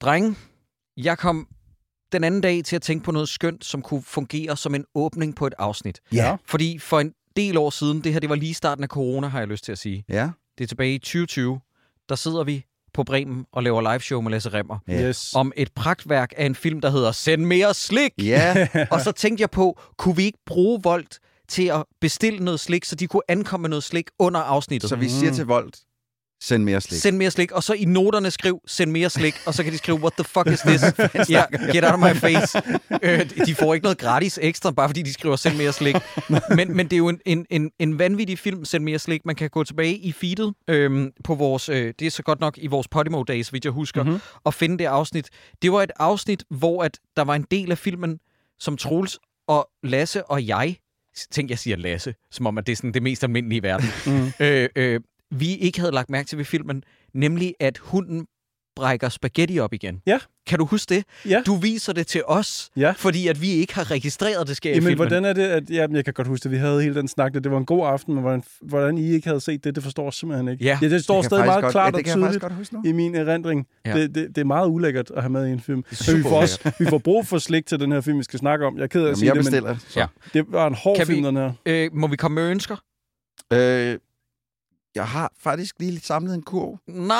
Dreng, jeg kom den anden dag til at tænke på noget skønt, som kunne fungere som en åbning på et afsnit. Ja. Fordi for en del år siden, det her det var lige starten af corona, har jeg lyst til at sige. Ja. Det er tilbage i 2020. Der sidder vi på Bremen og laver live show med Lasse Remmer. Yes. Om et pragtværk af en film, der hedder Send mere slik. Ja. Og så tænkte jeg på, kunne vi ikke bruge Volt til at bestille noget slik, så de kunne ankomme med noget slik under afsnittet? Så vi siger til Volt, send mere slik. Send mere slik, og så i noterne skriv, send mere slik, og så kan de skrive, what the fuck is this? ja, get out of my face. Øh, de får ikke noget gratis ekstra, bare fordi de skriver, send mere slik. Men, men det er jo en, en, en, en vanvittig film, send mere slik. Man kan gå tilbage i feedet øhm, på vores, øh, det er så godt nok i vores Podimo Days, hvis jeg husker, mm-hmm. og finde det afsnit. Det var et afsnit, hvor at der var en del af filmen, som Troels og Lasse og jeg, tænk jeg siger Lasse, som om at det er sådan det mest almindelige i verden, mm. øh, øh, vi ikke havde lagt mærke til ved filmen, nemlig at hunden brækker spaghetti op igen. Ja. Kan du huske det? Ja. Du viser det til os, Ja. fordi at vi ikke har registreret, det sker i Jamen, filmen. hvordan er det, at... Jamen, jeg kan godt huske, at vi havde hele den snak, det var en god aften, men hvordan, hvordan I ikke havde set det, det forstår jeg simpelthen ikke. Ja. ja det står Det stadig meget faktisk klart godt, ja, og det tydeligt godt i min erindring. Ja. Det, det, det er meget ulækkert at have med i en film. Men vi får, også, vi får brug for slik til den her film, vi skal snakke om. Jeg er ked af at sige jeg det, men bestiller. Så. Ja. det var en hård Kan vi- film, den her. Øh, må vi komme med ønsker? Øh, jeg har faktisk lige lidt samlet en kurv Nej!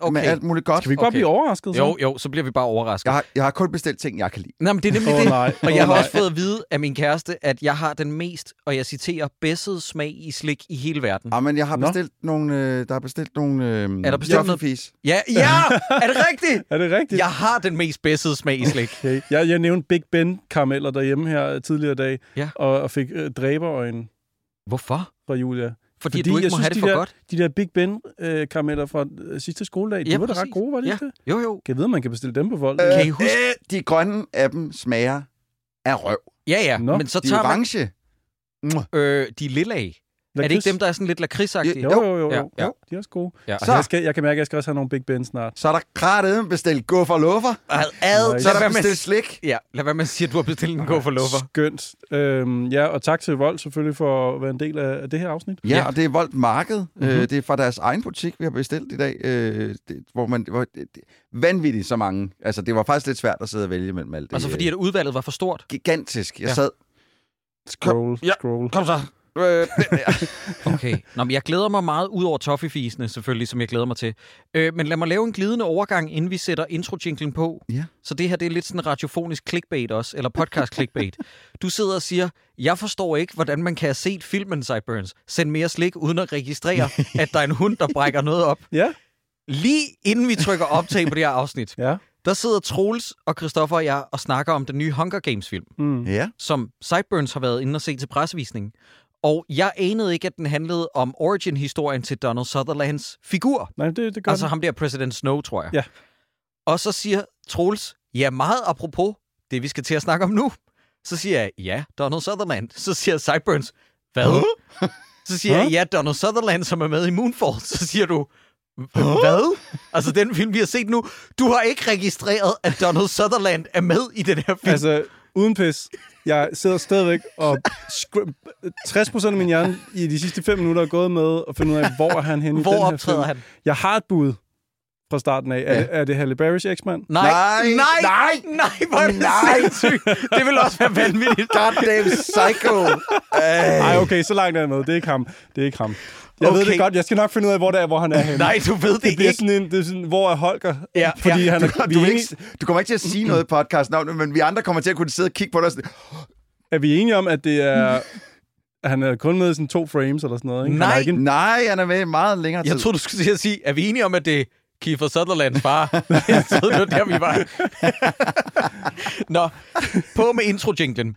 okay. med alt muligt godt. Skal vi ikke bare Okay. blive overrasket? Så? Jo, jo, så bliver vi bare overrasket. Jeg har, jeg har kun bestilt ting, jeg kan lide. Nej, men det er nemlig Åh, det. nej. Og jeg har også fået at vide af min kæreste, at jeg har den mest, og jeg citerer, bedste smag i slik i hele verden. Ja, men jeg har Nå. bestilt nogle... Øh, der er bestilt nogle... Øh, Er der bestilt noget-. Ja, ja! Er det rigtigt? Er det rigtigt? Jeg har den mest bedste smag i slik. Okay. Jeg, jeg nævnte Big Ben karameller derhjemme her tidligere i dag, Ja. og, og fik øh, dræberøjne Hvorfor? fra Julia. Fordi, Fordi du ikke jeg må synes, have det de for der- godt? De der Big Ben øh, karameller fra øh, sidste skoledag, de Ja, var da ret gode, var de Ja. ikke det? Jo, jo. Kan jeg vide, om man kan bestille dem på Volt? Øh, Kan I huske- Øh, de grønne af dem smager af røv. Ja, ja. Nå, men så De tager man orange. Mwah. øh, de lilla af. Er det ikke dem, der er sådan lidt lakridsagtige? Jo, jo, jo. jo. Ja, jo de er også gode. Ja. Og jeg, skal, jeg kan mærke, at jeg skal også have nogle Big Ben snart. Så er der kratet bestilt guffer luffer. Ad, ad. Så er der bestilt slik. ja, lad være med at sige, at du har bestilt en gå for luffer. Skønt. Øhm, ja, og tak til Volt selvfølgelig for at være en del af, af det her afsnit. Ja, Ja. og det er Volt Marked. Mhm. Mm-hmm. Øh, det er fra deres egen butik, vi har bestilt i dag. Øh, det, hvor man, hvor, det, det, vanvittigt så mange. Altså, det var faktisk lidt svært at sidde og vælge mellem alt det. Altså fordi øh, at udvalget var for stort. Gigantisk. Jeg Ja. sad... Scroll, Ja. scroll. Kom så. Øh, Okay. Nå, men jeg glæder mig meget ud over toffifisene, selvfølgelig, som jeg glæder mig til. Øh, men lad mig lave en glidende overgang, inden vi sætter intro på. Ja. Så det her, det er lidt sådan radiofonisk clickbait også, eller podcast clickbait. Du sidder og siger, jeg forstår ikke, hvordan man kan have set filmen Sideburns. Send mere slik, uden at registrere, at der er en hund, der brækker noget op. Ja, Lige inden vi trykker optag på det her afsnit, ja. der sidder Troels og Christoffer og jeg og snakker om den nye Hunger Games-film, Mm. ja. som Sideburns har været inde og se til pressevisningen. Og jeg anede ikke, at den handlede om origin-historien til Donald Sutherlands figur. Nej, det, det gør Altså den. ham der President Snow, tror jeg. Ja. Og så siger Troels, ja, meget apropos det, vi skal til at snakke om nu. Så siger jeg, ja, Donald Sutherland. Så siger Sideburns, hvad? Så siger jeg, ja, Donald Sutherland, som er med i Moonfall. Så siger du, hvad? Altså den film, vi har set nu. Du har ikke registreret, at Donald Sutherland er med i den her film. Altså, uden pis. Jeg sidder stadigvæk og... skr- 60% af min hjerne i de sidste 5 minutter er gået med at finde ud af, hvor er han henne i den Hvor her optræder film. han? Jeg har et bud fra starten af. Er, Ja. det, er det Halle Berry's X-Man? Nej, Nej, nej, nej, nej, hvor er det nej. sindssygt. Det vil også være vanvittigt. Goddamn psycho. Ej. Nej, okay, så langt er jeg med. Det er ikke ham. Det er ikke ham. Jeg okay. ved det godt. Jeg skal nok finde ud af, hvor det er, hvor han er henne. Nej, du ved det, det ikke. sådan en, det er sådan, hvor er Holger? Ja, Fordi ja. han er, Du, du, er ikke, du kommer ikke til at sige noget i podcasten men vi andre kommer til at kunne sidde og kigge på sådan, er vi enige om, at det er... Han er kun med i sådan to frames eller sådan noget, ikke? Han Nej. er ikke en, nej, han er med i meget længere tid. Jeg troede, du skulle til at sige, er vi enige om, at det er Kiefer Sutherlands far? jeg troede, det var der, vi var. Nå, på med intro-jinglen.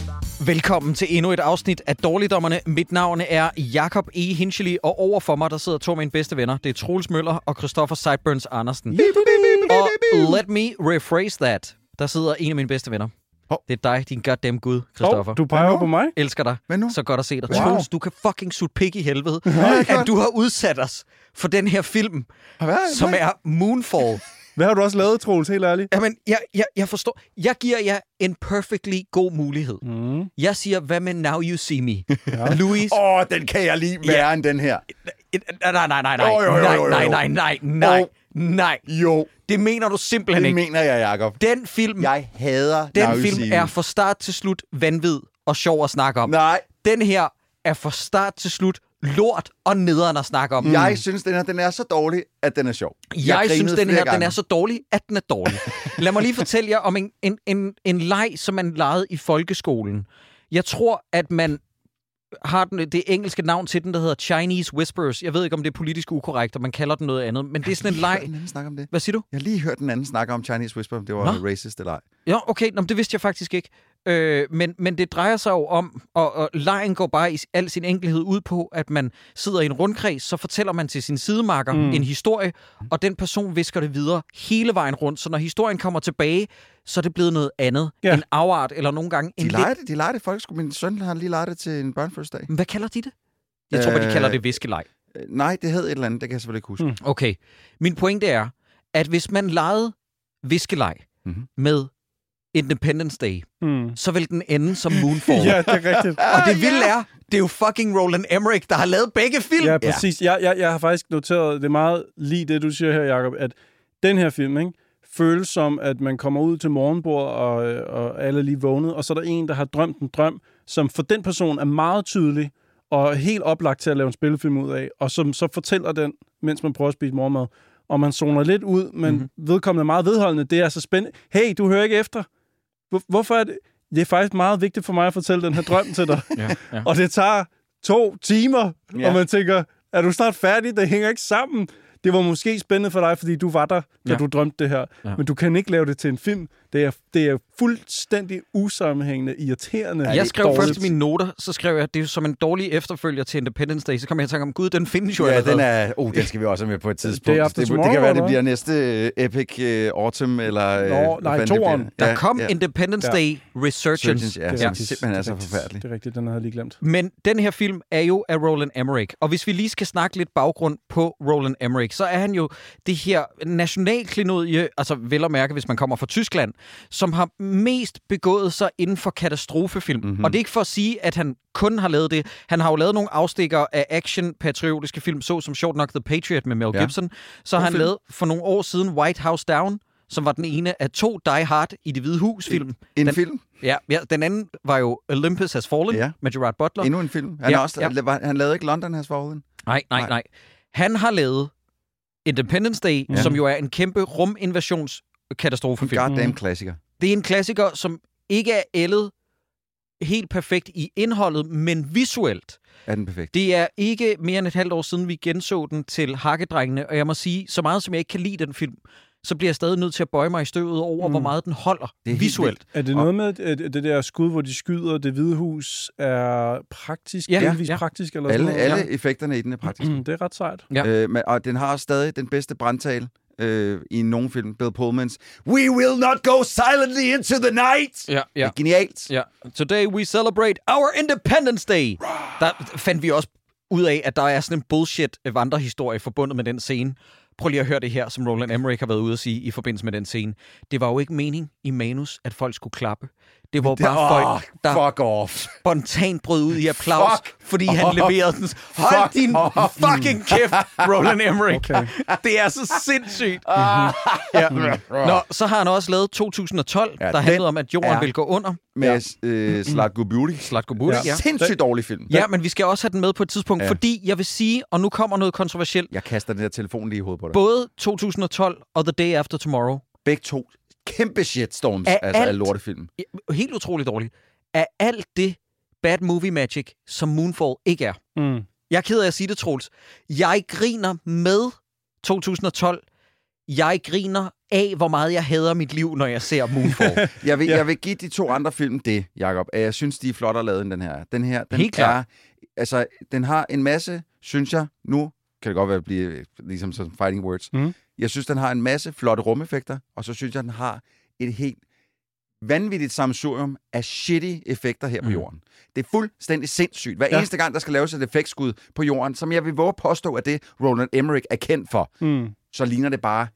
Velkommen til endnu et afsnit af Dårligdommerne. Mit navn er Jakob E. Hinchely, og over for mig, der sidder to af mine bedste venner. Det er Troels Møller og Christoffer Sideburns Andersen. Og let me rephrase that. Der sidder en af mine bedste venner. Hov. Det er dig, din goddamn gud, Christoffer. Oh, du peger på mig. Elsker dig. Hvad nu? Så godt at se dig. Wow. Troels, du kan fucking sutte pik i helvede. at du har udsat os for den her film, Hvad? som er Moonfall. Hvad har du også lavet, Troels, helt ærligt? Jamen, jeg, jeg, jeg forstår. Jeg giver jer en perfectly god mulighed. Mm. Jeg siger, hvad med Now You See Me? Ja. Louis? Åh, oh, den kan jeg lige værre end den her. Nej, nej, nej, nej, nej, Jo, jo, jo, nej, jo, nej, nej, nej, nej, Jo. Det mener du simpelthen det ikke. mener jeg, Jacob. Den film, Jeg hader den Now You film See er fra start til slut vanvid og sjov at snakke om. Nej, Den her er fra start til slut lort og nederen at snakke om. jeg synes, den her den er så dårlig, at den er sjov. Jeg, jeg synes, den her den er så dårlig, at den er dårlig. Lad mig lige fortælle jer om en, en, en, en leg, som man legede i folkeskolen. Jeg tror, at man har den, det engelske navn til den, der hedder Chinese Whispers. Jeg ved ikke, om det er politisk ukorrekt, og man kalder den noget andet, men det er sådan en Jeg leg. den anden snakke om det. Hvad siger du? Jeg har lige hørt den anden snakke om Chinese Whisper, om det var Nå. racist eller ej. Ja, okay, Nå, men det vidste jeg faktisk ikke. Øh, men, men det drejer sig jo om, og, og lejen går bare i al sin enkelhed ud på, at man sidder i en rundkreds, så fortæller man til sin sidemarker mm. en historie, og den person visker det videre hele vejen rundt. Så når historien kommer tilbage, så er det blevet noget andet. Ja. En afart, eller nogle gange en De leger det, de leger det i folkeskolen. Min søn har lige leget det til en børnefødselsdag. Men Hvad kalder de det? Jeg tror, øh... de Øh, kalder det viskeleg. Øh, Nej, det hed et eller andet, det kan jeg selvfølgelig ikke huske. Mm. Okay. Min pointe er, at hvis man legede viskeleg Mhm. mm-hmm. med Independence Day, Mm. så vil den ende som Moonfall. Ja, det er rigtigt. Og det vilde er, det er jo fucking Roland Emmerich, der har lavet begge film. Ja, præcis. Jeg, jeg, jeg har faktisk noteret, det er meget lige det, du siger her, Jacob, at den her film, ikke, føles som, at man kommer ud til morgenbord, og, og alle er lige vågnet, og så er der en, der har drømt en drøm, som for den person er meget tydelig, og helt oplagt til at lave en spillefilm ud af, og som så fortæller den, mens man prøver at spise morgenmad. Og man zoner lidt ud, men mm-hmm. vedkommende er meget vedholdende. Det er så spændende. Hey, du hører ikke efter. Hvor, hvorfor er det? Det er faktisk meget vigtigt for mig at fortælle den her drøm til dig. Ja, ja. Og det tager to timer, Ja. og man tænker, er du snart færdig? Det hænger ikke sammen. Det var måske spændende for dig, fordi du var der, da Ja. ja. du drømte det her. Ja. Ja. Men du kan ikke lave det til en film. Det er, det er fuldstændig usammenhængende, irriterende. Jeg skrev dårligt. først i mine noter, så skrev jeg, at det er som en dårlig efterfølger til Independence Day. Så kom jeg i tanke om, gud, den findes jo Ja, allerede. den er... Oh, den skal vi også have med på et tidspunkt. Det, det Tomorrow, kan være, det bliver næste uh, Epic uh, Autumn, eller... Uh, Nå, nej, toeren. Der kom Independence Ja. Day Resurgence. Resurgence, ja, Det er rigtigt. simpelthen er så Det rigtigt. forfærdelig. Det er rigtigt, den havde jeg lige glemt. Men den her film er jo af Roland Emmerich. Og hvis vi lige skal snakke lidt baggrund på Roland Emmerich, så er han jo det her nationalklinodie, altså vel at mærke, hvis man kommer fra Tyskland, som har mest begået sig inden for katastrofefilm. Mhm. Mm-hmm. Og det er ikke for at sige, at han kun har lavet det. Han har jo lavet nogle afstikker af action-patriotiske film, så som Short Knock the Patriot med Mel Ja. Gibson. Så har han film. lavet for nogle år siden White House Down, som var den ene af to Die Hard i det hvide hus film. En Den- film? Ja, ja, den anden var jo Olympus Has Fallen Ja. med Gerard Butler. Endnu en film? Han, Ja, også, ja. han lavede ikke London Has Fallen? Nej, nej, Nej. nej. Han har lavet Independence Day, ja. Som jo er en kæmpe ruminvasionskatastrofefilm. Goddamn klassiker. Det er en klassiker, som ikke er ældet helt perfekt i indholdet, men visuelt. Er den perfekt? Det er ikke mere end et halvt år siden, vi genså den til Hakkedrengene, og jeg må sige, så meget som jeg ikke kan lide den film, så bliver jeg stadig nødt til at bøje mig i støvet over, mm. hvor meget den holder Det er visuelt. Er det noget med, at det der skud, hvor de skyder det hvide hus, er praktisk, Ja, ja, delvis ja. ja. praktisk? Eller Alle, sådan noget? alle effekterne i den er praktiske. Mm, det er ret sejt. Ja. Øh, men, og den har også stadig den bedste brandtal øh, i nogen film. Bill Pullmans We will not go silently into the night! Ja, Det ja. er genialt. Ja. Today we celebrate our Independence Day. Der fandt vi også ud af, at der er sådan en bullshit vandrehistorie forbundet med den scene. Prøv lige at høre det her, som Roland Emmerich har været ude at sige i forbindelse med den scene. Det var jo ikke mening i manus, at folk skulle klappe. Det var bare Åh, folk, der Fuck off. spontant brød ud i applaus, Fuck fordi han off. leverede den. Hold Fuck din off. fucking kæft, Roland Emmerich. Okay. Det er så sindssygt. ja. Nå, så har han også lavet 2012, Ja, der handlede om, at jorden er- vil gå under. Med øh, Slatko Beauty. Slatko Buri, ja. Ja. Sindssygt dårlig film. Ja, men vi skal også have den med på et tidspunkt, ja. Ja. fordi jeg vil sige, og nu kommer noget kontroversielt, Jeg kaster den der telefon lige i hovedet på dig. både 2012 og The Day After Tomorrow, Begge to kæmpe shitstorms, Af altså af alt- lortefilm. helt utroligt dårligt, er alt det bad movie magic, som Moonfall ikke er. Mm. Jeg er ked af at sige det, Troels. Jeg griner med 2012. Jeg griner af, hvor meget jeg hader mit liv, når jeg ser Moonfall. Jeg vil, Ja. jeg vil give de to andre film det, Jacob. Jeg synes, de er flottere lavet end den her. Den her, den Helt klart. er... Altså, den har en masse, synes jeg, nu kan det godt være at blive ligesom som fighting words. Mhm. Jeg synes, den har en masse flotte rumeffekter, og så synes jeg, den har et helt vanvittigt samsurium af shitty effekter her på Mm. jorden. Det er fuldstændig sindssygt. Hver Ja. eneste gang, der skal laves et effektskud på jorden, som jeg vil våge at påstå, at det Roland Emmerich er kendt for, Mm. så ligner det bare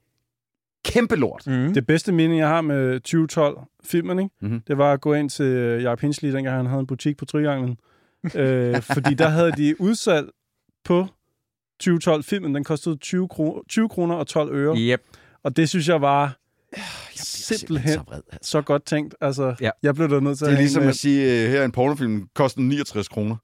kæmpe lort. Mm. Det bedste minde, jeg har med 2012-filmen, ikke? Mhm. det var at gå ind til øh, Jacob Hinsley, dengang han havde en butik på Trianglen. øh, fordi der havde de udsalg på 2012-filmen. Den kostede 20, kro- 20 kroner og 12 øre. Yep. Og det synes jeg var Simpelthen simpelthen så vred. Altså. så godt tænkt. Altså, Ja. jeg blev da nødt til Det er at ligesom øh, at sige, uh, her er en pornofilm, koster 69 kroner.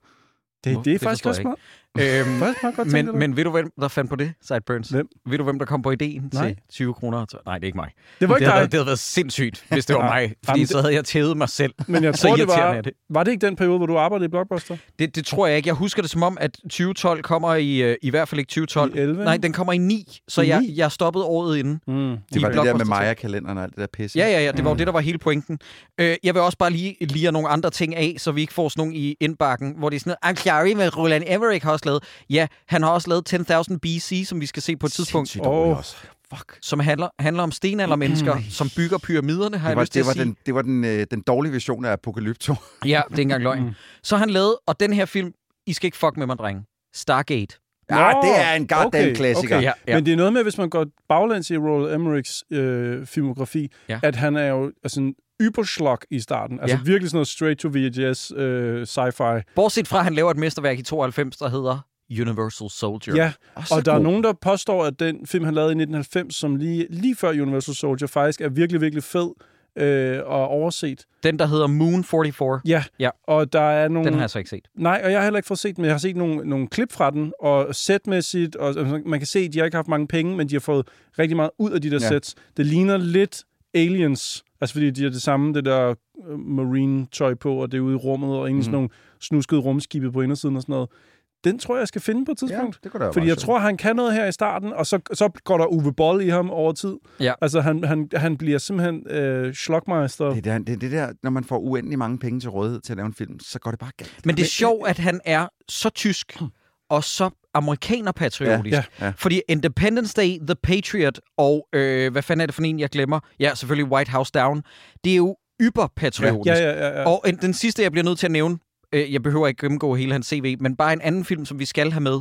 det, det, Det er faktisk forstår også jeg smart. Øhm, Faktisk meget godt tænkt. men, men ved du, hvem der fandt på det, Sideburns? Hvem? Ved du, hvem der kom på ideen Nej. til 20 kroner? Nej, det er ikke mig. det var ikke det, havde, dig. været- det havde været sindssygt, hvis det var mig. Fordi Jamen, så havde jeg tævet mig selv. Men jeg Så tror, det var... det. Var det ikke den periode, hvor du arbejdede i Blockbuster? Det, det tror jeg ikke. Jeg husker det som om, at 2012 kommer i, øh, i hvert fald ikke 2012. I 11? Nej, den kommer i 9, så I jeg, 9? jeg stoppede året inden. Mm. Det var det der med Blockbuster. Maya-kalenderen og alt det der pisse. Ja, ja, ja. Det var jo det, der var hele pointen. Øh, jeg vil også bare lige lige nogle andre ting af, så vi ikke får sådan nogle i indbakken, hvor det er sådan noget, I'm sorry, men Roland Emmerich har også lavet. Ja, han har også lavet 10.000 BC, som vi skal se på et tidspunkt, Åh. også. Fuck. som handler, handler om stenaldermennesker, som bygger pyramiderne, har Det jeg var, lyst til det at var, sige. den, det var den, øh, den dårlige version af Apocalypto. Ja, det er ikke engang løgn. Mm. Så han lavet, og den her film, I skal ikke fuck med mig, drenge. Stargate. Nå, Ja, det er en goddamn okay, klassiker. okay. Ja, ja. Men det er noget med, hvis man går baglæns i Roland Emmerichs øh, filmografi, Ja. at han er jo altså en yberschlock i starten. Altså Ja. virkelig sådan noget straight to VHS øh, sci-fi. Bortset fra, at han laver et mesterværk i 92, der hedder Universal Soldier. Ja, og der er god. nogen, der påstår, at den film, han lavede i 1990, som lige, lige før Universal Soldier, faktisk er virkelig, virkelig fed øh, og overset. Den, der hedder Moon 44. Ja, Ja. og der er nogle... Den har jeg så ikke set. Nej, og jeg har heller ikke fået set den, men jeg har set nogle, nogle klip fra den, og setmæssigt, og altså, man kan se, at de har ikke haft mange penge, men de har fået rigtig meget ud af de der ja. sets. Det ligner lidt Aliens, altså fordi de har det samme, det der øh, marine-tøj på, og det er ude i rummet, og ingen mm. sådan nogle snuskede rumskibe på indersiden og sådan noget. Den tror jeg, jeg skal finde på et Ja, tidspunkt. det kunne da være Fordi jeg sjovt. tror, han kan noget her i starten, og så, så går der Uwe Boll i ham over tid. Ja. Altså, han, han, han bliver simpelthen øh, slokmeister. Det er, der, det er det der, når man får uendelig mange penge til rådighed til at lave en film, så går det bare galt. Men det er sjovt, at han er så tysk og så amerikanerpatriotisk. Ja, ja. Fordi Independence Day, The Patriot og, øh, hvad fanden er det for en, jeg glemmer? Ja, selvfølgelig White House Down. Det er jo yberpatriotisk. Ja, ja, ja. ja. Og en, den sidste, jeg bliver nødt til at nævne, øh, jeg behøver ikke gennemgå hele hans CV, men bare en anden film, som vi skal have med,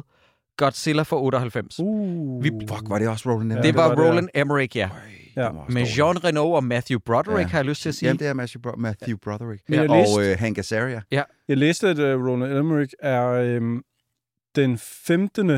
Godzilla fra 98. Uh. Vi- Fuck, var det også Roland Ja, det det var var det, ja. Roland Emmerich, ja. Ja. Med Jean Reno og Matthew Broderick, Ja. har jeg lyst til at sige. Jamen, det er Matthew, Bro- Matthew Broderick. Jeg og læste- øh, Hank Azaria. Jeg læste, at uh, Roland Emmerich er øhm, den 15.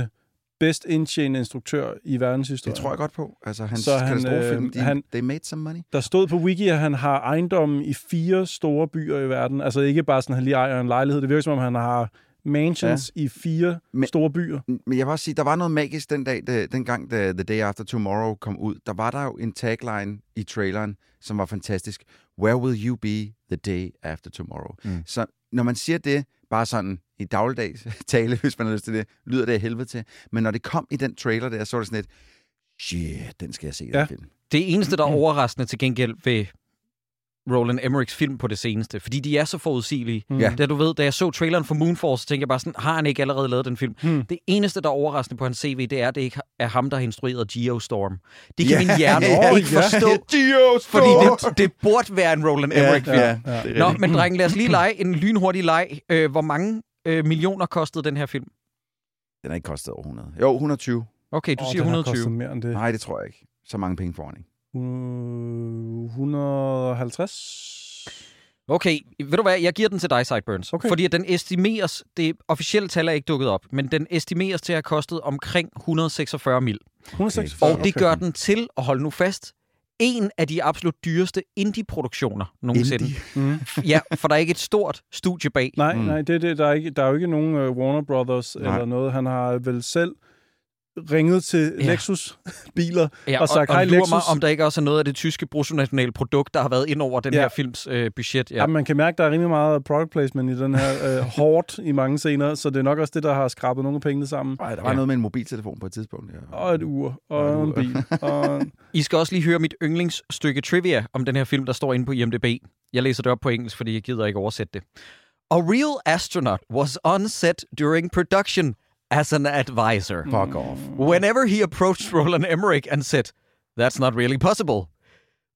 bedst indtjenende instruktør i verdenshistorien. Det tror jeg godt på. Altså, hans Så han, katastrofefilm, øh, de, han- they made some money. Der stod på Wiki, at han har ejendommen i fire store byer i verden. Altså ikke bare sådan, at han lige ejer en lejlighed. Det virker som om, han har mansions ja. i fire Men- store byer. Men jeg vil også sige, der var noget magisk den dag, da, dengang da The Day After Tomorrow kom ud. Der var der jo en tagline i traileren, som var fantastisk. Where will you be the day after tomorrow? Mm. Så når man siger det, bare sådan i dagligdags tale, hvis man har lyst til det, lyder det af helvede til. Men når det kom i den trailer der, så var det sådan et, shit, den skal jeg se, den Ja. film. Det eneste, der er overraskende til gengæld ved Roland Emmerichs film på det seneste, fordi de er så forudsigelige. Mm. Ja. Da du ved, da jeg så traileren for Moonforce, tænkte jeg bare sådan, har han ikke allerede lavet den film? Hmm. Det eneste, der er overraskende på hans CV, det er, at det ikke er ham, der har instrueret Geostorm. Det kan Ja. min hjerne Åh, ikke forstå, Geostorm! fordi det, det burde være en Roland Emmerich-film. Ja. det er Nå, men drenge, lad os lige lege en lynhurtig leg. Øh, hvor mange øh, millioner kostede den her film? Den har ikke kostet over 100. Jo, 120. Okay, du Åh, siger den har 120. kostet mere end det. Nej, det tror jeg ikke. Så mange penge får han ikke. Uh, 150? Okay, ved du hvad, jeg giver den til dig, Sideburns. Okay. Fordi at den estimeres, det officielle tal er ikke dukket op, men den estimeres til at have kostet omkring 146 mil. 146? Og det gør den til, og hold nu fast, en af de absolut dyreste indie-produktioner nogensinde. Indie. Mm. Ja, for der er ikke et stort studie bag. Nej, Mm. mm. nej, det, er det, der, er ikke, der er jo ikke nogen uh, Warner Brothers Nej. eller noget. Han har vel selv ringet til Ja. Lexus-biler Ja, og sagt, og, hej og lurer Lexus. mig, om der ikke også er noget af det tyske bruttonationale produkt, der har været ind over den Ja. her films øh, budget. Ja. Ja. man kan mærke, der er rimelig meget product placement i den her uh, hårdt i mange scener, så det er nok også det, der har skrabet nogle af pengene sammen. Nej, der var Ja. noget med en mobiltelefon på et tidspunkt. Ja. Og et ur, Og og, et en ur. bil. Og... I skal også lige høre mit yndlingsstykke trivia om den her film, der står inde på IMDb. Jeg læser det op på engelsk, fordi jeg gider ikke oversætte det. A real astronaut was on set during production as an advisor. Fuck off. Whenever he approached Roland Emmerich and said, That's not really possible.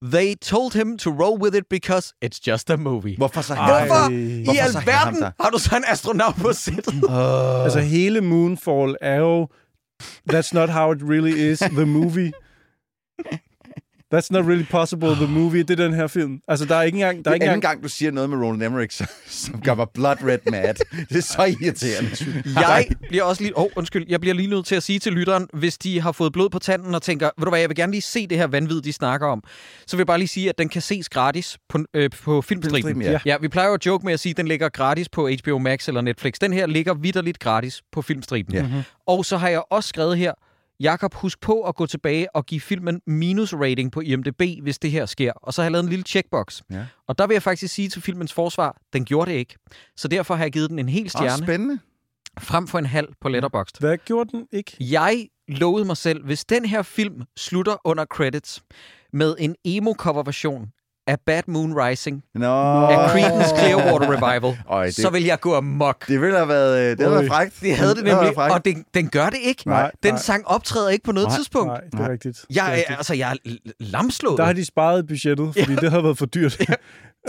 They told him to roll with it because it's just a movie. Hvorfor så Hvorfor i Hvorfor så alverden have ham der? har du så en astronaut på sættet? Altså, hele Moonfall er jo... That's not how it really is, the movie. That's not really possible, the movie. Det er den her film. Altså, der er ikke engang... Der er er ikke engang gang, du siger noget med Roland Emmerich, som, som gør mig blood red mad. Det er så irriterende. Jeg bliver også lige... Oh, undskyld. Jeg bliver lige nødt til at sige til lytteren, hvis de har fået blod på tanden og tænker, ved du hvad, jeg vil gerne lige se det her vanvid, de snakker om, så vil jeg bare lige sige, at den kan ses gratis på, øh, på Filmstriben. Filmstriben, ja. ja. ja. vi plejer jo at joke med at sige, at den ligger gratis på HBO Max eller Netflix. Den her ligger vidderligt gratis på Filmstriben. Ja. Mm-hmm. Og så har jeg også skrevet her, Jakob, husk på at gå tilbage og give filmen minus rating på IMDb, hvis det her sker. Og så har jeg lavet en lille checkbox. Ja. Og der vil jeg faktisk sige til filmens forsvar, den gjorde det ikke. Så derfor har jeg givet den en hel stjerne, spændende. frem for en halv på Letterboxd. Hvad gjorde den ikke? Jeg lovede mig selv, hvis den her film slutter under credits med en emo-cover-version af Bad Moon Rising Nå. af Creedence Clearwater Revival, Øj, det, så vil jeg gå amok. det ville have været, øh, det havde været frækt. Det havde det nemlig, frækt. og den, den gør det ikke. Nej, Den nej. sang optræder ikke på noget Nej, tidspunkt. Nej, det er rigtigt. Det er Jeg er, rigtigt. altså, jeg er lamslået. Der har de sparet budgettet, fordi det havde været for dyrt. Til,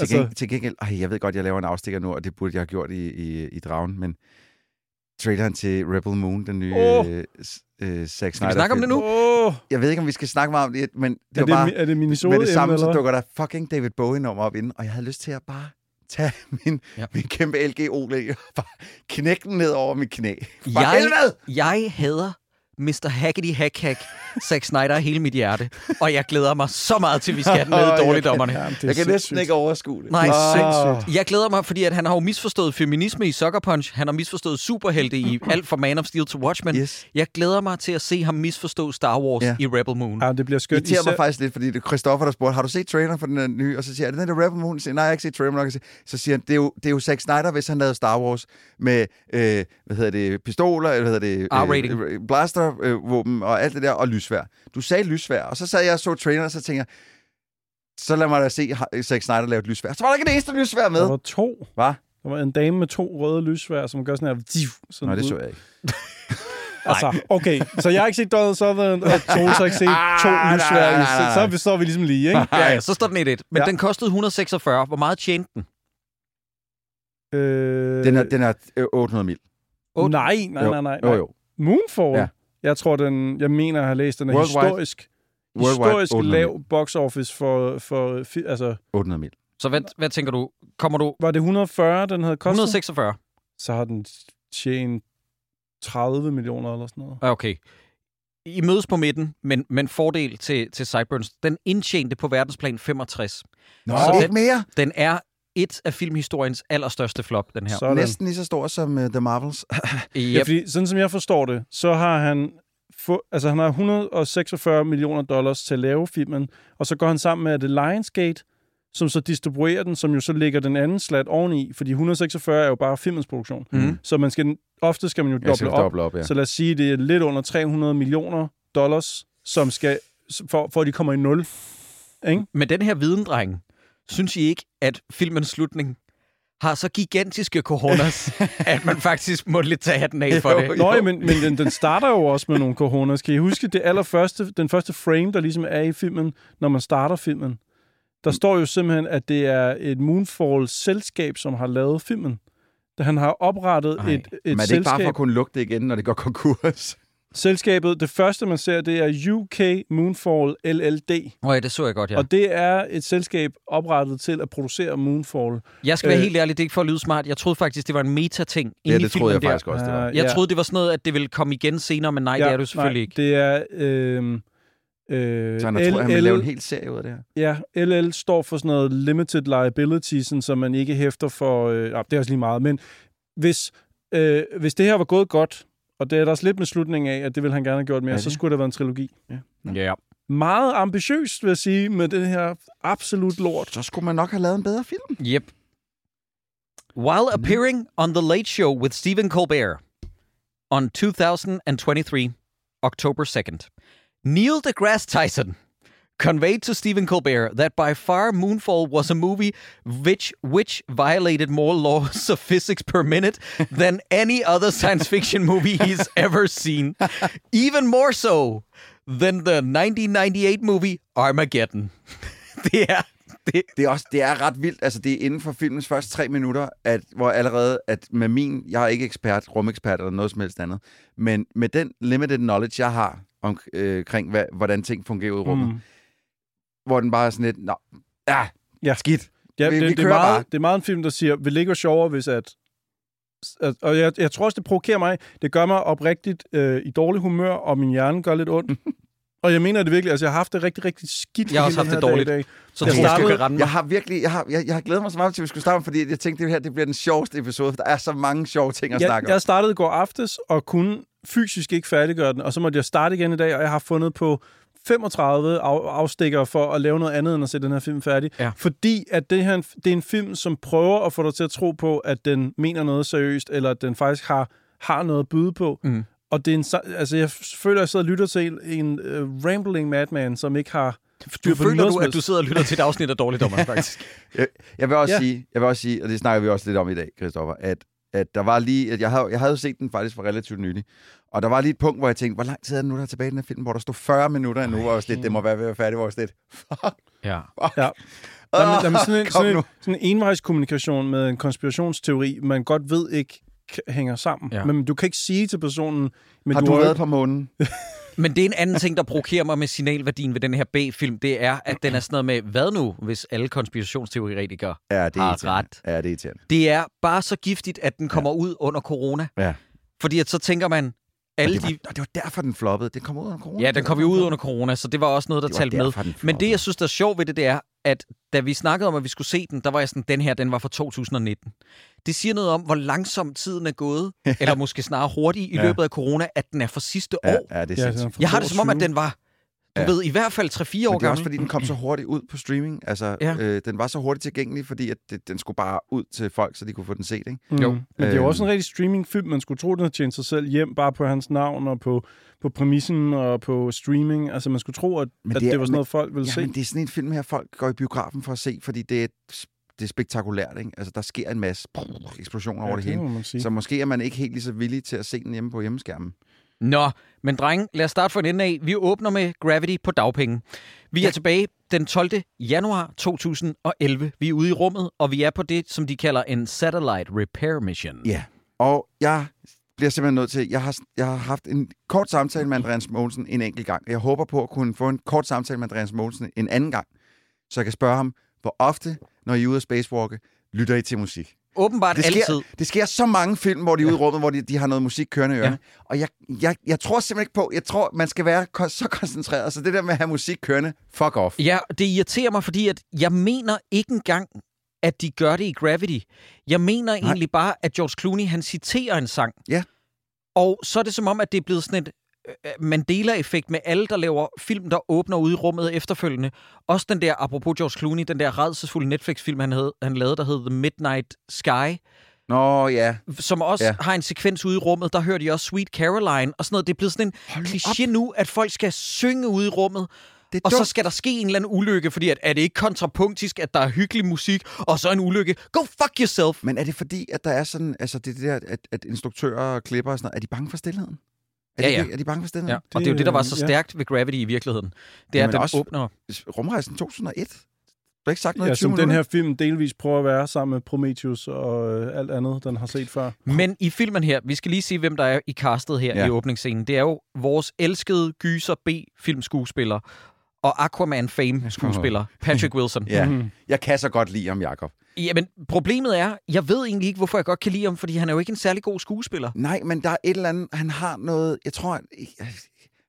altså, gengæld, til gengæld, ej, jeg ved godt, jeg laver en afstikker nu, og det burde jeg have gjort i, i, i Dragen, men traileren til Rebel Moon, den nye oh. øh, øh, Zack Skal Snyder vi snakke om det nu? åh, Jeg ved ikke, om vi skal snakke meget om det, men det er, var det, bare... er det minisode med det samme, så dukker der fucking David Bowie-nummer op inden, og jeg havde lyst til at bare tage min, Ja. ja. min kæmpe LG OLED og bare knække den ned over mit knæ. For jeg, helvede! jeg hader Mr. Hackety Hack Hack, Zack Snyder hele mit hjerte. Og jeg glæder mig så meget til, vi skal have jeg dårligdommerne. Jamen, det er Jeg kan næsten ikke overskue det. Nej, sindssygt. Jeg glæder mig, fordi at han har jo misforstået feminisme i Sucker Punch. Han har misforstået superhelte i alt fra Man of Steel til Watchmen. Yes. Jeg glæder mig til at se ham misforstå Star Wars Ja. i Rebel Moon. Ja, det bliver Det skønt. irriterer mig faktisk lidt, fordi det er Christoffer, der spurgte, har du set traileren for den her nye? Og så siger jeg, er det den der Rebel Moon? Så siger, jeg, Nej, jeg har ikke set traileren. nok." Så siger han, det er jo, det er jo Zack Snyder, hvis han lavede Star Wars med, øh, hvad hedder det, pistoler, eller hvad hedder det, R-rating. øh, blastervåben og alt det der, og lysvær. Du sagde lysvær, og så sad jeg og så traileren, og så tænker jeg, så lad mig da se Zack Snyder lave et lysvær. Så var der ikke det eneste lysvær med. Der var to. Hvad? Der var en dame med to røde lysvær, som gør sådan her... Sådan Nå, det så jeg ikke. Altså, okay, så jeg har ikke set Donald Sutherland, og Troels har ikke set to Ah, lysvær. nej, nej, nej. Så, så står vi ligesom lige, ikke? Ja, ja, så står den 1-1. Men Ja. ja. den kostede 146. Hvor meget tjente den? Øh, Den er, den er øh, 800 mil. otte- Nej, nej, Jo. nej, nej. Jo, jo. Moonfall? Ja. Jeg tror, den... Jeg mener, jeg har læst, den er Worldwide. historisk, Worldwide, historisk 800 lav box office for... for fi- altså, 800 mil. Så hvad, hvad tænker du? Kommer du var det 140, den havde kostet? 146? Så har den tjent 30 millioner eller sådan noget. Ah, Okay. I mødes på midten, men, men fordel til, til Sideburns. Den indtjente på verdensplan 65. Nå, Så ikke den- mere. Den er et af filmhistoriens allerstørste flop, den her. Sådan. Næsten lige så stor som uh, The Marvels. Ja, Yep. fordi sådan som jeg forstår det, så har han få, altså han har 146 millioner dollars til at lave filmen, og så går han sammen med The Lionsgate, som så distribuerer den, som jo så lægger den anden slat oveni, fordi 146 er jo bare filmens produktion. Mhm. Så man skal, ofte skal man jo skal doble op. doble op, ja. Så lad os sige, det er lidt under 300 millioner dollars, som skal, for, for at de kommer i nul. Ikke? Med den her videndreng, synes I ikke, at filmens slutning har så gigantiske coronas, at man faktisk må lidt tage hatten af for Jo, det? Nå, men, men den, den starter jo også med nogle coronas. Kan I huske det allerførste, den første frame, der ligesom er i filmen, når man starter filmen? Der står jo simpelthen, at det er et Moonfall-selskab, som har lavet filmen. Da han har oprettet Ej. et, et Men er det ikke selskab. bare for at kunne lugte det igen, når det går konkurs? Selskabet, det første, man ser, det er UK Moonfall LLD. Nå ja, det så jeg godt, ja. Og det er et selskab oprettet til at producere Moonfall. Jeg skal være Øh. helt ærlig, det er ikke for at lyde smart. Jeg troede faktisk, det var en meta-ting Ja, det troede jeg der. faktisk også, det var. Øh, Jeg ja. troede, det var sådan noget, at det ville komme igen senere, men nej, ja, det er det selvfølgelig nej, ikke. Det er... Øh, øh, Så han har troet, han vil LL lave en hel serie ud af det her. Ja, LL står for sådan noget limited liability, sådan, så man ikke hæfter for... Øh, ja, det er også lige meget, men hvis, øh, hvis det her var gået godt, og det er der også lidt med slutningen af, at det ville han gerne have gjort mere, Er så skulle det være en trilogi. Ja. Meget ambitiøst, vil jeg sige, med det her absolut lort. Så skulle man nok have lavet en bedre film. Yep. While appearing on The Late Show with Stephen Colbert on 2023, October 2nd, Neil deGrasse Tyson conveyed to Stephen Colbert that by far Moonfall was a movie which which violated more laws of physics per minute than any other science fiction movie he's ever seen. Even more so than the 1998 movie Armageddon. det er... Det, Det er, også, det er ret vildt. Altså, det er inden for filmens første tre minutter, at, hvor allerede, at med min, jeg er ikke ekspert, rumekspert eller noget som helst andet, men med den limited knowledge, jeg har om, øh, omkring, hvad, hvordan ting fungerer i rummet, mm. Hvor den bare er sådan lidt, nå, ja, Ja. skidt. Ja, Vi- det, vi det, er kører meget, bare. det er meget en film, der siger, vil det ikke være sjovere, hvis at... at og jeg, jeg tror også, det provokerer mig. Det gør mig oprigtigt øh, i dårlig humør, og min hjerne gør lidt ondt. og jeg mener det virkelig. Altså, jeg har haft det rigtig, rigtig skidt. Jeg har også haft det dag dårligt. i dag. så Jeg startede- kan mig. Jeg har virkelig, jeg har, jeg, jeg har glædet mig så meget til, at vi skulle starte, fordi jeg tænkte, det her det bliver den sjoveste episode, for der er så mange sjove ting at Jeg, snakke om. jeg startede i går aftes, og kunne fysisk ikke færdiggøre den, og så måtte jeg starte igen i dag, og jeg har fundet på 35 af, afstikker for at lave noget andet, end at se den her film færdig. Ja. Fordi at det her det er en film, som prøver at få dig til at tro på, at den mener noget seriøst, eller at den faktisk har, har noget at byde på. Mm. Og det er en, altså, jeg føler, at jeg sidder og lytter til en uh, rambling madman, som ikke har styr Du på føler noget du, at du sidder og lytter til et afsnit af Dårligdommerne, faktisk? Jeg, jeg vil også Ja. sige, jeg vil også sige, og det snakker vi også lidt om i dag, Christoffer, at, at der var lige, at jeg havde, jeg havde jo set den faktisk for relativt nylig, og der var lige et punkt, hvor jeg tænkte, hvor lang tid er det nu, der er tilbage i den her film, hvor der stod 40 minutter endnu, hvor jeg var lidt, det må være ved at være færdigt, hvor jeg lidt, fuck, Ja. fuck. Ja. Der er, der er sådan, en, sådan, en, sådan en envejskommunikation med en konspirationsteori, man godt ved ikke hænger sammen. Ja. Men du kan ikke sige til personen... Men Har du du været på månen? Men det er en anden ting, der provokerer mig med signalværdien ved den her B-film, det er, at den er sådan noget med, hvad nu, hvis alle konspirationsteoretikere Ja, det er har irriterende. ret. Ja, det er irriterende. Det er bare så giftigt, at den kommer ja. ud under corona. Ja. Fordi at så tænker man, alle Det var, de... og det var derfor, den floppede. Den kom ud under corona. Ja, den kom jo ud under corona, så det var også noget, der talte med. Men det, jeg synes, der er sjovt ved det, det er, at da vi snakkede om, at vi skulle se den, der var jeg sådan, den her, den var fra 2019. Det siger noget om, hvor langsomt tiden er gået, eller måske snarere hurtigt i Ja. løbet af corona, at den er fra sidste Ja, år. ja, det er Ja, Jeg har det som om, at 22. den var, du Ja. ved, i hvert fald 3-4 år Men det er gammel. også, fordi den kom så hurtigt ud på streaming. Altså, Ja. ja. øh, den var så hurtigt tilgængelig, fordi at det, den skulle bare ud til folk, så de kunne få den set, ikke? Mm. Jo. Men det er jo Øhm. også en rigtig streamingfilm. Man skulle tro, den havde tjent sig selv hjem bare på hans navn og på, på præmissen og på streaming. Altså, man skulle tro, at, Men at det er- det var sådan men- noget, folk ville Ja, se. men det er sådan en film her, folk går i biografen for at se, fordi det er, det er spektakulært, ikke? Altså, der sker en masse eksplosioner over det hele. må. Så måske er man ikke helt lige så villig til at se den hjemme på hjemmeskærmen. Nå, men drenge, lad os starte fra en ende af. Vi åbner med Gravity på dagpenge. Vi er tilbage den 12. januar 2011. Vi er ude i rummet, og vi er på det, som de kalder en Satellite Repair Mission. Ja. Og jeg bliver simpelthen nødt til... Jeg har, jeg har haft en kort samtale med Andreas Mogensen en enkelt gang. Jeg håber på at kunne få en kort samtale med Andreas Mogensen en anden gang, så jeg kan spørge ham, hvor ofte, når I er ude at spacewalke, lytter I til musik? Åbenbart Det altid. sker, det sker så mange film, hvor de er ude i rummet, hvor de, de har noget musik kørende i ørerne. Ja. Og jeg, jeg, jeg tror simpelthen ikke på, jeg tror, man skal være ko- så koncentreret. Så det der med at have musik kørende, fuck off. Ja, det irriterer mig, fordi at jeg mener ikke engang, at de gør det i Gravity. Jeg mener Nej. egentlig bare, at George Clooney, han citerer en sang. Ja. Og så er det som om, at det er blevet sådan et Mandela-effekt med alle, der laver film, der åbner ude i rummet efterfølgende. Også den der, apropos George Clooney, den der redselsfulde Netflix-film, han, havde, han lavede, der hed The Midnight Sky, Nå ja, som også Ja. har en sekvens ude i rummet. Der hører de også Sweet Caroline og sådan noget. Det er blevet sådan en Hold nu kliché nu, at folk skal synge ude i rummet. det Og så dumt. skal der ske en eller anden ulykke, fordi at, er det ikke kontrapunktisk, at der er hyggelig musik, og så en ulykke? Go fuck yourself! Men er det fordi, at der er sådan, altså det, det der, at, at instruktører og klipper og sådan noget, er de bange for stillheden? Er, Ja, de, ja. er de bange for stillheden? Ja, og det er jo det, der var så ja. stærkt ved Gravity i virkeligheden. Det er, Jamen at den også- åbner... Rumrejsen 2001? Du har ikke sagt noget Ja, i 20 som den minutter? her film delvis prøver at være sammen med Prometheus og øh, alt andet, den har set før. Men i filmen her, vi skal lige se, hvem der er i castet her Ja. ja. i åbningsscenen. Det er jo vores elskede gyser B-filmskuespiller og Aquaman fame-skuespiller, Patrick Wilson. Ja, jeg kan så godt lide ham, Jacob. Jamen, problemet er, jeg ved egentlig ikke, hvorfor jeg godt kan lide ham, fordi han er jo ikke en særlig god skuespiller. Nej, men der er et eller andet, han har noget, jeg tror, han,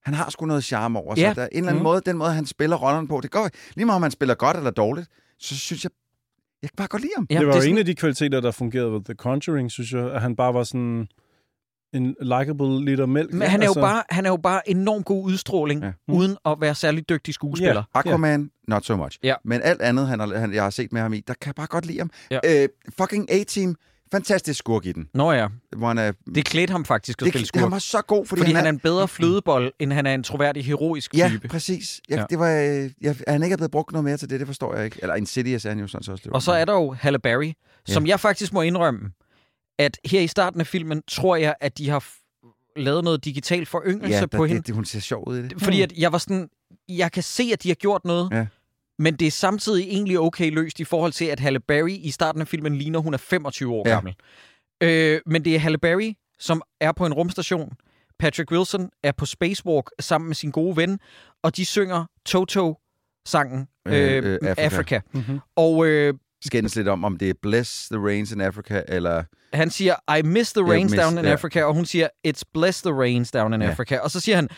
han har sgu noget charme over sig. Ja. Der er en eller anden Mhm. måde, den måde, han spiller rollerne på, det går lige meget om han spiller godt eller dårligt, så synes jeg, jeg kan bare godt lide ham. Ja, det var jo sådan- en af de kvaliteter, der fungerede ved The Conjuring, synes jeg, at han bare var sådan en likable liter mælk. Men han er, jo Altså, bare, han er jo bare enormt god udstråling, Ja. ja. uden at være særlig dygtig skuespiller. Aquaman, not so much. Ja. Men alt andet, han har, han, jeg har set med ham i, der kan jeg bare godt lide ham. Ja. Øh, fucking A-Team, fantastisk skurk i den. Nå ja, Hvor han er, det klædte ham faktisk at det, spille skurk. han var så god, fordi, Fordi han er en bedre flødebold, end han er en troværdig, heroisk Ja, type. præcis. Jeg, Ja. ja. Det var, øh, jeg, han ikke er blevet brugt noget mere til det, det forstår jeg ikke. Eller Insidious er han jo sådan så også. Og så er der jo Halle Berry, som jeg faktisk må indrømme, at her i starten af filmen, tror jeg, at de har f- lavet noget digital foryngelse ja, på der, hende. det, det, hun ser sjov ud i det. Fordi at jeg var sådan, jeg kan se, at de har gjort noget, Ja. Men det er samtidig egentlig okay løst i forhold til, at Halle Berry i starten af filmen ligner, hun er 25 år Ja. gammel. Øh, men det er Halle Berry, som er på en rumstation. Patrick Wilson er på spacewalk sammen med sin gode ven, og de synger Toto-sangen Øh, øh, øh, Africa. Africa. Mm-hmm. Og øh, Skændes lidt om, om det er Bless the Rains in Africa, eller... han siger, I miss the rains miss- down in ja. Africa, og hun siger, it's bless the rains down in Ja. Africa. Og så siger han,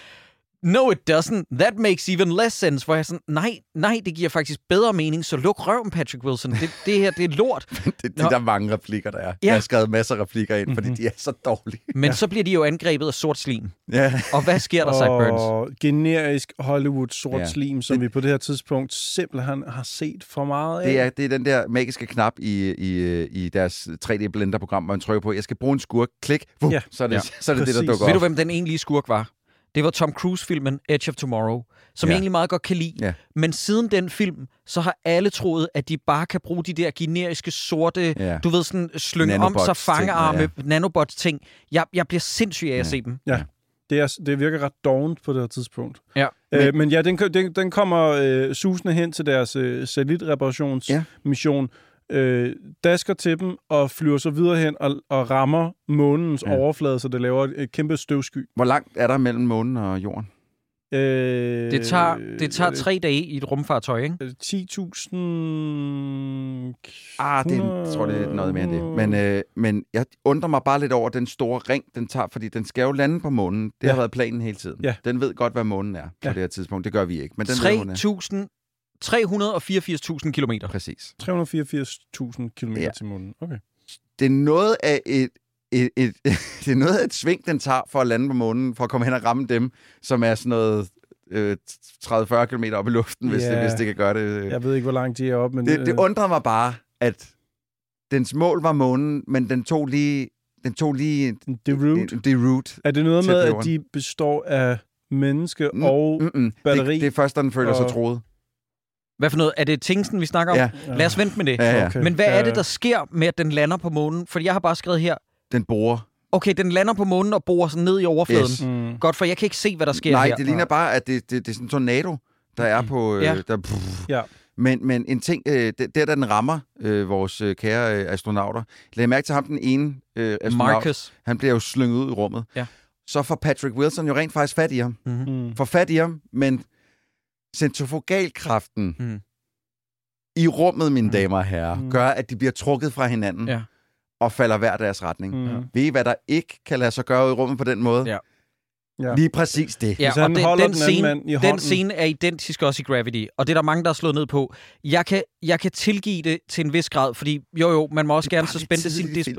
no it doesn't, that makes even less sense. Hvor jeg sådan, nej, nej, det giver faktisk bedre mening, så luk røven, Patrick Wilson. Det, det her, det er lort. det, det Nå. der er mange replikker, der er. Ja. Jeg har skrevet masser af replikker ind, fordi de er så dårlige. Men ja. så bliver de jo angrebet af sort slim. Ja. Og hvad sker der, Zach Burns? Generisk Hollywood sort Ja. slim, som Det- vi på det her tidspunkt simpelthen har set for meget af. Det er, det er den der magiske knap i, i, i deres 3D-blender-program, hvor man trykker på, jeg skal bruge en skurk, klik, vup, Ja. så er det, Ja. så er det, det, der Præcis. dukker Ved du, op. hvem den egentlige skurk var? Det var Tom Cruise-filmen Edge of Tomorrow, som Ja. jeg egentlig meget godt kan lide. Ja. Men siden den film, så har alle troet, at de bare kan bruge de der generiske sorte, Ja. du ved, sådan slynge om sig fangearme, ja. nanobots-ting. Jeg, jeg bliver sindssyg af at Ja. se dem. Det, er, det virker ret dovent på det her tidspunkt. Ja. Men, øh, men ja, den, den, den kommer øh, susende hen til deres øh, Ja. satellitreparations-mission, øh, dasker til dem og flyver så videre hen og, og rammer månens Ja. overflade, så det laver et, kæmpe støvsky. Hvor langt er der mellem månen og jorden? Øh, Det tager, det tager øh, tre dage i et rumfartøj, ikke? øh, 10.000... Ah, det er, jeg tror, det er noget mere end det. Men, øh, men jeg undrer mig bare lidt over den store ring, den tager, fordi den skal jo lande på månen. Det ja. Har været planen hele tiden. Ja. Den ved godt, hvad månen er på Ja. det her tidspunkt. Det gør vi ikke, men den ved, hun er. 3.000 384.000 kilometer. Præcis. 384.000 km Ja. til månen. Okay. Det er noget af et, et, et, det er noget af et sving, den tager for at lande på månen, for at komme hen og ramme dem, som er sådan noget øh, 30-40 km op i luften, hvis, det, Ja. hvis det kan gøre det. Jeg ved ikke, hvor langt de er op, men... Det, det undrede mig bare, at dens mål var månen, men den tog lige, den tog lige det er root. det, det route. Er det noget med, at de består af menneske Mm, og... Mm-mm. batteri Det, det er først, da den føler sig og- troet. Hvad for noget? Er det Tingsten, vi snakker om? Ja, Lad os vente med det. ja, ja. Okay. Men hvad er det, der sker med, at den lander på månen? Fordi jeg har bare skrevet her, Den borer. okay, den lander på månen og borer sådan ned i overfladen. Yes. Mm. Godt, for jeg kan ikke se, hvad der sker Nej, her. det ligner bare, at det, det, det er sådan en tornado, der er på... Øh, Ja. der, pff. Ja. Men, men en ting, øh, det, der da den rammer øh, vores øh, kære øh, astronauter, lad mærke til ham, den ene øh, astronaut, Marcus. han bliver jo slynget ud i rummet. Ja. Så får Patrick Wilson jo rent faktisk fat i ham. Mm. Får fat i ham, men centrifugalkraften Mm. i rummet, mine Mm. damer og herrer, Mm. gør, at de bliver trukket fra hinanden Ja. og falder hver deres retning. Mm. Ved I, hvad der ikke kan lade sig gøre i rummet på den måde? Ja. Ja. Lige præcis det. Ja, og den, den, den scene, mand i den hånden. scene er identisk også i Gravity, og det er der mange, der har slået ned på. Jeg kan, jeg kan tilgive det til en vis grad, fordi jo jo, man må også gerne suspende sin i disp-.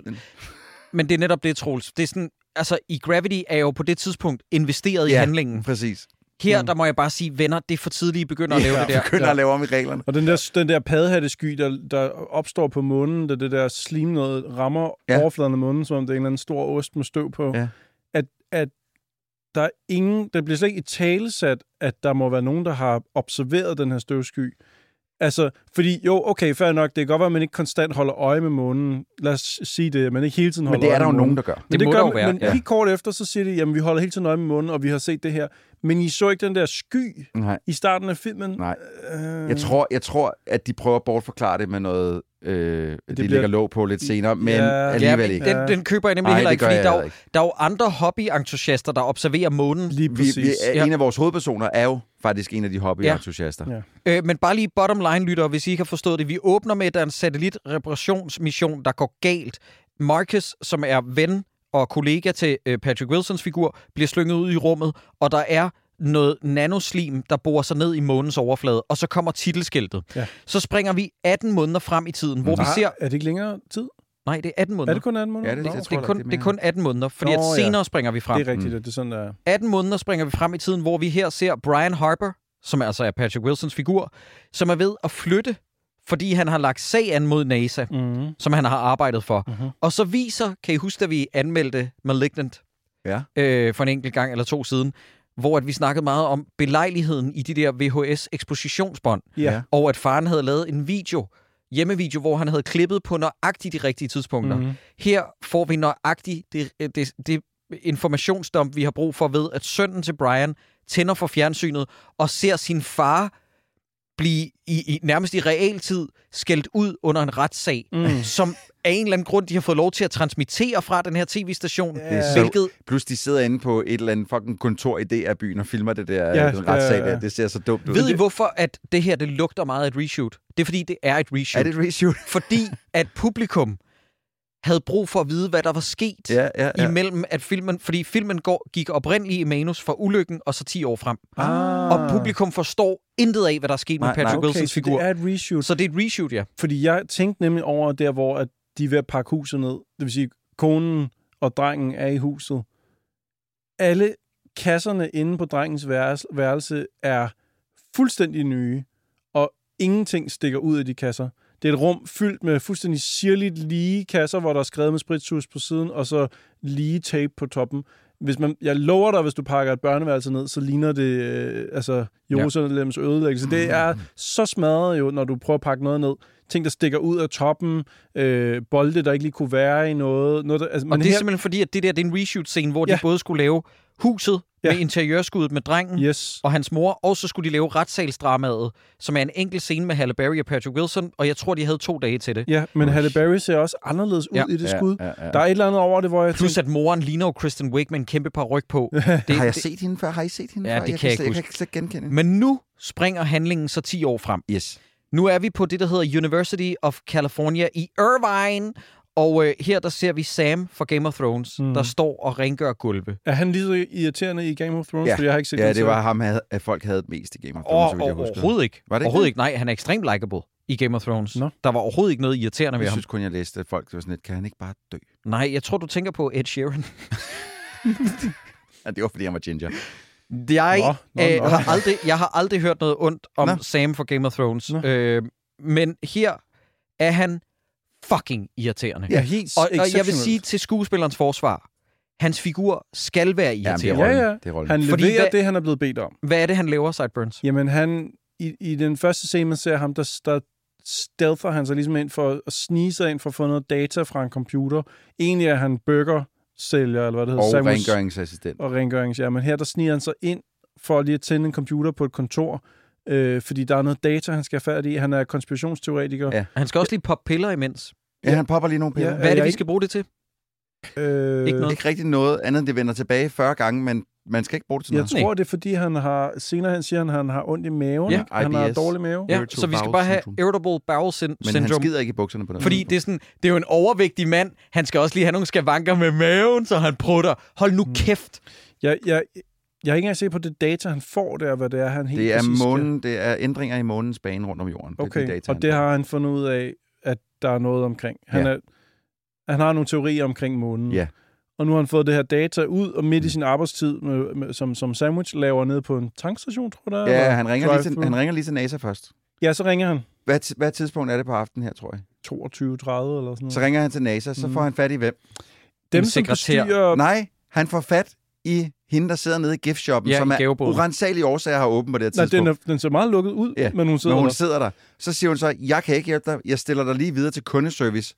Men det er netop det, Troels. Det er sådan, altså, i Gravity er jo på det tidspunkt investeret i Ja. handlingen. Præcis. Her, Mm. der må jeg bare sige, venner, det er for tidligt, I begynder at lave Ja, det der. begynder at lave om i reglerne. Og den der, den der paddehattesky, der, der opstår på månen, da det der slim noget rammer Ja. ja. overfladen af månen, som om det er en eller anden stor ost med støv på, Ja. at, at der er ingen, der bliver slet ikke i talesat, at der må være nogen, der har observeret den her støvsky. Altså, fordi jo, okay, fair nok, det kan godt være, at man ikke konstant holder øje med månen. Lad os sige det, at man ikke hele tiden holder Men det er øje der jo nogen, der gør. Men Det må gør der jo man- være, Men ja. lige kort efter, så siger de, jamen vi holder hele tiden øje med månen, og vi har set det her. Men I så ikke den der sky Nej. i starten af filmen? Nej. Øh, Jeg tror, jeg tror, at de prøver at bortforklare det med noget, øh, det, de bliver- ligger låg på lidt senere, men Ja. Ja, alligevel ikke. den, den køber jeg nemlig Nej, heller det ikke, fordi jeg der, er heller ikke. der er jo andre hobbyentusiaster, der observerer månen. Lige Vi, præcis. vi, er, Ja. En af vores hovedpersoner er jo faktisk en af de hobbyentusiaster. Ja. Øh, men bare lige bottom line, lytter, hvis I ikke har forstået det. Vi åbner med, at der er en satellitreparationsmission, der går galt. Marcus, som er ven og kollega til øh, Patrick Wilsons figur, bliver slynget ud i rummet, og der er noget nanoslim, der borer sig ned i månens overflade, og så kommer titelskiltet. Ja. Så springer vi 18 måneder frem i tiden, hvor vi Ah, ser... Er det ikke længere tid? Nej, det er 18 måneder. Er det kun 18 måneder? Ja, det er Nå, det, jeg det, er kun, det er det er kun 18 måneder, fordi Nå, at ja. senere springer vi frem. Det er rigtigt, Mm. at det er sådan, der er. 18 måneder springer vi frem i tiden, hvor vi her ser Brian Harper, som altså er Patrick Wilsons figur, som er ved at flytte, fordi han har lagt sag an mod NASA, Mm-hmm. som han har arbejdet for. Mhm. Og så viser, kan I huske, at vi anmeldte Malignant Ja. øh, for en enkelt gang eller to siden, hvor at vi snakkede meget om belejligheden i de der VHS-ekspositionsbånd, Ja. og at faren havde lavet en video, hjemmevideo, hvor han havde klippet på nøjagtigt de rigtige tidspunkter. Mhm. Her får vi nøjagtigt det, det, det informationsdump, vi har brug for ved, at sønnen til Brian tænder for fjernsynet og ser sin far blive i, i nærmest i realtid skældt ud under en retssag, Mm. som af en eller anden grund, de har fået lov til at transmittere fra den her tv-station, så- hvilket Plus, de sidder inde på et eller andet fucking kontor i DR-byen og filmer det der ja, den retssag ja. der. Det ser så dumt ud. Ved I, hvorfor at det her det lugter meget af et reshoot? Det er, fordi det er et reshoot. Er det et reshoot? Fordi at publikum havde brug for at vide, hvad der var sket Ja, ja, ja. imellem at filmen... Fordi filmen går, gik oprindeligt i manus fra ulykken og så 10 år frem. Ah. Og publikum forstår intet af, hvad der er sket med Nej, nej. Patrick okay, Wilsons så figur. det er et reshoot. Så det er et reshoot, ja. Fordi jeg tænkte nemlig over der, hvor at de er ved at pakke huset ned. Det vil sige, konen og drengen er i huset. Alle kasserne inde på drengens værelse er fuldstændig nye, og ingenting stikker ud af de kasser. Det er et rum fyldt med fuldstændig sirligt lige kasser, hvor der er skrevet med spritsus på siden, og så lige tape på toppen. Hvis man, jeg lover dig, hvis du pakker et børneværelse ned, så ligner det øh, altså Jerusalems ja. ødelæggelse. Det er så smadret jo, når du prøver at pakke noget ned. Ting, der stikker ud af toppen, øh, bolde, der ikke lige kunne være i noget. noget der, altså, Og men det er her, simpelthen fordi, at det der det er en reshoot-scene, hvor Ja. de både skulle lave huset Ja. med interiørskuddet med drengen Yes. og hans mor, og så skulle de lave retssalsdramaet, som er en enkelt scene med Halle Berry og Patrick Wilson, og jeg tror, de havde to dage til det. Ja, men Halle Berry ser også anderledes ud Ja. i det Ja, skud. ja, ja. Der er et eller andet over det, hvor jeg Plus tænker, at moren ligner jo Kristen Wiig med en kæmpe par ryg på. Det, Har jeg set hende før? Har I set hende Ja, før? det jeg kan jeg slet- ikke Jeg kan slet genkende. Men nu springer handlingen så 10 år frem. Yes. Nu er vi på det, der hedder University of California i Irvine, og øh, her der ser vi Sam fra Game of Thrones, Mm. der står og rengør gulve. er han lige så irriterende i Game of Thrones? Ja. For jeg har ikke set Ja, det serie. var ham, havde- at folk havde mest i Game of Og, Thrones, så vidt og jeg husker. overhovedet ikke. Var det ikke overhovedet det? ikke. Nej, han er ekstremt likable i Game of Thrones. Nå. Der var overhovedet ikke noget irriterende ved Jeg ham. synes kun, jeg læste, at folk var sådan lidt, kan han ikke bare dø? Nej, jeg tror, du tænker på Ed Sheeran. Ja, det var, fordi han var ginger. Jeg, Nå, nå, øh, nå. Har aldrig, jeg har aldrig hørt noget ondt om Nå. Sam fra Game of Thrones. Øh, men her er han fucking irriterende. Ja, helt Og, og jeg vil sige til skuespillerens forsvar, hans figur skal være Jamen, det er irriterende. Ja, rollen. ja. Det er rollen. Han Fordi leverer hvad- det, han er blevet bedt om. Hvad er det, han laver, Sideburns? Jamen, han, i, i den første scene, man ser ham, der, der stealther han sig ligesom ind for at snige sig ind for at få noget data fra en computer. Egentlig er han burger-sælger, eller hvad det hedder. Og sandwich- rengøringsassistent. og rengørings, ja. Men her, der sniger han sig ind for lige at tænde en computer på et kontor, øh, fordi der er noget data, han skal have fat i. Han er konspirationsteoretiker. Ja. Han skal også lige poppe piller imens. Ja, han popper lige nogle piller. Ja, Hvad er det, jeg vi skal bruge det til? Øh, Ikke noget. Ikke rigtig noget andet, end det vender tilbage 40 gange, men man skal ikke bruge det til Jeg noget. tror, det er, fordi han har... Senere han siger, han, han har ondt i maven. Ja, han har IBS. dårlig mave. Ja, så vi skal bare have syndrome. irritable bowel syn- Men han syndrome. skider ikke i bukserne på den. Fordi det er, sådan, det er jo en overvægtig mand. Han skal også lige have nogle skavanker med maven, så han prutter. Hold nu kæft. Jeg, jeg, jeg er ikke engang sikker på det data, han får der, hvad det er, han helt det er månen, det er ændringer i månens bane rundt om jorden. Det er Okay, de data, og det har han fundet ud af, at der er noget omkring. Han, Ja. er, han har nogle teorier omkring månen. Ja. Og nu har han fået det her data ud, og midt i sin arbejdstid, med, med, som, som sandwich, laver nede på en tankstation, tror jeg. der Ja, han ringer, lige til, han ringer lige til NASA først. Ja, så ringer han. Hvad, hvad tidspunkt er det på aftenen her, tror jeg? 22.30 eller sådan noget. Så ringer han til NASA, så Mm. får han fat i hvem? Dem, som sekretær. bestyrer... Nej, han får fat i hende, der sidder nede i giftshoppen, Ja, som i er urensagelige årsager har åben på det her Nej, tidspunkt. den, er, den ser meget lukket ud, Ja, men hun sidder Men hun der. sidder der. Så siger hun så, jeg kan ikke hjælpe dig. Jeg stiller dig lige videre til kundeservice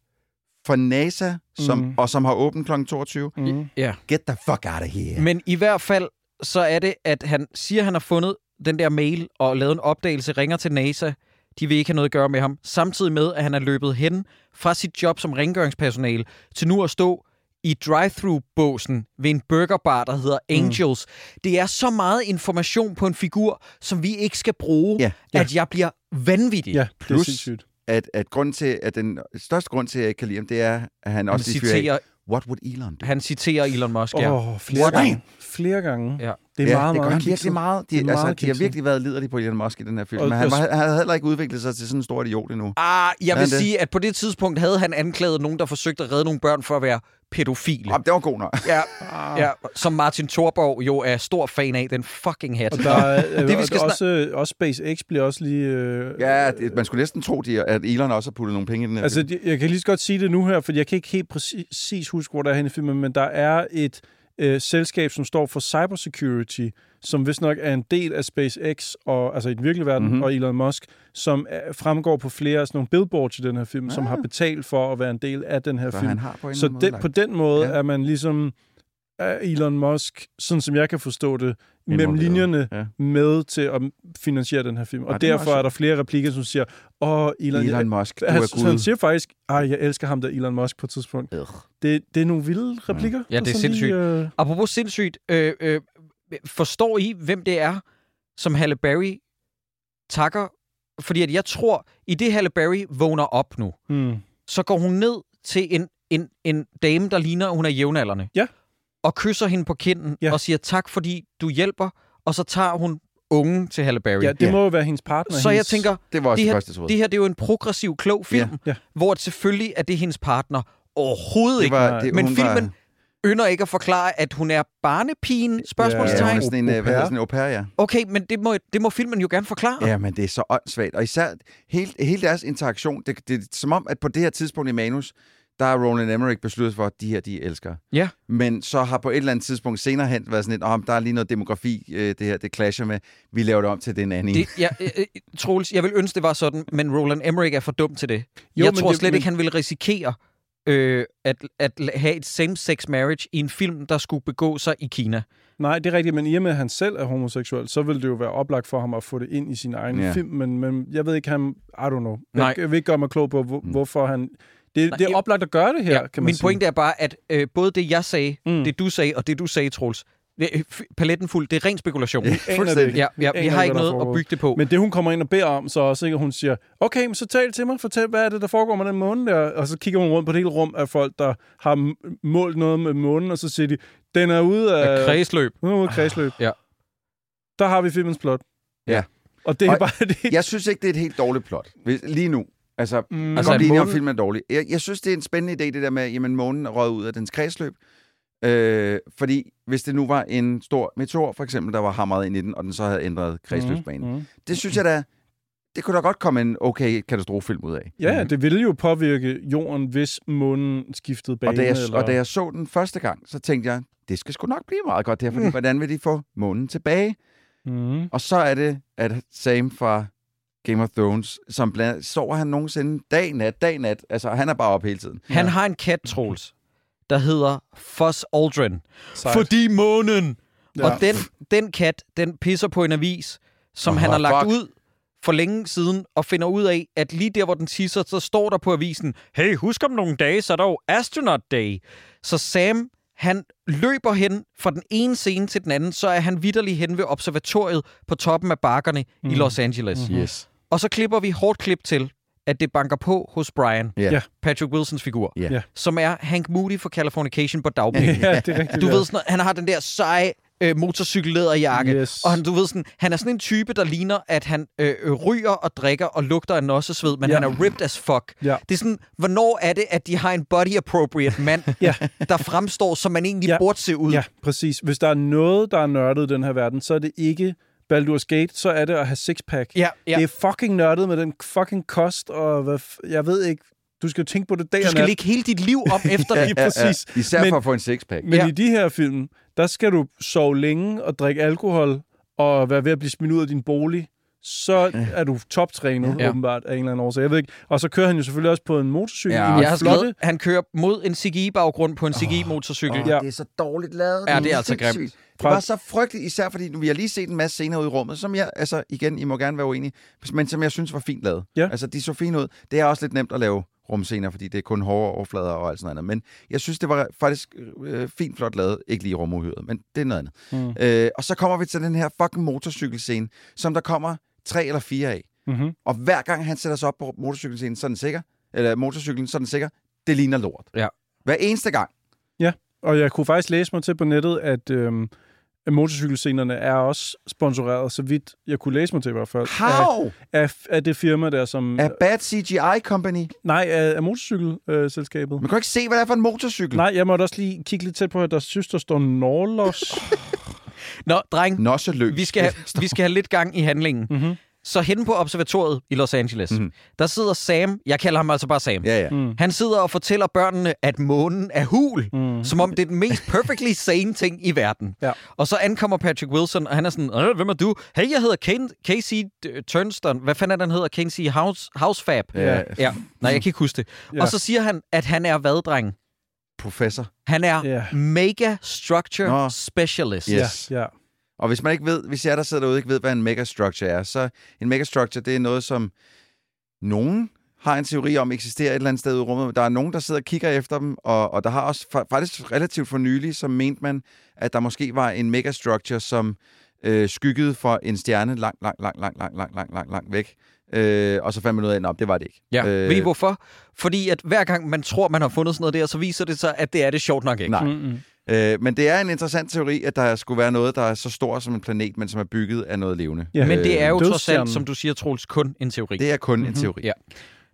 for NASA, som, Mhm. og som har åbent kl. 22. Mm. Ja. Get the fuck out of here. Men i hvert fald, så er det, at han siger, at han har fundet den der mail og lavet en opdagelse, ringer til NASA. De vil ikke have noget at gøre med ham. Samtidig med, at han er løbet hen fra sit job som rengøringspersonale til nu at stå i drive-thru-båsen ved en burgerbar, der hedder Angels. Mm. Det er så meget information på en figur, som vi ikke skal bruge, Ja. at jeg bliver vanvittig. Ja, det er Plus- sindssygt. At, at, grund til, at den største grund til, at jeg ikke kan lide ham, det er, at han Han også af, citerer, what would Elon do? han citerer Elon Musk, Åh, ja. oh, flere What? gange. Flere gange. Ja. Det er ja, meget, det gør meget han virkelig meget. De, Det er altså, meget de har virkelig været liderlige på Elon Musk i den her film, Og- men han, var, han havde heller ikke udviklet sig til sådan en stor idiot endnu. Ah, jeg vil det? sige, at på det tidspunkt havde han anklaget nogen, der forsøgte at redde nogle børn for at være pædofile. Jamen, det var god nok. Ja, Ah. ja, som Martin Thorborg jo er stor fan af, den fucking hat. Og der er, Det, vi vi skal også, også SpaceX bliver også lige... Øh, Ja, det, man skulle næsten tro, de, at Elon også har puttet nogle penge i den her Altså, film. jeg, jeg kan lige så godt sige det nu her, for jeg kan ikke helt præcis huske, hvor der er henne i filmen, men der er et øh, selskab, som står for cybersecurity, som vist nok er en del af SpaceX, og, altså i den virkelige verden, Mhm. mm-hmm. og Elon Musk, som er, fremgår på flere af sådan nogle billboards i den her film, ah. som har betalt for at være en del af den her Så film. Så den, på den måde Ja. ja. er man ligesom Elon Musk, sådan som jeg kan forstå det, mellem linjerne Ja. med til at finansiere den her film. Og det er derfor også- er der flere replikker, som siger, åh, Elon, Elon Musk, du han, er han gud. siger faktisk, ej, jeg elsker ham der Elon Musk på et tidspunkt. Ugh. Det, det er nogle vilde replikker. Ja, det der er sindssygt. øh, Apropos sindssygt, øh, øh, forstår I, hvem det er, som Halle Berry takker? Fordi at jeg tror, i det Halle Berry vågner op nu, mm. så går hun ned til en, en, en dame, der ligner, at hun er jævnaldrende. Ja. Og kysser hende på kinden Ja. og siger tak, fordi du hjælper. Og så tager hun ungen til Halle Berry. Ja, det Ja. må jo være hendes partner. så jeg hendes... tænker, Det var også det det, her, første, jeg det her det er jo en progressiv, klog film, Ja. Ja. hvor det selvfølgelig er det hendes partner overhovedet det ikke. var, Nej. det, Men filmen var, ynder ikke at forklare, at hun er barnepigen? ja, Spørgsmålstegn. hun er sådan en, Au øh, hvad hedder pair. sådan en au pair, ja. Okay, men det må, det må filmen jo gerne forklare. Ja, men det er så åndssvagt. Og især hele, hele deres interaktion, det, det er som om, at på det her tidspunkt i manus, der har Roland Emmerich besluttet for, at de her, de elsker. Ja. Men så har på et eller andet tidspunkt senere hen været sådan lidt, om der er lige noget demografi, øh, det her, det clasher med, vi laver det om til den anden. Det, ja, øh, øh, Troels, jeg vil ønske, det var sådan, men Roland Emmerich er for dum til det. Jo, jeg men tror det- slet men- ikke, han ville risikere øh, at, at have et same-sex marriage i en film, der skulle begå sig i Kina. Nej, det er rigtigt, men i og med, at han selv er homoseksuel, så vil det jo være oplagt for ham at få det ind i sin egen Ja. film, men, men jeg ved ikke, han... I don't know. Nej. Jeg, jeg vil ikke gøre mig klog på, hvor, Mm. hvorfor han... Det, Nej, det er jeg- oplagt at gøre det her, Ja, kan man min sige. pointe er bare, at øh, både det, jeg sagde, Mm. det du sagde, og det du sagde, Troels, det, er, f- paletten fuld, det er ren spekulation. Ja, det fuldstændig. Ja, ja, vi har ikke, noget at bygge det på. Men det, hun kommer ind og beder om, så også ikke, at hun siger, okay, men så tal til mig, fortæl, hvad er det, der foregår med den måne der? Og så kigger hun rundt på et helt rum af folk, der har målt noget med månen, og så siger de, den er ude af, Af kredsløb. nu er ude af kredsløb. Ja. Der har vi filmens plot. Ja. Og det er Og bare det. Jeg synes ikke, det er et helt dårligt plot. Lige nu. Altså, Mm. Altså, godt blive om, filmen er dårlig. Jeg, jeg synes, det er en spændende idé, det der med, at jamen, månen røget ud af dens kredsløb. Øh, fordi hvis det nu var en stor meteor, for eksempel, der var hamret ind i den, og den så havde ændret kredsløbsbanen. Mm. Mm. Det synes jeg da, det kunne da godt komme en okay katastrofefilm ud af. Ja, det ville jo påvirke jorden, hvis månen skiftede bane. Og da, jeg, eller... og da jeg så den første gang, så tænkte jeg, det skal sgu nok blive meget godt det her, fordi hvordan vil de få månen tilbage? Mm. Og så er det, at Sam fra Game of Thrones, som blandt sover han nogensinde dag, nat, dag, nat. Altså, han er bare op hele tiden. Han Ja. har en kat, Troels, der hedder Fuzz Aldrin. Sejt. Fordi månen! Ja. Og den, den kat, den pisser på en avis, som Åh, han har lagt fuck. ud for længe siden, og finder ud af, at lige der, hvor den tisser, så står der på avisen, hey, husk om nogle dage, så er der jo Astronaut Day. Så Sam, han løber hen fra den ene scene til den anden, så er han vidderlig hen ved observatoriet på toppen af bakkerne mm. i Los Angeles. Mhm. Yes. Og så klipper vi hårdt klip til, at det banker på hos Brian, Ja. Ja. Patrick Wilsons figur, Ja. Ja. som er Hank Moody for Californication på dagpenge. ja, det er rigtigt. Du ved sådan han har den der seje øh, motorcykellæderjakke, Yes. og han, du ved sådan, han er sådan en type, der ligner, at han øh, øh, ryger og drikker og lugter af nossesved, men Ja. han er ripped as fuck. Ja. Det er sådan, hvornår er det, at de har en body-appropriate mand, Ja. der fremstår, som man egentlig Ja. burde se ud? Ja, præcis. Hvis der er noget, der er nørdet i den her verden, så er det ikke Baldur's Gate, så er det at have sixpack. Ja, ja. Det er fucking nørdet med den fucking kost, og hvad f- jeg ved ikke, du skal jo tænke på det dag Du skal lægge hele dit liv om efter det. Lige præcis. Især Men- for at få en sixpack. Men Ja. i de her film, der skal du sove længe og drikke alkohol, og være ved at blive smidt ud af din bolig. Så er du toptrænet, Ja. ja. åbenbart, af en eller anden årsag. Jeg ved ikke. Og så kører han jo selvfølgelig også på en motorcykel. Ja, Jeg har skrevet, han kører mod en CGI-baggrund på en CGI-motorcykel. Åh, Ja. Det er så dårligt lavet. Ja, det er altså sindssygt. Det var så frygteligt, især fordi nu, vi har lige set en masse scener ude i rummet, som jeg, altså igen, I må gerne være uenige, men som jeg synes var fint lavet. Ja. Altså, de så fine ud. Det er også lidt nemt at lave rumscener, fordi det er kun hårde overflader og alt sådan noget andet. Men jeg synes, det var faktisk øh, fint flot lavet. Ikke lige rumuhyret, men det er noget andet. Mm. Øh, og så kommer vi til den her fucking motorcykelscene, som der kommer tre eller fire af. Mm-hmm. Og hver gang han sætter sig op på motorcykelscenen, så er den sikker. Eller motorcyklen, så er den sikker. Det ligner lort. Ja. Hver eneste gang. Og jeg kunne faktisk læse mig til på nettet, at, at motorcykelscenerne er også sponsoreret, så vidt jeg kunne læse mig til i hvert fald. How? Af, af, af det firma der, som... A bad CGI company. Nej, af, af motorcykelselskabet. Man kan ikke se, hvad det er for en motorcykel. Nej, jeg måtte også lige kigge lidt tæt på, at der synes, der står Norlos. Nå, dreng, Nosseløb. vi skal, have, vi skal have lidt gang i handlingen. mm-hmm. Så henne på observatoriet i Los Angeles, mm-hmm. der sidder Sam, jeg kalder ham altså bare Sam, Ja, ja. Mm. Han sidder og fortæller børnene, at månen er hul, Mm. som om det er den mest perfectly sane ting i verden. Ja. Og så ankommer Patrick Wilson, og han er sådan, "Øh, hvem er du? Hey, jeg hedder Kane, Casey Turnston. Hvad fanden er den hedder? Casey House, Housefab. Ja. ja. Nej, jeg kan ikke huske det. Ja. Og så siger han, at han er hvad, dreng? professor. Han er Ja. mega structure Nå. specialist. Yes. Ja. Og hvis man ikke ved, hvis jeg der sidder derude ikke ved, hvad en megastructure er, så en megastructure, det er noget, som nogen har en teori om eksisterer et eller andet sted ude i rummet. Der er nogen, der sidder og kigger efter dem, og, og der har også fa- faktisk relativt for nylig, som mente man, at der måske var en megastructure, som øh, skyggede for en stjerne langt, langt, langt, langt, langt, langt, langt, langt, langt væk. Øh, og så fandt man ud af, at det var det ikke. Ja. Øh, Ved I hvorfor? Fordi at hver gang man tror, man har fundet sådan noget der, så viser det sig, at det er det sjovt nok ikke. Nej. Mm-mm. Øh, men det er en interessant teori, at der skulle være noget, der er så stor som en planet, men som er bygget af noget levende. Ja. Men det er jo trods Dødsstjernen. alt, som du siger, Troels, kun en teori. Det er kun mm-hmm. en Mhm. teori. Ja.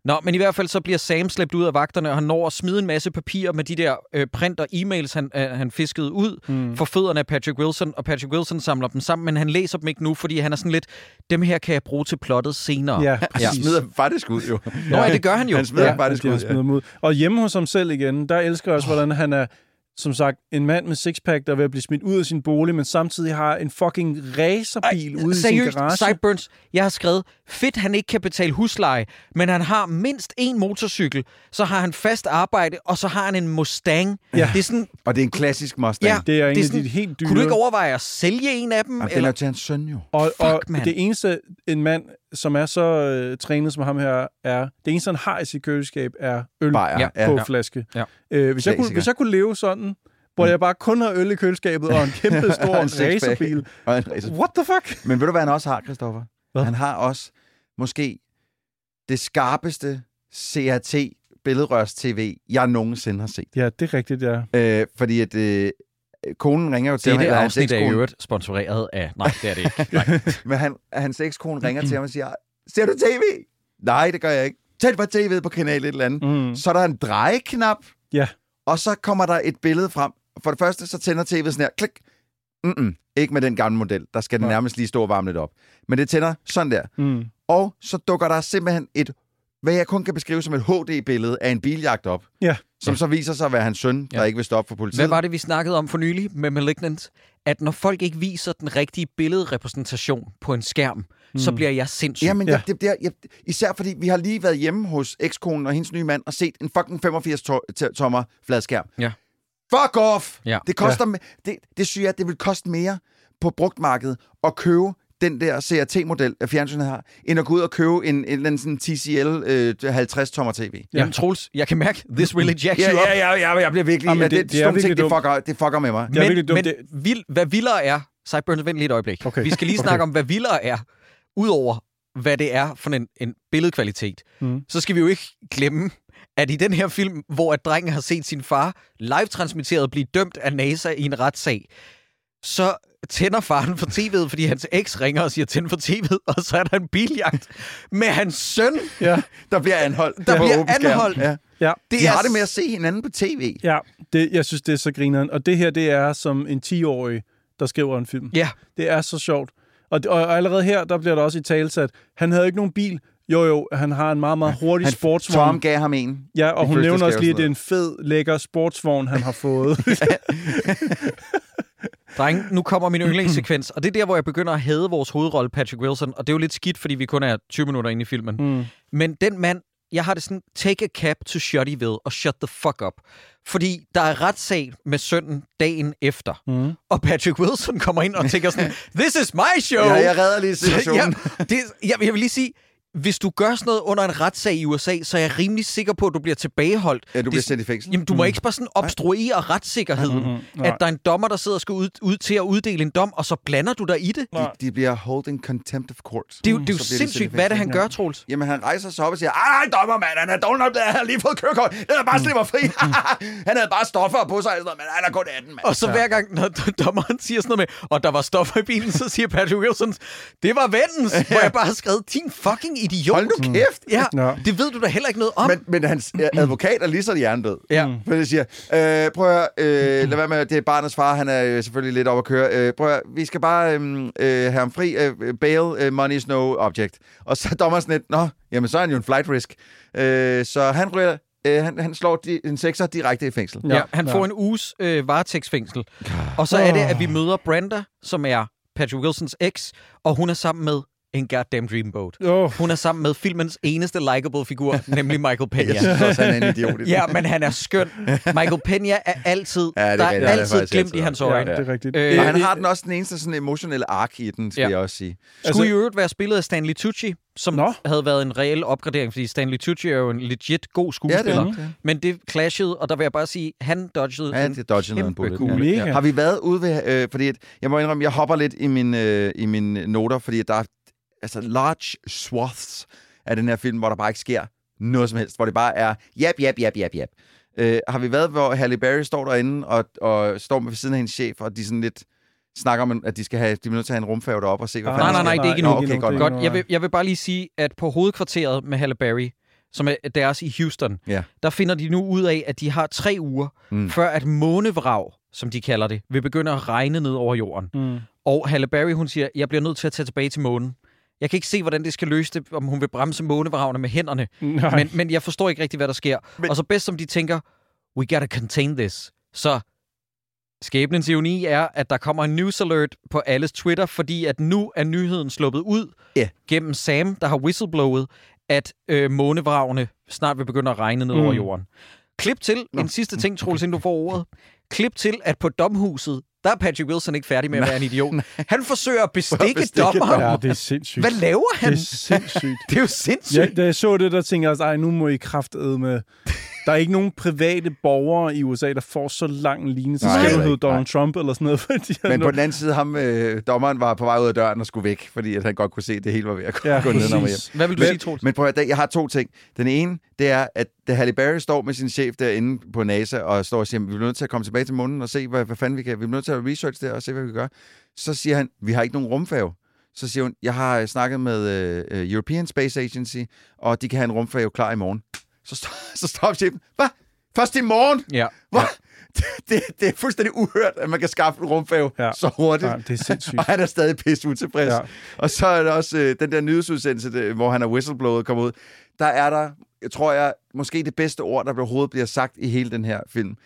Nå, men i hvert fald så bliver Sam slæbt ud af vagterne, og han når at smide en masse papir med de der øh, print og e-mails, han, øh, han fiskede ud mm. for fødderne af Patrick Wilson, og Patrick Wilson samler dem sammen, men han læser dem ikke nu, fordi han er sådan lidt, dem her kan jeg bruge til plottet senere. Ja, Han præcis. smider faktisk ud, jo. Nå, ja, det gør han jo. Han smider Ja, faktisk ud, ja. dem ud. Og hjemme hos ham selv igen, der elsker jeg også, hvordan han er, som sagt, en mand med sixpack, der er ved at blive smidt ud af sin bolig, men samtidig har en fucking racerbil ude i sin Seriøst, garage. Sideburns, jeg har skrevet, fedt han ikke kan betale husleje, men han har mindst en motorcykel, så har han fast arbejde, og så har han en Mustang. Ja. Det er sådan, Og det er en klassisk Mustang. ja, Det er en af sådan, de helt dyre. Kunne du ikke overveje at sælge en af dem? Jamen, den er til hans søn, jo. Og, og mand. det eneste, en mand, som er så øh, trænet som ham her, er, det eneste, han har i sit køleskab, er øl Bajer, ja, på Ja. flaske. Ja. Øh, hvis, jeg kunne, hvis jeg kunne leve sådan, hvor jeg bare kun har øl i køleskabet og en kæmpe stor racerbil. Og en racer. What the fuck? Men ved du, hvad han også har, Christoffer? Hvad? Han har også måske det skarpeste CRT billedrørs-tv, jeg nogensinde har set. Ja, det er rigtigt, ja. Øh, fordi at øh, konen ringer jo til Det er ham, det eller hans afsnit, der er i øvrigt sponsoreret af... Nej, det er det ikke. Nej. men han, hans ekskone ringer til ham og siger, ser du tv? Nej, det gør jeg ikke. Tænd på tv'et på kanal et eller andet. Mm. Så er der en drejeknap, Ja. og så kommer der et billede frem. For det første, så tænder tv'et sådan her. Klik. Mm-mm. Ikke med den gamle model. Der skal den nærmest lige stå og varme lidt op. Men det tænder sådan der. Mm. Og så dukker der simpelthen et, hvad jeg kun kan beskrive som et HD-billede af en biljagt op. Ja. Som så viser sig at være hans søn, der Ja. ikke vil stoppe for politiet. Hvad var det, vi snakkede om for nylig med Malignant? At når folk ikke viser den rigtige billedrepræsentation på en skærm, mm. så bliver jeg sindssyg. Jamen, Ja. ja. det, det, jeg, især fordi vi har lige været hjemme hos ekskonen og hendes nye mand og set en fucking 85-tommer fladskærm. Ja. Fuck off! Ja. Det koster, ja. det, det synes jeg, det vil koste mere på brugtmarkedet at købe den der CRT-model, af fjernsynet har, end at gå ud og købe en, en eller anden sådan TCL øh, 50-tommer tv. Jamen, Troels, jeg kan mærke, this really jacks Ja, you up. ja, ja, ja, jeg bliver virkelig... Jamen, Ja, det- det, det, det er det, virkelig ting, det, fucker, det fucker med mig. Det er men, virkelig dumt. men Det- vild, hvad vildere er... Sideburns, vent lige et øjeblik. Okay. Vi skal lige Okay. snakke om, hvad vildere er, udover hvad det er for en, en billedkvalitet. Mm. Så skal vi jo ikke glemme, at i den her film, hvor at drengen har set sin far live-transmitteret blive dømt af NASA i en retssag, så tænder faren for tv'et, fordi hans eks ringer og siger, tænd for tv'et, og så er der en biljagt med hans søn. Ja, Der bliver anholdt. Der på bliver anholdt. Ja. ja. Det De er har det med at se hinanden på tv. ja det, jeg synes, det er så grineren. Og det her, det er som en 10-årig, der skriver en film. Ja, Det er så sjovt. Og, og, allerede her, der bliver der også i talsat, han havde ikke nogen bil. Jo, jo, han har en meget, meget hurtig Han, sportsvogn. Tom gav ham en. Ja, og hun nævner også lige, at det er en fed, lækker sportsvogn, han har fået. Dreng, nu kommer min yndlingssekvens, og det er der, hvor jeg begynder at hade vores hovedrolle, Patrick Wilson, og det er jo lidt skidt, fordi vi kun er 20 minutter inde i filmen. mm. Men den mand, jeg har det sådan, take a cab to Shuttyville og shut the fuck up. Fordi der er retssag med sønnen dagen efter, Mm. og Patrick Wilson kommer ind og tænker sådan, this is my show! Ja, jeg redder lige situationen. ja, det, jeg, jeg vil lige sige, hvis du gør sådan noget under en retssag i USA, så er jeg rimelig sikker på, at du bliver tilbageholdt. Ja, du bliver sendt i fængsel. Jamen, du må ikke bare sådan obstruere retssikkerheden. Mm, mm, nej. at der er en dommer, der sidder og skal ud, ud til at uddele en dom, og så blander du dig i det. De, de bliver holding contempt of court. Det er jo, det er jo Så bliver de sindssygt, hvad det, han gør, Troels? Jamen, han rejser sig op og siger, ej, dommer, mand, han er dårlig nok, han har lige fået kørekort. Den er bare slipper fri. han havde bare stoffer på sig, men han er kun 18, mand. Og så hver gang, når dommeren siger sådan noget med, og der var stoffer i bilen, så siger Patrick Wilson, det var vennens, hvor jeg bare har skrevet, din fucking idiot. Hold nu kæft. Ja, Nå. det ved du da heller ikke noget om. Men, men hans advokat er lige så hjernedød. Ja. For det siger, øh, prøv at høre, øh, lad være med, det er barnets far, han er øh, selvfølgelig lidt over at køre. Øh, prøv at høre, vi skal bare øh, øh, have ham fri. Øh, bail, øh, money is no object. Og så er dommeren sådan lidt, nå, jamen så er han jo en flight risk. Øh, så han ryger, øh, han, han slår de, en sekser direkte i fængsel. Ja, han Ja. får en uges øh, varetægtsfængsel. Og så er det, at vi møder Brenda, som er Patrick Wilsons eks, og hun er sammen med en goddamn dreamboat. Oh, Hun er sammen med filmens eneste likable figur, nemlig Michael Peña. Jeg synes også, han er en idiot. Ja, men han er skøn. Michael Peña er altid, Ja, det er der rigtigt. er er altid glimt altid i hans ja, øjne. det er rigtigt. Øh, Og han har den også den eneste sådan emotionelle ark i den, skal Ja. jeg også sige. Skulle Altså- i øvrigt være spillet af Stanley Tucci, som Nå. havde været en reel opgradering, fordi Stanley Tucci er jo en legit god Ja, det skuespiller. er det. Men det clashede, og der vil jeg bare sige, han dodgede Ja, en det dodgede noget en kæmpe bullet. kugle. Mega. Har vi været ude ved... Øh, fordi at, jeg må indrømme, jeg hopper lidt i min, øh, i mine noter, fordi at der er altså large swaths af den her film, hvor der bare ikke sker noget som helst. Hvor det bare er jab, jab, jab, jab, jab. Øh, har vi været, hvor Halle Berry står derinde og, og står ved siden af hendes chef, og de sådan lidt snakker om, at de skal have, de er nødt til at have en rumfærge deroppe og se, hvad Ah, Nej, fanden nej, nej, sker. det er ikke endnu. okay, godt. Godt, jeg vil, jeg vil bare lige sige, at på hovedkvarteret med Halle Berry, som er deres i Houston, Ja. der finder de nu ud af, at de har tre uger, Mm. mm. før at månevrag, som de kalder det, vil begynde at regne ned over jorden. Mm. Og Halle Berry, hun siger, jeg bliver nødt til at tage tilbage til månen. Jeg kan ikke se, hvordan det skal løse det, om hun vil bremse månevragene med hænderne. Nej. Men, men jeg forstår ikke rigtig, hvad der sker. Men-. Og så bedst som de tænker, we gotta contain this. Så skæbnens ironi er, at der kommer en news alert på alles Twitter, fordi at nu er nyheden sluppet ud Ja. gennem Sam, der har whistleblowet, at øh, månevragene snart vil begynde at regne ned mm. over jorden. Klip til. Nå. en sidste ting, Troels, inden du får ordet. Klip til, at på domhuset, der er Patrick Wilson ikke færdig med at være en idiot. Han forsøger at bestikke, bestikke dommeren. Ja, det er sindssygt. Hvad laver han? Det er sindssygt. Det er jo sindssygt. Ja, da jeg så det, der tænkte jeg også, ej, nu må I kraftede med... Der er ikke nogen private borgere i USA, der får så lang en lignende. Så Nej, skal du hedde. Donald Nej. Trump eller sådan noget. Fordi Men nu- på den anden side, ham, øh, dommeren var på vej ud af døren og skulle væk, fordi at han godt kunne se, at det hele var ved at gå, ja, gå ned, var hjem. Hvad vil du Men- sige, Troels? Men prøv at, jeg har to ting. Den ene, det er, at da Halle Berry står med sin chef derinde på NASA og står og siger, vi er nødt til at komme tilbage til månen og se, hvad, hvad fanden vi kan. Vi er nødt til at research der og se, hvad vi kan gøre. Så siger han, vi har ikke nogen rumfærge. Så siger hun, jeg har snakket med øh, European Space Agency, og de kan have en rumfærge klar i morgen. Så, står, så står chefen, hvad? Først i morgen? Ja. Hvad? Det, det er fuldstændig uhørt, at man kan skaffe en rumfærge Ja. så hurtigt. Ja, det er sindssygt. Og han er stadig pisse utilfreds. Ja. Ja. Og så er der også øh, den der nyhedsudsendelse, det, hvor han er whistleblowet kommer ud. Der er der, jeg tror jeg, måske det bedste ord, der overhovedet bliver sagt i hele den her film.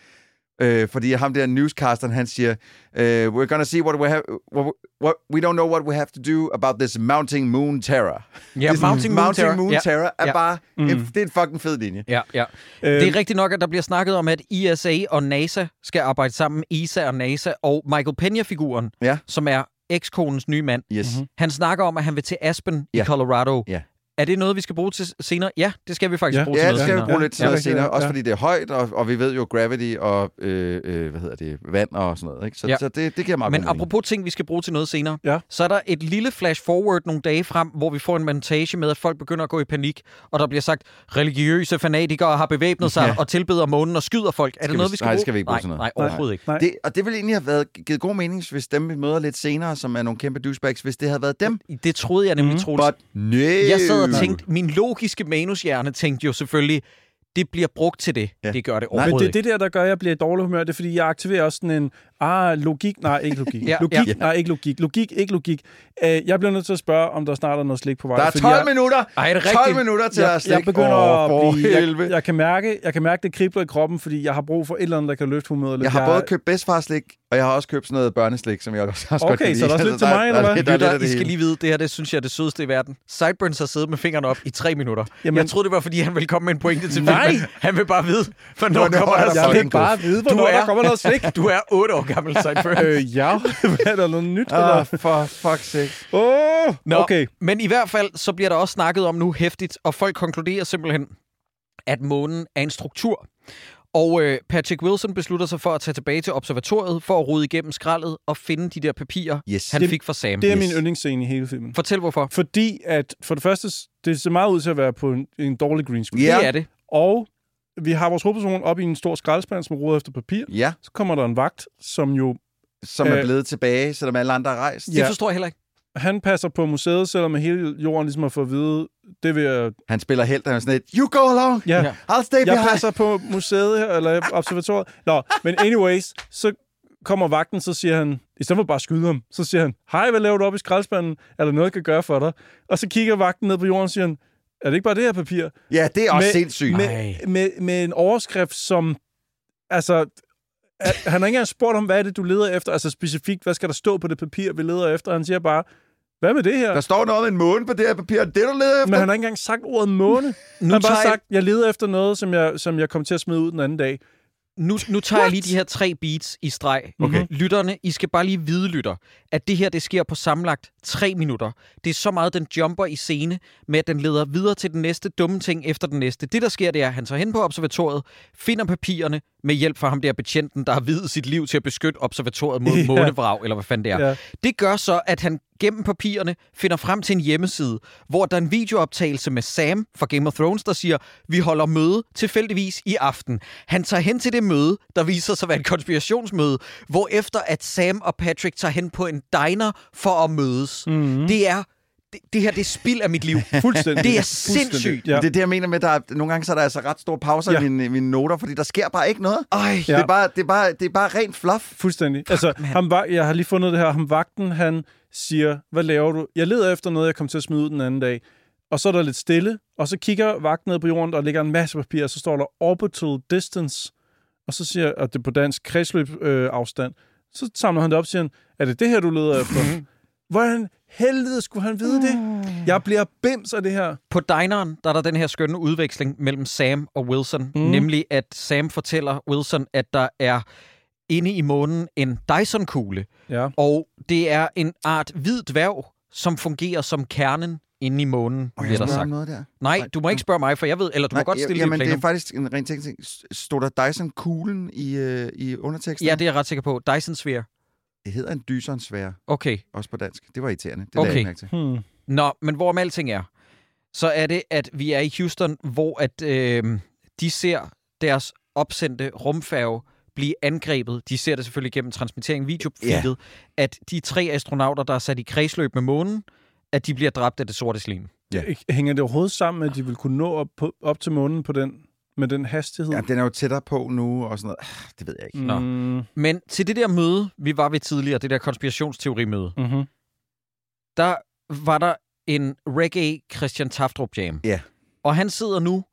Øh, fordi ham der newscasteren, han siger, øh, we're gonna see what we have, what, what, we don't know what we have to do about this mounting moon terror. Ja, sådan, Mounting Moon mounting Terror. moon terror er Ja. bare, Mm. en, det er en fucking fed linje. Ja, ja. Øh, Det er rigtigt nok, at der bliver snakket om, at ESA og NASA skal arbejde sammen. ESA og NASA og Michael Peña-figuren, Ja. som er ekskonens nye mand. Yes. Mhm. Han snakker om, at han vil til Aspen Ja. i Colorado. Ja. Er det noget, vi skal bruge til senere? Ja, det skal vi faktisk Ja. bruge til Ja, noget det skal vi senere. bruge lidt til Ja, senere. ja. Også Ja. fordi det er højt, og, og vi ved jo gravity og, øh, øh, hvad hedder det, vand og sådan noget. Ikke? Så, Ja. så det, det giver meget Men mening. apropos ting, vi skal bruge til noget senere, Ja. så er der et lille flash forward nogle dage frem, hvor vi får en montage med, at folk begynder at gå i panik, og der bliver sagt, religiøse fanatikere har bevæbnet sig Ja. og tilbeder månen og skyder folk. Er det vi- noget, vi skal nej, det bruge? skal vi ikke bruge nej, til noget. Nej, overhovedet ikke. Nej. Det, og det ville egentlig have været, givet god mening, hvis dem, vi møder lidt senere, som er nogle kæmpe douchebags, hvis det havde været dem. Det troede jeg nemlig, Mhm. Troels. But no. Jeg sad og tænkte, min logiske manushjerne tænkte jo selvfølgelig, det bliver brugt til det. Ja. Det gør det Men overhovedet det er det der, der gør, at jeg bliver i dårlig humør. Det er, fordi jeg aktiverer også sådan en, ah, logik, nej, ikke logik. Ja, logik, ja. nej, ikke logik. Logik, ikke logik. Uh, jeg bliver nødt til at spørge, om der snart er noget slik på vej. Der er fordi 12 jeg, minutter! Ej, er det 12 rigtigt? minutter til jeg, at slikke. jeg begynder Åh, at blive... Jeg, jeg, kan mærke, jeg kan mærke, det kribler i kroppen, fordi jeg har brug for et eller andet, der kan løfte humøret lidt. Jeg har både købt bedstfarslik, og jeg har også købt sådan noget børneslik, som jeg også, også Okay, godt lide. så er der også lidt til mig, eller hvad? Er Lytter, I skal lige vide, det her det synes jeg er det sødeste i verden. Sideburns har siddet med fingrene op i tre minutter. Jamen- jeg troede, det var, fordi han ville komme med en pointe til Nej! filmen. Han vil bare vide, for når Hvornår kommer er der der Jeg slik. vil bare vide, hvornår er- der kommer noget slik. Du er 8 år gammel, Sideburns. øh, ja, er der noget nyt? Ah, Eller? for fuck's sake. Åh, oh, Nå, okay. Men i hvert fald, så bliver der også snakket om nu hæftigt, og folk konkluderer simpelthen, at månen er en struktur. Og øh, Patrick Wilson beslutter sig for at tage tilbage til observatoriet for at rode igennem skraldet og finde de der papirer, Yes. han Det- fik fra Sam. Det er Yes. min yndlingsscene i hele filmen. Fortæl hvorfor. Fordi at, for det første, det ser meget ud til at være på en, en dårlig green screen. Ja. Det er det. Og vi har vores hovedperson op i en stor skraldespand, som roder efter papir. Ja, Så kommer der en vagt, som jo... som er Øh, blevet tilbage, selvom alle andre er rejst. Det Ja. forstår jeg heller ikke. Han passer på museet, selvom hele jorden ligesom har fået at vide, det vil jeg... Han spiller helt, han er sådan lidt, you go along, Ja, ja. I'll stay jeg behind. passer på museet her, eller observatoriet. Nå, men anyways, så kommer vagten, så siger han, i stedet for bare at skyde ham, så siger han, hej, hvad laver du op i skraldespanden? Er der noget, jeg kan gøre for dig? Og så kigger vagten ned på jorden og siger han, er det ikke bare det her papir? Ja, det er også Med- sindssygt. Med, Ej. med, med en overskrift, som... Altså, at- han har ikke engang spurgt om, hvad er det, du leder efter? Altså specifikt, hvad skal der stå på det papir, vi leder efter? Han siger bare, Hvad med det her? Der står noget om en måne på det her papir. Det, du leder efter? Men han har ikke engang sagt ordet måne. Nu han har bare sagt, jeg leder efter noget, som jeg, som jeg kom til at smide ud den anden dag. Nu, nu tager jeg lige de her tre beats i streg. Okay. Lytterne, I skal bare lige vide, lytter, at det her, det sker på sammenlagt tre minutter. Det er så meget, den jumper i scene, med at den leder videre til den næste dumme ting efter den næste. Det, der sker, det er, at han tager hen på observatoriet, finder papirerne med hjælp fra ham der betjenten, der har videt sit liv til at beskytte observatoriet mod Ja. månevrag, eller hvad fanden det er. Ja. Det gør så, at han gennem papirerne finder frem til en hjemmeside, hvor der er en videooptagelse med Sam fra Game of Thrones, der siger, vi holder møde tilfældigvis i aften. Han tager hen til det møde, der viser sig at være et konspirationsmøde, hvor efter at Sam og Patrick tager hen på en diner for at mødes. Mm-hmm. Det er det, det her, det er spild af mit liv. Fuldstændig. Det er sindssygt. Ja. Det er det, jeg mener med, at der er, nogle gange så er der altså ret store pauser Ja. i mine, mine noter, fordi der sker bare ikke noget. Ej, Ja. Det, er bare, det, er bare, det er bare rent fluff. Fuldstændig. Altså, ham, var- jeg har lige fundet det her. Ham vagten, han siger, hvad laver du? Jeg leder efter noget, jeg kom til at smide ud den anden dag. Og så er der lidt stille, og så kigger vagten ned på jorden, der ligger en masse papir, og så står der orbital distance. Og så siger og det er på dansk kredsløb øh, afstand. Så samler han det op og siger, han, er det det her, du leder efter? Hvordan helvede skulle han vide det? Jeg bliver bims af det her. På dineren, der er der den her skønne udveksling mellem Sam og Wilson. Mm. Nemlig, at Sam fortæller Wilson, at der er inde i månen en Dyson-kugle. Ja. Og det er en art hvid dværg, som fungerer som kernen inde i månen, Og bliver der sagt. noget der. Nej, du må ikke spørge mig, for jeg ved, eller du må godt stille jamen, et det er faktisk en ren teknisk ting. Stod der Dyson-kuglen i, øh, i underteksten? Ja, det er jeg ret sikker på. Dyson Sphere. Det hedder en Dyson-sfære, Okay. også på dansk. Det var irriterende. Det Okay. lagde jeg mærke til. Hmm. Nå, men hvorom alting er, så er det, at vi er i Houston, hvor at, øh, de ser deres opsendte rumfærge blive angrebet. De ser det selvfølgelig gennem transmittering videofeedet, yeah. at de tre astronauter, der er sat i kredsløb med månen, at de bliver dræbt af det sorte slim. Ja. Hænger det overhovedet sammen med, at de vil kunne nå op, på, op til månen på den, med den hastighed? Ja, den er jo tættere på nu og sådan noget. Ah, Det ved jeg ikke. Nå. Mm, Men til det der møde, vi var ved tidligere, det der konspirationsteorimøde, mm-hmm. der var der en reggae Christian Taftrup jam. Ja. Og han sidder nu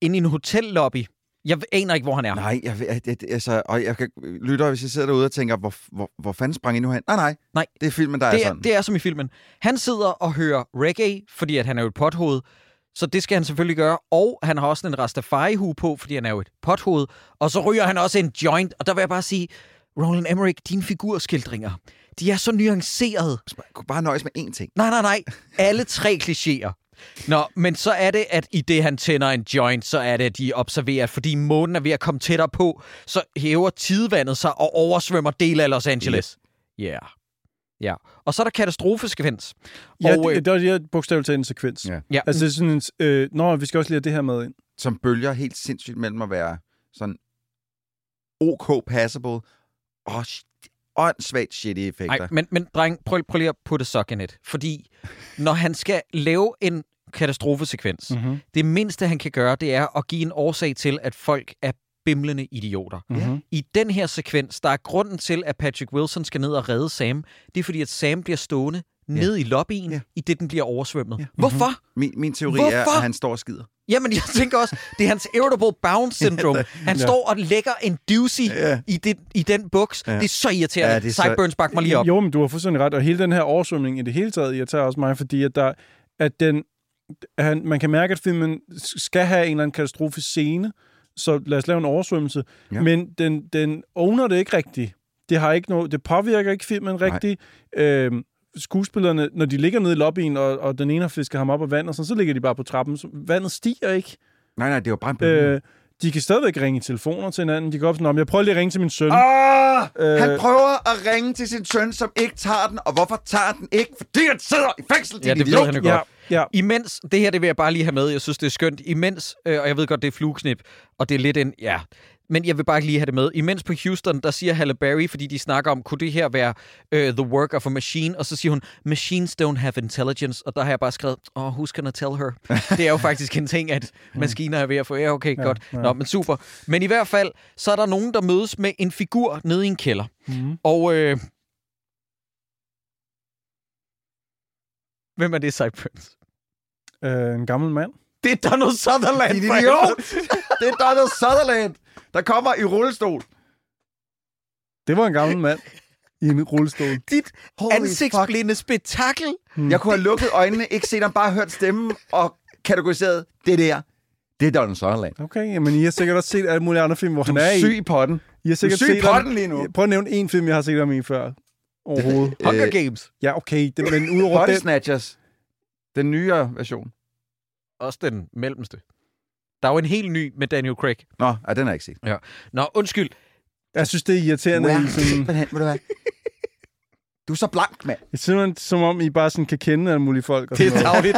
inde i en hotellobby. Jeg aner ikke, hvor han er. Nej, jeg, jeg, jeg, altså, og jeg kan lytte, hvis jeg sidder derude og tænker, hvor, hvor, hvor fanden sprang I nu hen? Nej, nej. Nej. Det er filmen, der er det, er, sådan. det er som i filmen. Han sidder og hører reggae, fordi at han er jo et pothoved. Så det skal han selvfølgelig gøre. Og han har også en Rastafari-hue på, fordi han er jo et pothoved. Og så ryger han også en joint. Og der vil jeg bare sige, Roland Emmerich, dine figurskildringer, de er så nuancerede. Jeg kunne bare nøjes med én ting. Nej, nej, nej. Alle tre klichéer. Nå, men så er det, at i det, han tænder en joint, så er det, at de observerer, fordi månen er ved at komme tættere på, så hæver tidevandet sig og oversvømmer dele af Los Angeles. Ja. Yeah. Ja. Og så er der katastrofesekvens. Ja, og, øh, det, det var det her bogstaveligt talt en sekvens. Ja. Ja. Altså, det er sådan en... Øh, nå, vi skal også lige have det her med ind. Som bølger helt sindssygt mellem at være sådan OK passable og åndssvagt shitty effekter. Nej, men, men dreng, prøv, prøv lige at putte sock in it. Fordi når han skal lave en katastrofesekvens, Mhm. Mm-hmm. det mindste, han kan gøre, det er at give en årsag til, at folk er bimlende idioter. Mm-hmm. I den her sekvens, der er grunden til, at Patrick Wilson skal ned og redde Sam, det er fordi, at Sam bliver stående ned i lobbyen, Ja. i det den bliver oversvømmet. Ja. Hvorfor? Min, min teori Hvorfor? er, at han står og skider. Jamen, jeg tænker også, det er hans irritable bounce syndrome. Han står og lægger en doozy Ja. i, det, i den buks. Ja. Det er så irriterende. Ja, det er så- Sideburns, bak mig lige op. Jo, men du har fuldstændig ret. Og hele den her oversvømning i det hele taget irriterer også mig, fordi at, der, at den, han, man kan mærke, at filmen skal have en eller anden katastrofisk scene, så lad os lave en oversvømmelse. Ja. Men den, den owner det ikke rigtigt. Det, har ikke noget, det påvirker ikke filmen rigtigt. Øhm, skuespillerne, når de ligger nede i lobbyen, og, og den ene har fisket ham op af vandet, så, så ligger de bare på trappen. Så vandet stiger ikke. Nej, nej, det jo bare en. Øh, de kan stadigvæk ringe i telefoner til hinanden. De kan op sådan, "Nå, jeg prøver lige at ringe til min søn. Ah, Øh. han prøver at ringe til sin søn, som ikke tager den. Og hvorfor tager den ikke? Fordi han sidder i fængsel, din Ja, det ved idiot. han jo godt. ja, ja. Imens, det her det vil jeg bare lige have med, jeg synes det er skønt, imens, øh, og jeg ved godt, det er flueknip, og det er lidt en, ja, men jeg vil bare lige have det med. Imens på Houston, der siger Halle Berry, fordi de snakker om, kunne det her være uh, the work of a machine? Og så siger hun, machines don't have intelligence. Og der har jeg bare skrevet, oh, who's gonna tell her? det er jo faktisk en ting, at maskiner er ved at få, ja, okay, ja, godt. ja. Nå, men super. Men i hvert fald, så er der nogen, der mødes med en figur nede i en kælder. Mm. Og, øh, hvem er det, Cyburns? Øh, en gammel mand. Det er Donald Sutherland. Din idiot! det er Donald Sutherland, der kommer i rullestol. Det var en gammel mand. i en rullestol. Dit Holy ansigtsblinde spektakel. Jeg kunne have lukket øjnene, ikke set ham, bare hørt stemmen og kategoriseret det der. Det er Donald Sutherland. Okay, jamen I har sikkert også set alle mulige andre film, hvor Du han er er i. syg i potten. I har sikkert Du er syg i set ham- potten lige nu. Prøv at nævne en film, jeg har set ham i før. Overhovedet. Hunger Games. Ja, okay, det, men udover Body den... Snatchers. Den nyere version. Også den mellemste. Der er jo en helt ny med Daniel Craig. Nå, ja, den har jeg ikke set. Nå, undskyld. Jeg synes, det er irriterende. Er sådan, simpelthen, ved du hvad? Du er så blank, mand. det er simpelthen som om, I bare sådan kan kende alle mulige folk. Og Det er tavligt.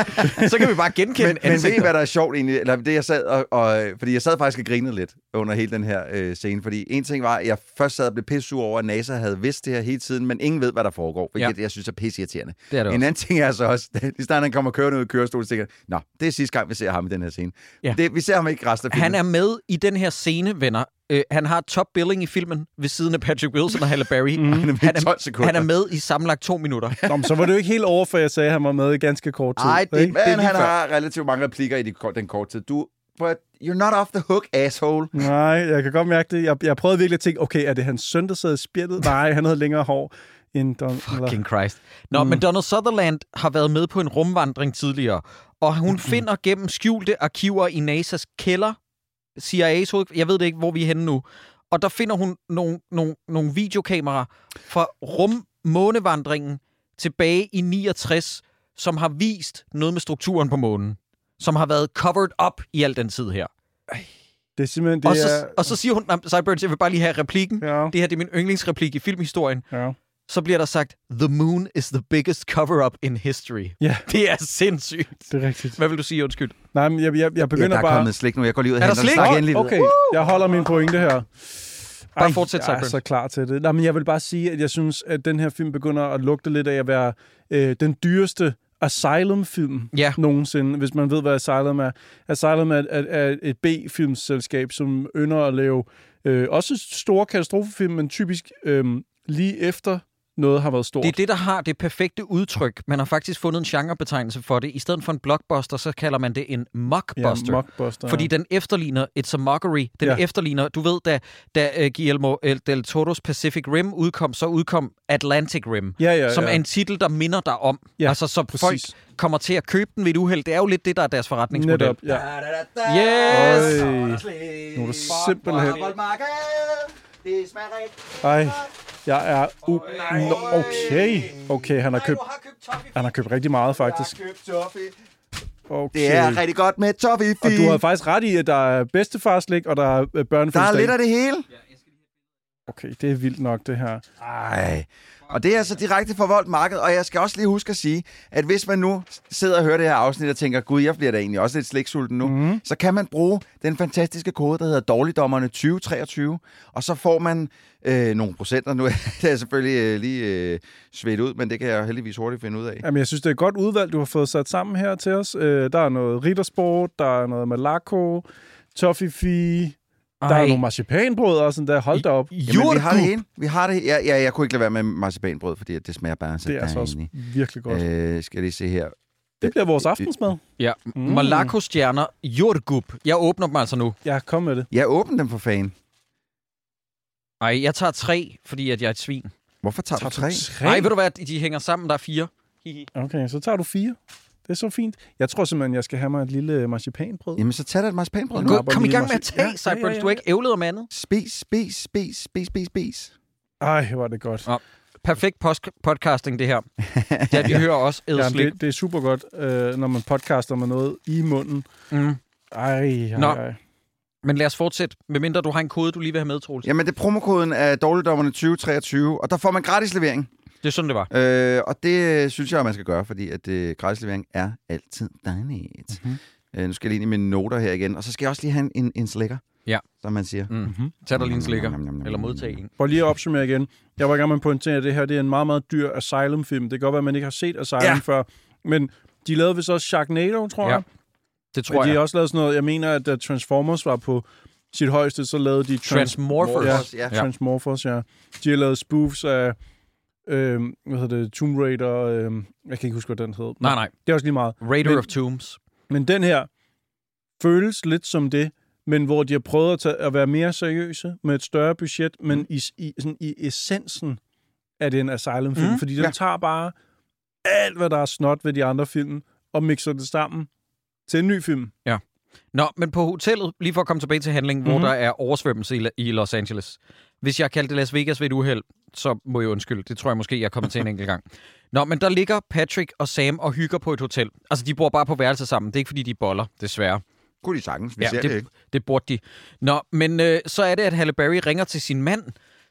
Så kan vi bare genkende Men, men ved I, ansigter. hvad der er sjovt egentlig? Eller det, jeg sad og, og... Fordi jeg sad faktisk og grinede lidt under hele den her øh, scene. Fordi en ting var, at jeg først sad og blev pissur over, at NASA havde vidst det her hele tiden, men ingen ved, hvad der foregår. Hvilket Ja. jeg synes er pisseirriterende. Det er det En også. anden ting er så også, i starten han kommer kørende ud i kørestolen, så tænker jeg, Nå, det er sidste gang, vi ser ham i den her scene. Ja. Det, vi ser ham ikke resten af filmen. Han er med i den her scene, venner. Øh, han har top billing i filmen ved siden af Patrick Wilson og Halle Berry. Mm. han er med i 12 sekunder. han er med i sammenlagt to minutter. Nå, men så var det jo ikke helt over, for jeg sagde, at han var med i ganske kort tid. Ej, det- ikke? Men lige han før. har relativt mange replikker i de, den korte tid. Du, but you're not off the hook, asshole. Nej, jeg kan godt mærke det. Jeg, jeg prøvede virkelig at tænke, okay, er det hans søn, der sidder i spjældet? Nej, han havde længere hår end Don... Eller, Fucking Christ. Nå, mm. men Donald Sutherland har været med på en rumvandring tidligere, og hun finder gennem skjulte arkiver i NASA's kælder, CIA's hoved... Jeg ved det ikke, hvor vi er henne nu. Og der finder hun nogle, nogle, nogle videokameraer fra rummånevandringen tilbage i 69, som har vist noget med strukturen på månen, som har været covered up i al den tid her. det er simpelthen... Det og, så, er, og så siger hun, Sideburns, jeg vil bare lige have replikken. Ja, Det her det er min yndlingsreplik i filmhistorien. ja. Så bliver der sagt, The moon is the biggest cover-up in history. ja, Det er sindssygt. det er rigtigt. Hvad vil du sige, undskyld? Nej, men jeg, jeg, jeg Ja, begynder der er bare... kommet slik nu. Jeg går lige ud og Er der henter slik? Endelig. Okay, jeg holder min pointe her. Bare fortsæt, jeg er så klar til det. Nej, men jeg vil bare sige, at jeg synes, at den her film begynder at lugte lidt af at være øh, den dyreste Asylum-film Ja. nogensinde, hvis man ved, hvad Asylum er. Asylum er, er, er et B-filmselskab, som ynder at lave øh, også store katastrofefilm, men typisk øh, lige efter noget har været stort. Det er det, der har det perfekte udtryk. Man har faktisk fundet en genrebetegnelse for det. I stedet for en blockbuster, så kalder man det en mockbuster. Ja, mockbuster. fordi ja. den efterligner It's a Mockery. Den Ja. efterligner, du ved, da, da uh, Guillermo el- del Toros Pacific Rim udkom, så udkom Atlantic Rim. Ja, ja, som ja. er en titel, der minder dig om. Ja, altså, så præcis. folk kommer til at købe den ved et uheld. Det er jo lidt det, der er deres forretningsmodel. Netop, ja. Yes! Øj, nu er du simpelthen... Ej, jeg er u... Nå, okay. Okay, han har købt, han har købt rigtig meget, faktisk. Okay. Det er rigtig godt med toffee Og du har faktisk ret i, at der er bedstefarslik, og der er øh, Der er børnefødselsdag. lidt af det hele. Okay, det er vildt nok, det her. Ej. Og det er altså direkte fra Voldt Marked, og jeg skal også lige huske at sige, at hvis man nu sidder og hører det her afsnit og tænker, gud, jeg bliver da egentlig også lidt sliksulten nu, mm. så kan man bruge den fantastiske kode, der hedder dårligdommerne 2023, og så får man øh, nogle procenter. Nu er jeg selvfølgelig øh, lige øh, svedt ud, men det kan jeg heldigvis hurtigt finde ud af. Jamen, jeg synes, det er et godt udvalg, du har fået sat sammen her til os. Øh, der er noget Rittersport, der er noget Malaco, Toffifee, der er nogle marcipanbrød og sådan der. Hold da op. Jamen, vi har det hele. Vi har det. Ja, ja, jeg kunne ikke lade være med marcipanbrød, fordi at det smager bare så Det er altså også virkelig godt. Øh, skal jeg lige se her. Det bliver vores aftensmad. Ja, Mm. Malaco-stjerner, jordgub. Jeg åbner dem altså nu. Ja, kom med det. Jeg åbner dem for fan. Ej, jeg tager tre, fordi at jeg er et svin. Hvorfor tager, du tre? Nej, ved du hvad? De hænger sammen, der er fire. Hihi. Okay, så tager du fire. Det er så fint. Jeg tror simpelthen, jeg skal have mig et lille marcipanbrød. Jamen, så tag dig et marcipanbrød nu. Kom i gang med at Ja, tage, ja, ja, Sideburns. ja, ja. Du er ikke ævlet om andet. Spis, spis, spis, spis, spis, spis. Ej, hvor er det godt. Perfekt post- podcasting, det her. Ja, vi hører også Ja, æderslik. det, det er super godt, øh, når man podcaster med noget i munden. Mm. Ej, ej, Nå. ej. Men lad os fortsætte, medmindre du har en kode, du lige vil have med, Troels. Jamen, det er promokoden af dårligdommerne 2023, og der får man gratis levering. Det er sådan, det var. Øh, og det øh, synes jeg, man skal gøre, fordi at øh, gratis levering er altid dejligt. Mhm. Øh, nu skal jeg lige ind i mine noter her igen, og så skal jeg også lige have en, en, en slikker, Ja. som man siger. Mm. Tag dig lige en slikker. Eller modtag en. For lige at opsummere igen. Jeg var i gang med at pointere, at det her det er en meget, meget dyr Asylum-film. Det kan godt være, at man ikke har set Asylum Ja. før. Men de lavede vist også Sharknado, tror Ja, jeg. Det Men tror de jeg. har også lavet sådan noget, jeg mener, at da Transformers var på sit højeste, så lavede de... Trans- Transmorphers. Ja, Ja. Ja. Transmorphers, ja. De har lavet spoofs af, øh, hvad hedder det, Tomb Raider, øh, jeg kan ikke huske, hvad den hed. Nej, nej. Det er også lige meget. Raider Men- of Tombs. Men den her føles lidt som det, men hvor de har prøvet at, tage, at være mere seriøse med et større budget, men i, i, sådan, i essensen er det en asylum-film, Mhm. mm, fordi den Ja. tager bare alt, hvad der er snot ved de andre film, og mixer det sammen til en ny film. Nå, men på hotellet, lige for at komme tilbage til handlingen, mm-hmm. Mhm. hvor der er oversvømmelse i, i Los Angeles. Hvis jeg kaldte det Las Vegas ved et uheld, så må jeg undskylde. Det tror jeg måske, jeg er kommet til en enkelt gang. Nå, men der ligger Patrick og Sam og hygger på et hotel. Altså, de bor bare på værelse sammen. Det er ikke, fordi de boller, desværre. Kunne de sagtens, vi Ja, ser det- det ikke. Det burde de. Nå, men øh, så er det, at Halle Berry ringer til sin mand,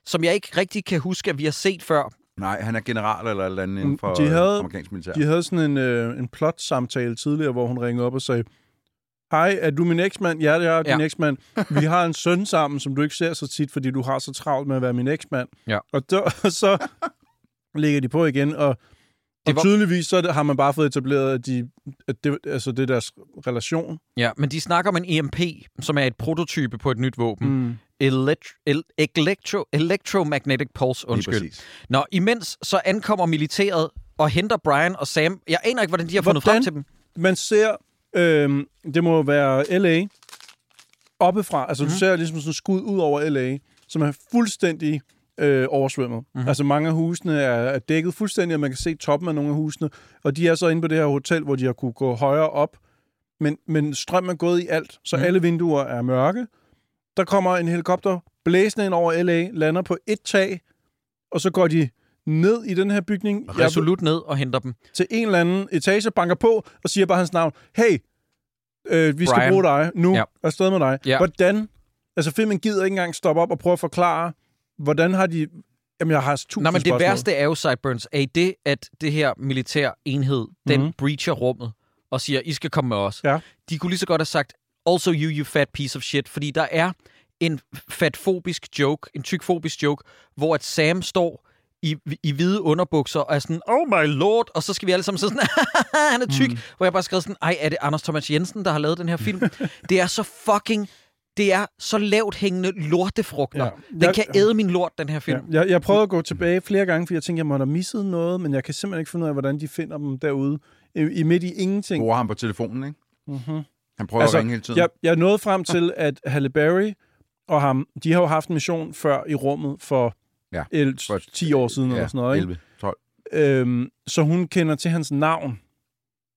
som jeg ikke rigtig kan huske, at vi har set før. Nej, han er general eller et eller andet inden for de havde- øh, amerikansk militær. De havde sådan en, øh, en plot-samtale tidligere, hvor hun ringede op og sagde, Hej, er du min eksmand? Ja, jeg er din Ja. eksmand. Vi har en søn sammen, som du ikke ser så tit, fordi du har så travlt med at være min eksmand. Ja. Og, der, og så lægger de på igen, og, Det og var- tydeligvis så det- har man bare fået etableret, at, de, at det, altså det er deres relation. Ja, men de snakker om en EMP, som er et prototype på et nyt våben. Mm. Mm. Elect- el- electro- electromagnetic pulse, undskyld. præcis. Nå, imens så ankommer militæret og henter Brian og Sam. Jeg aner ikke, hvordan de har fundet Hvordan? frem til dem. Man ser, øh, det må være L.A. oppefra. Altså mm. du ser ligesom sådan skud ud over L.A., som er fuldstændig øh, oversvømmet. Mm. Altså mange af husene er, er dækket fuldstændig, og man kan se toppen af nogle af husene. Og de er så inde på det her hotel, hvor de har kunne gå højere op. Men, men strøm er gået i alt, så mm. alle vinduer er mørke. Der kommer en helikopter blæsende ind over L.A., lander på et tag, og så går de ned i den her bygning. Jeg- Resolut ned og henter dem. til en eller anden etage, banker på og siger bare hans navn. Hey, øh, vi skal Brian. bruge dig nu. Ja. Afsted med dig. Ja. Hvordan? Altså, filmen gider ikke engang stoppe op og prøve at forklare, hvordan har de... Jamen, jeg har tusind Nå, men det spørgsmål. værste er jo, Sideburns, er i det, at det her militær enhed, den Mhm. breacher rummet og siger, I skal komme med os. Ja. De kunne lige så godt have sagt, also you, you fat piece of shit, fordi der er en fatfobisk joke, en tykfobisk joke, hvor at Sam står i, i hvide underbukser og er sådan, oh my lord, og så skal vi alle sammen sidde sådan, han er tyk, mm. hvor jeg bare skrev sådan, ej, er det Anders Thomas Jensen, der har lavet den her film? det er så fucking, det er så lavt hængende lortefrugter. Ja. Den Jeg- kan æde min lort, den her film. Ja, jeg, jeg prøvede at gå tilbage flere gange, fordi jeg tænkte, jeg måtte have misset noget, men jeg kan simpelthen ikke finde ud af, hvordan de finder dem derude. I, i midt i ingenting. Bruger ham på telefonen, ikke? Mm-hmm. Han prøver altså, at ringe hele tiden. Jeg, jeg nåede frem til, at Halle Berry og ham, de har jo haft en mission før i rummet for, Ja, el, for 10 år siden ja, eller sådan noget. Ikke? 11, 12. Øhm, så hun kender til hans navn.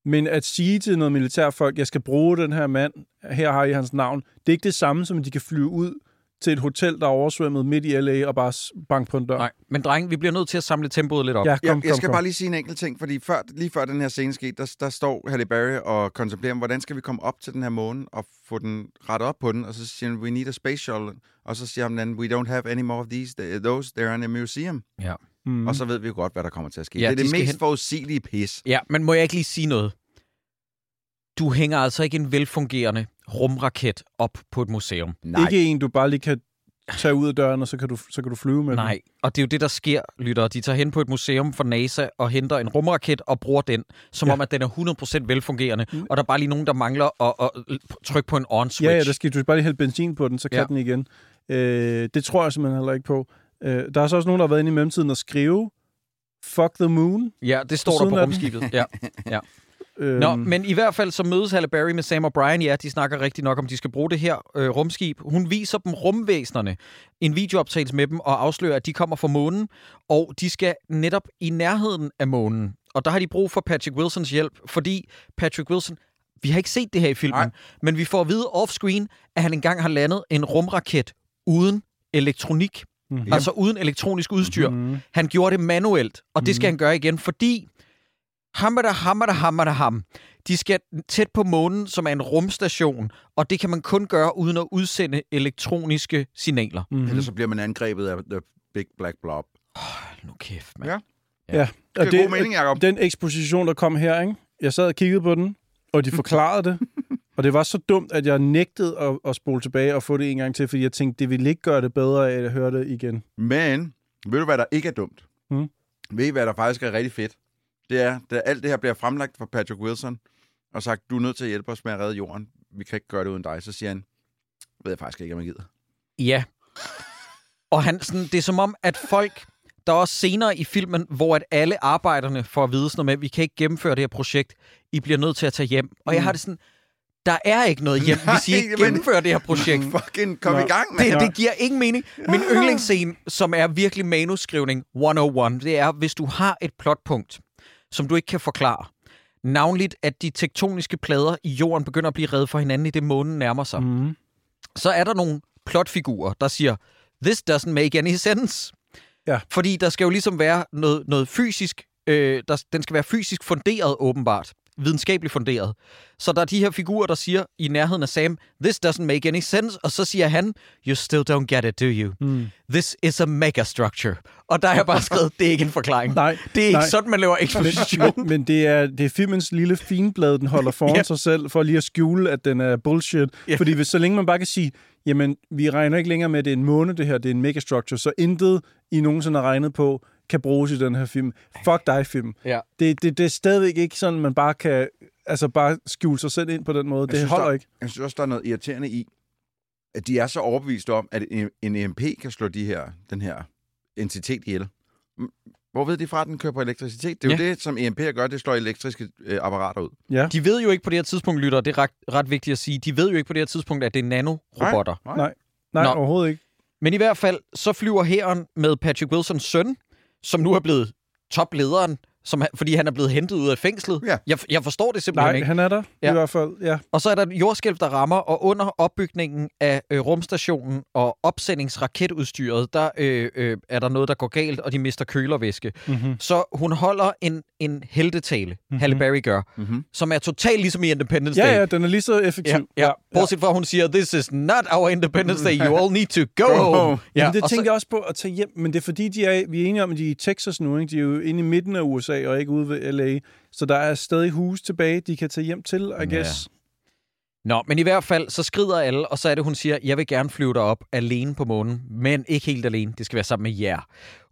Men at sige til noget militærfolk, jeg skal bruge den her mand, her har I hans navn, det er ikke det samme, som at de kan flyve ud til et hotel, der er oversvømmet midt i L.A. og bare banke på en dør. Nej, men dreng, vi bliver nødt til at samle tempoet lidt op. Ja, kom, Jeg, kom, jeg skal kom. bare lige sige en enkelt ting, fordi før, lige før den her scene skete, der, der står Halle Berry og kontemplerer, hvordan skal vi komme op til den her måne og få den rettet op på den, og så siger han, we need a space shuttle, og så siger han, we don't have any more of these, those, they're in a museum. Ja. Mm. Og så ved vi jo godt, hvad der kommer til at ske. Ja, det er de det mest hen- forudsigelige pis. Ja, men må jeg ikke lige sige noget? Du hænger altså ikke en velfungerende rumraket op på et museum. Nej, Ikke en, du bare lige kan tage ud af døren, og så kan du, så kan du flyve med Nej, og det er jo det, der sker, lytter. De tager hen på et museum for NASA og henter en rumraket og bruger den, som Ja. om, at den er 100% velfungerende, og der er bare lige nogen, der mangler at, at trykke på en on-switch. Ja, ja, der skal du bare lige hælde benzin på den, så kan Ja. ja. den igen. Øh, det tror jeg simpelthen heller ikke på. Øh, der er så også nogen, der har været inde i mellemtiden og skrive Fuck the moon. ja det står der på den. rumskibet. Ja. Øh, Nå, men i hvert fald så mødes Halle Berry med Sam og Brian. Ja, de snakker rigtig nok om, de skal bruge det her øh, rumskib. Hun viser dem rumvæsnerne, en videooptagelse med dem, og afslører, at de kommer fra månen, og de skal netop i nærheden af månen. Og der har de brug for Patrick Wilsons hjælp, fordi Patrick Wilson, vi har ikke set det her i filmen, Nej. men vi får at vide off-screen, at han engang har landet en rumraket uden elektronik, Mhm. mm-hmm. altså uden elektronisk udstyr. Mm-hmm. Mhm. Han gjorde det manuelt, og det skal han gøre igen, fordi hammer der hammer der hammer der ham. De skal tæt på månen, som er en rumstation, og det kan man kun gøre uden at udsende elektroniske signaler. Mhm. ellers så bliver man angrebet af The Big Black Blob. Hold nu kæft, mand. Ja. Ja, og Det er god mening, Jacob. den eksposition, der kom her, ikke? jeg sad og kiggede på den, og de forklarede det, og det var så dumt, at jeg nægtede at, at spole tilbage og få det en gang til, fordi jeg tænkte, det ville ikke gøre det bedre af at høre det igen. Men, ved du, hvad der ikke er dumt? Mm. Ved I, hvad der faktisk er rigtig fedt? Det er, da alt det her bliver fremlagt for Patrick Wilson, og sagt, du er nødt til at hjælpe os med at redde jorden. Vi kan ikke gøre det uden dig. Så siger han, ved jeg faktisk ikke, om jeg gider. Ja. Og han, sådan, det er som om, at folk... Der er også senere i filmen, hvor at alle arbejderne får at vide sådan noget med, at vi kan ikke gennemføre det her projekt. I bliver nødt til at tage hjem. Og jeg Mm. har det sådan... der er ikke noget hjem, hvis I ikke gennemfører det her projekt. Fucking kom Nå. i gang, mand. Det, det giver ingen mening. Min yndlingsscene, som er virkelig manuskrivning 101, det er, hvis du har et plotpunkt, som du ikke kan forklare. Navnligt, at de tektoniske plader i jorden begynder at blive reddet for hinanden i det månen nærmer sig. Mm. Så er der nogle plotfigurer, der siger, this doesn't make any sense. Ja. Fordi der skal jo ligesom være noget, noget fysisk, øh, der, den skal være fysisk funderet åbenbart, videnskabeligt funderet. Så der er de her figurer, der siger i nærheden af Sam, this doesn't make any sense, og så siger han, you still don't get it, do you? Mm. This is a megastructure. Og der har jeg bare skrevet, det er ikke en forklaring. Nej, det er ikke nej. sådan, man laver eksposition. men, men det, er, det er filmens lille finblad, den holder foran Ja. sig selv, for lige at skjule, at den er bullshit. Ja. Fordi hvis så længe man bare kan sige, jamen, vi regner ikke længere med, at det er en måne, det her, det er en megastructure, så intet, I nogensinde har regnet på, kan bruges i den her film. Fuck dig, film. Ja. Det, det, det er stadigvæk ikke sådan, man bare kan altså bare skjule sig selv ind på den måde. Jeg Det synes, holder der, ikke. Jeg synes også, der er noget irriterende i, at de er så overbeviste om, at en, EMP kan slå de her, den her entitet ihjel. Hvor ved de fra, at den kører på elektricitet? Det er jo det, som EMP'er gør, det slår elektriske øh, apparater ud. Ja. De ved jo ikke på det her tidspunkt, lytter, det er ret, ret vigtigt at sige, de ved jo ikke på det her tidspunkt, at det er nanorobotter. Nej. Nej. Nej, Nå. overhovedet ikke. Men i hvert fald, så flyver hæren med Patrick Wilsons søn, som nu er blevet toplederen, som, fordi han er blevet hentet ud af fængslet. Ja. Jeg, jeg forstår det simpelthen Nej, ikke. han er der Ja. ja. i hvert fald. Ja. Og så er der et jordskælv, der rammer, og under opbygningen af øh, rumstationen og opsendingsraketudstyret, der øh, øh, er der noget, der går galt, og de mister kølervæske. Mm-hmm. Så hun holder en, en heldetale, mm-hmm. Halle Berry gør, Mm-hmm. som er totalt ligesom i Independence Day. Ja, ja, den er lige så effektiv. Ja, ja. Bortset fra, at hun siger, this is not our Independence Day, you all need to go, Go home. home. Ja, men det og så- tænker jeg også på at tage hjem, men det er fordi, de er, vi er enige om, at de er i Texas nu, ikke? de er jo inde i midten af USA og ikke ude ved LA, så der er stadig hus tilbage, de kan tage hjem til, I guess. Nå, men i hvert fald, så skrider alle, og så er det, hun siger, jeg vil gerne flyve derop alene på månen, men ikke helt alene. Det skal være sammen med jer.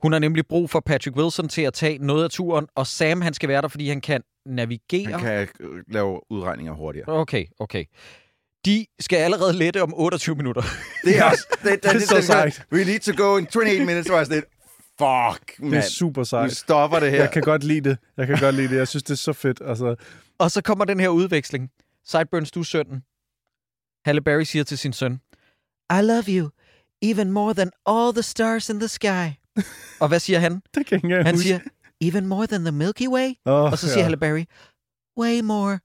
Hun har nemlig brug for Patrick Wilson til at tage noget af turen, og Sam, han skal være der, fordi han kan navigere. Han kan øh, lave udregninger hurtigere. Okay, okay. De skal allerede lette om 28 minutter. Det er også... Det, det, det, er så det, sejt. We need to go in 28 minutes. Var sådan fuck, Det man. er super Nu sejt. stopper det her. Jeg kan godt lide det. Jeg kan godt lide det. Jeg synes, det er så fedt. Altså, Og så kommer den her udveksling. Sideburns, du er sønnen. Halle Berry siger til sin søn, I love you, even more than all the stars in the sky. og hvad siger han? det kan jeg ikke Han huske. siger, even more than the Milky Way? oh, Og så siger Halle Berry, way more.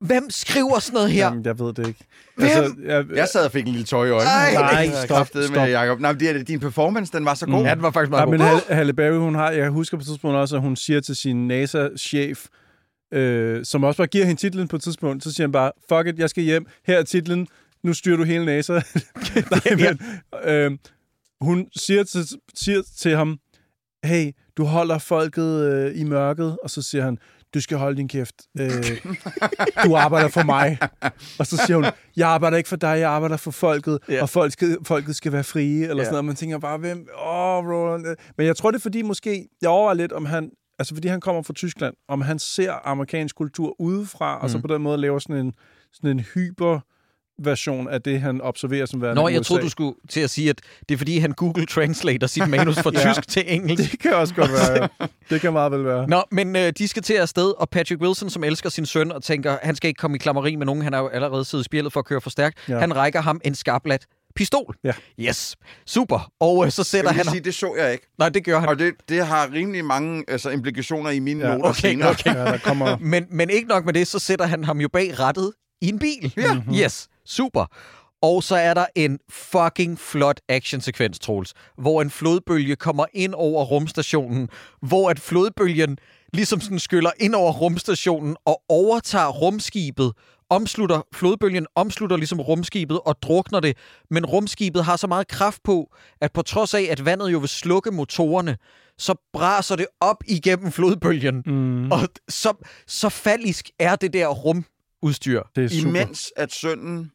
Hvem skriver sådan noget her? Jamen, jeg ved det ikke. Hvem? Altså, jeg, Jeg sad og fik en lille tøj i øjnene. Ej, nej, stop, stop. med, Jacob. Nej, men det er, din performance, den var så god. Ja, den var faktisk Ja, meget men god. Halle, Halle Berry, hun har, jeg husker på et tidspunkt også, at hun siger til sin NASA-chef, øh, som også bare giver hende titlen på et tidspunkt, så siger han bare, fuck it, jeg skal hjem, her er titlen, nu styrer du hele NASA. Nej, men, øh, hun siger til, siger til ham, hey, du holder folket øh, i mørket, og så siger han, du skal holde din kæft. Øh, du arbejder for mig. Og så siger hun, jeg arbejder ikke for dig, jeg arbejder for folket, ja. og folk skal, folket skal være frie, eller ja. sådan noget. Man tænker bare, hvem? Åh, oh, Roland. Men jeg tror, det er fordi måske, jeg overvejer lidt, om han, altså fordi han kommer fra Tyskland, om han ser amerikansk kultur udefra, mm. og så Mm. på den måde laver sådan en, sådan en hyper version af det, han observerer som værende Nå, jeg USA. troede, du skulle til at sige, at det er fordi, han Google Translater sit manus fra Ja. tysk til engelsk. Det kan også godt være, ja. Det kan meget vel være. Nå, men øh, de skal til afsted, og Patrick Wilson, som elsker sin søn og tænker, han skal ikke komme i klammeri med nogen, han har jo allerede siddet i spjældet for at køre for stærkt, ja. Han rækker ham en skarplat pistol. Ja. Yes, super. Og øh, så sætter Jeg han... vil sige, det så jeg ikke. Nej, det gør han. Og det, det har rimelig mange altså, implikationer i mine Ja, noter okay, senere. okay. Ja, der kommer... Men, men ikke nok med det, så sætter han ham jo bag rattet i en bil. Ja. Mhm. Yes, super. Og så er der en fucking flot actionsekvens, Troels, hvor en flodbølge kommer ind over rumstationen, hvor at flodbølgen ligesom sådan skyller ind over rumstationen og overtager rumskibet, omslutter, flodbølgen omslutter ligesom rumskibet og drukner det, men rumskibet har så meget kraft på, at på trods af, at vandet jo vil slukke motorerne, så braser det op igennem flodbølgen. Mm, Og så, så fallisk er det der rumudstyr. det er super. Imens at sønnen,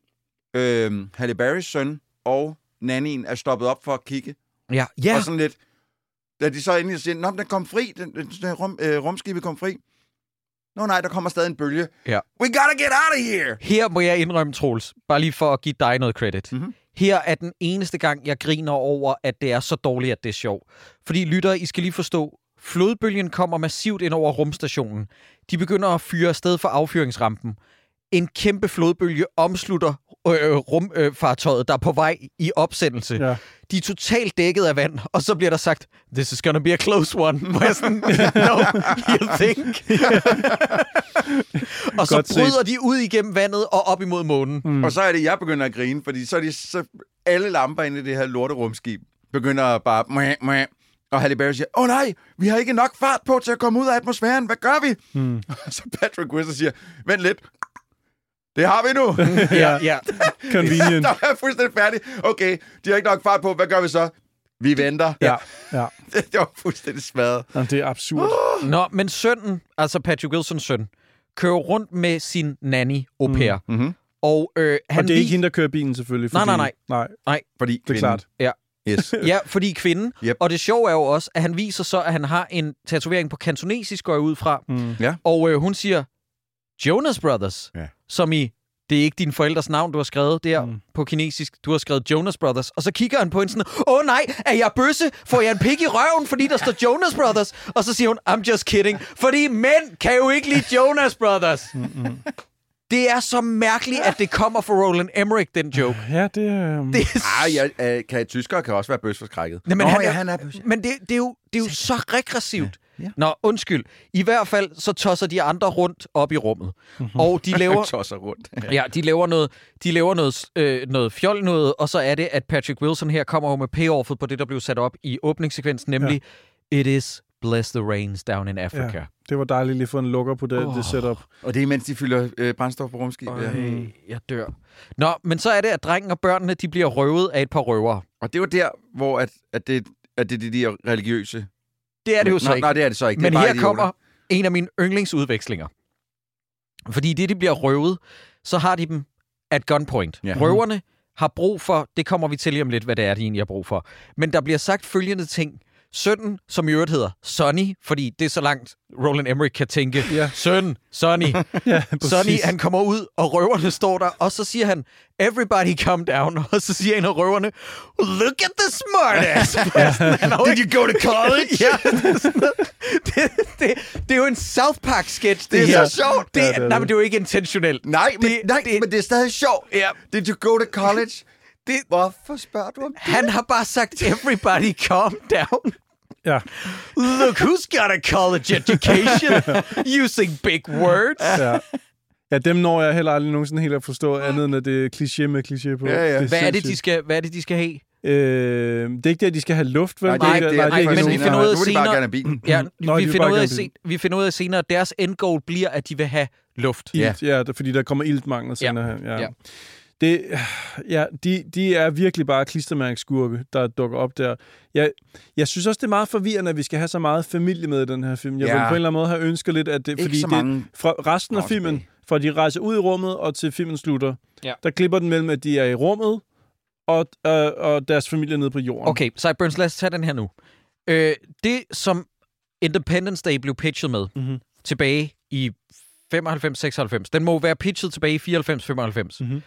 øh, Halle Berrys søn og Nannien er stoppet op for at kigge. Ja, Ja. Og sådan lidt, da de så endelig siger, Nå, men den kom fri, den, den, den rum, øh, rumskibet kom fri. Nå nej, der kommer stadig en bølge. Ja. We gotta get out of here! Her må jeg indrømme, Troels, bare lige for at give dig noget credit. Mhm. Her er den eneste gang, jeg griner over, at det er så dårligt, at det er sjovt. Fordi lytter, I skal lige forstå, flodbølgen kommer massivt ind over rumstationen. De begynder at fyre afsted for affyringsrampen. En kæmpe flodbølge omslutter øh, rumfartøjet, der er på vej i opsendelse. Ja. De er totalt dækket af vand, og så bliver der sagt, this is gonna be a close one. Hvor jeg sådan, no, you think? og så Godt set. bryder de ud igennem vandet og op imod månen. Mm. Og så er det, jeg begynder at grine, fordi så er de så alle lamper inde i det her lorterumskib begynder bare... Mæh, mæh. Og Halle Berry siger, åh oh, nej, vi har ikke nok fart på til at komme ud af atmosfæren. Hvad gør vi? Mm. Og så Patrick Wilson siger, vent lidt. Det har vi nu. Ja, ja. Convenient. Der er fuldstændig færdig. Okay, de har ikke nok fart på. Hvad gør vi så? Vi venter. Ja, ja. Det, det var fuldstændig smadret. Jamen, det er absurd. Nå, men sønnen, altså Patrick Wilsons søn, kører rundt med sin nanny au pair. Mm. Mm-hmm. Og øh, han Og det er ikke hende, der kører bilen, selvfølgelig. Nej, Fordi, nej, nej. Nej, Fordi Det er kvinden- klart. ja. Yes. Ja, fordi kvinden. Yep. Og det sjove er jo også, at han viser så, at han har en tatovering på kantonesisk, går jeg ud fra. Mm. Ja. Og øh, hun siger, Jonas Brothers, Ja. Som i, det er ikke din forældres navn, du har skrevet der Mm. mm. på kinesisk. Du har skrevet Jonas Brothers. Og så kigger han på hende sådan, åh oh, nej, er jeg bøsse? Får jeg en pik i røven, fordi der står Jonas Brothers? Og så siger hun, I'm just kidding. Fordi mænd kan jo ikke lide Jonas Brothers. Det er så mærkeligt, at det kommer fra Roland Emmerich, den joke. Ja, det er... Um... Det er Ah, ja, øh, kan tyskere kan også være bøsforskrækket. Nej, men Nå, han ja, er- han er bøs. Men det, det, er jo, det er jo så regressivt. Ja, ja. Nå, undskyld. I hvert fald så tosser de andre rundt op i rummet. Og de laver, tosser rundt. ja, de laver noget, de laver noget, øh, noget fjol noget, og så er det, at Patrick Wilson her kommer jo med payoffet på det, der blev sat op i åbningssekvensen, nemlig It is bless the rains down in Africa. Ja, det var dejligt lige at få en lukker på det, oh. det setup. Og det er imens de fylder øh, brændstof på rumskib. Ja. Øh, jeg dør. Nå, men så er det, at drengen og børnene, de bliver røvet af et par røvere. Og det var der, hvor at, at det, at det er de der religiøse... Det er det jo så nej, ikke. Nej, det er det så ikke. Men er her idioter. kommer en af mine yndlingsudvekslinger. Fordi det, de bliver røvet, så har de dem at gunpoint. Ja. Røverne har brug for, det kommer vi til lige om lidt, hvad det er, de egentlig har brug for. Men der bliver sagt følgende ting. Sønnen, som i øvrigt hedder Sonny, fordi det er så langt Roland Emmerich kan tænke. Ja. Søn, Sonny. Ja, Sonny, han kommer ud, og røverne står der, og så siger han, everybody come down, og så siger en af røverne, look at the smart ass. Did you go to college? ja, det, er det, det, det er jo en South Park-sketch, det, Det er så sjovt. Det, Ja, det er nej, det. men det er jo ikke intentionelt. Nej, men, Det- nej det- men det er stadig sjovt. Ja. Did you go to college? Det, Hvorfor spørger du om det? han har bare sagt, everybody calm down. Ja, Look who's got a college education using big words. ja. Ja, dem når jeg heller aldrig nogensinde helt at forstå, andet end at det er kliché med kliché på. Ja, ja. Hvad er, det, de skal, hvad er det, de skal have? Øh, det er ikke det, at de skal have luft, vel? Nej, Nej, det, det- det, er nej, ikke men først vi finder ud af bare senere- gerne have bilen. Ja, Nå, vi, finder bare ud af sen, vi finder ud af senere, at deres end goal bliver, at de vil have luft. Ja. Ilt, ja, det- fordi der kommer iltmangel Ja. senere hen. Ja. Ja. Det, ja, de, de er virkelig bare klistermærksskurke, der dukker op der. Jeg, jeg synes også, det er meget forvirrende, at vi skal have så meget familie med i den her film. Jeg Ja. vil på en eller anden måde have ønsket lidt, at det, Ikke fordi det, fra resten af filmen, fra de rejser ud i rummet og til filmen slutter, Ja. der klipper den mellem, at de er i rummet og, øh, og deres familie nede på jorden. Okay, Sideburns, lad os tage den her nu. Øh, det, som Independence Day blev pitchet med Mhm. tilbage i 95-96, den må være pitchet tilbage i 94-95. Mhm.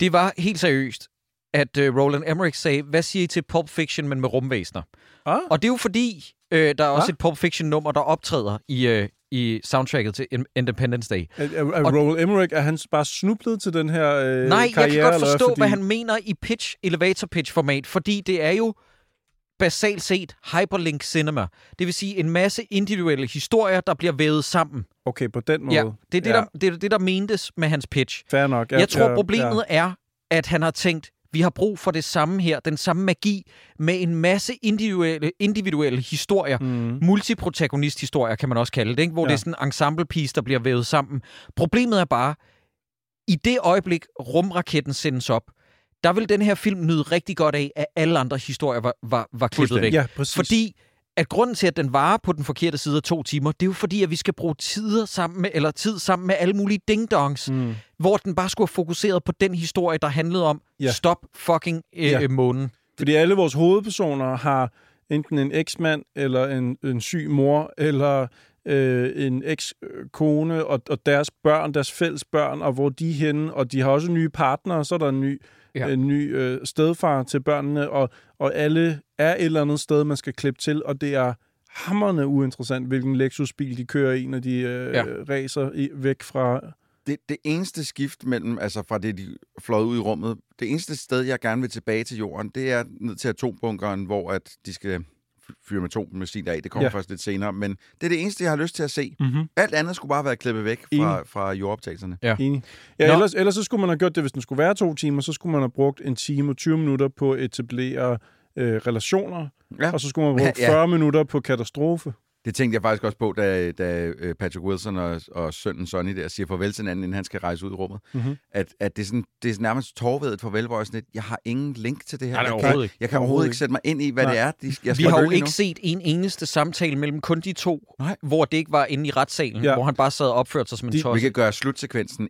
Det var helt seriøst, at øh, Roland Emmerich sagde, hvad siger I til Pulp Fiction, men med rumvæsener? Ah, Og det er jo fordi, øh, der er også Hva? et Pulp Fiction-nummer, der optræder i, øh, i soundtracket til In- Independence Day. er, er, er Roland Emmerich, er han bare snublet til den her øh, Nej, jeg karriere? kan godt eller forstå, fordi... hvad han mener i pitch, elevator pitch format, fordi det er jo basalt set hyperlink cinema. Det vil sige en masse individuelle historier, der bliver vævet sammen. Okay, på den måde. Ja, det er det, Ja. Der, det, er det, der mentes med hans pitch. Fair nok. Jeg tror, problemet er, at han har tænkt, vi har brug for det samme her, den samme magi, med en masse individuelle, individuelle historier. Mm. Multiprotagonist-historier, kan man også kalde det, ikke? hvor Ja. det er sådan en ensemble piece, der bliver vævet sammen. Problemet er bare, i det øjeblik rumraketten sendes op, der vil den her film nyde rigtig godt af, at alle andre historier var, var, var klippet væk. Ja, præcis. Fordi at grunden til, at den varer på den forkerte side af to timer, det er jo fordi, at vi skal bruge tider sammen med, eller tid sammen med alle mulige ding-dongs, Mm. hvor den bare skulle have fokuseret på den historie, der handlede om, Ja. stop fucking øh, Ja. ja. månen. Fordi alle vores hovedpersoner har enten en eksmand, eller en, en syg mor, eller øh, en ekskone, og, og deres børn, deres fælles børn, og hvor de er henne, og de har også nye partnere, så er der en ny, ja. En ny øh, stedfar til børnene, og, og alle er et eller andet sted, man skal klippe til, og det er hammerne uinteressant, hvilken Lexus-bil de kører i, når de øh. Ja. racer i, væk fra det, det eneste skift mellem, altså fra det, de fløj ud i rummet, det eneste sted, jeg gerne vil tilbage til jorden, det er ned til atombunkeren, hvor at de skal fyre med atommissiler af. Det kommer Ja. ja. først lidt senere, men det er det eneste, jeg har lyst til at se. Mm-hmm. Alt andet skulle bare være klippet væk fra, fra jordoptagelserne. Enig. Ja, Nå. ellers, ellers så skulle man have gjort det, hvis den skulle være to timer, så skulle man have brugt en time og 20 minutter på at etablere øh, relationer, Ja. og så skulle man have brugt Ja. 40 minutter på katastrofe. Det tænkte jeg faktisk også på, da, da øh, Patrick Wilson og, og sønnen Sonny der siger farvel til hinanden, inden han skal rejse ud i rummet. Mhm. At, at det, er sådan, det er nærmest tårvedet farvel, hvor jeg, sådan lidt, jeg har ingen link til det her. Nej, jeg, overhovedet kan, ikke. jeg kan Overhovedet overhovedet ikke. sætte mig ind i, hvad Nej. det er. De, jeg Vi skal har jo ikke nu. set en eneste samtale mellem kun de to, Nej. hvor det ikke var inde i retssalen, Ja. hvor han bare sad og opførte sig som en De- de, Vi kan gøre slutsekvensen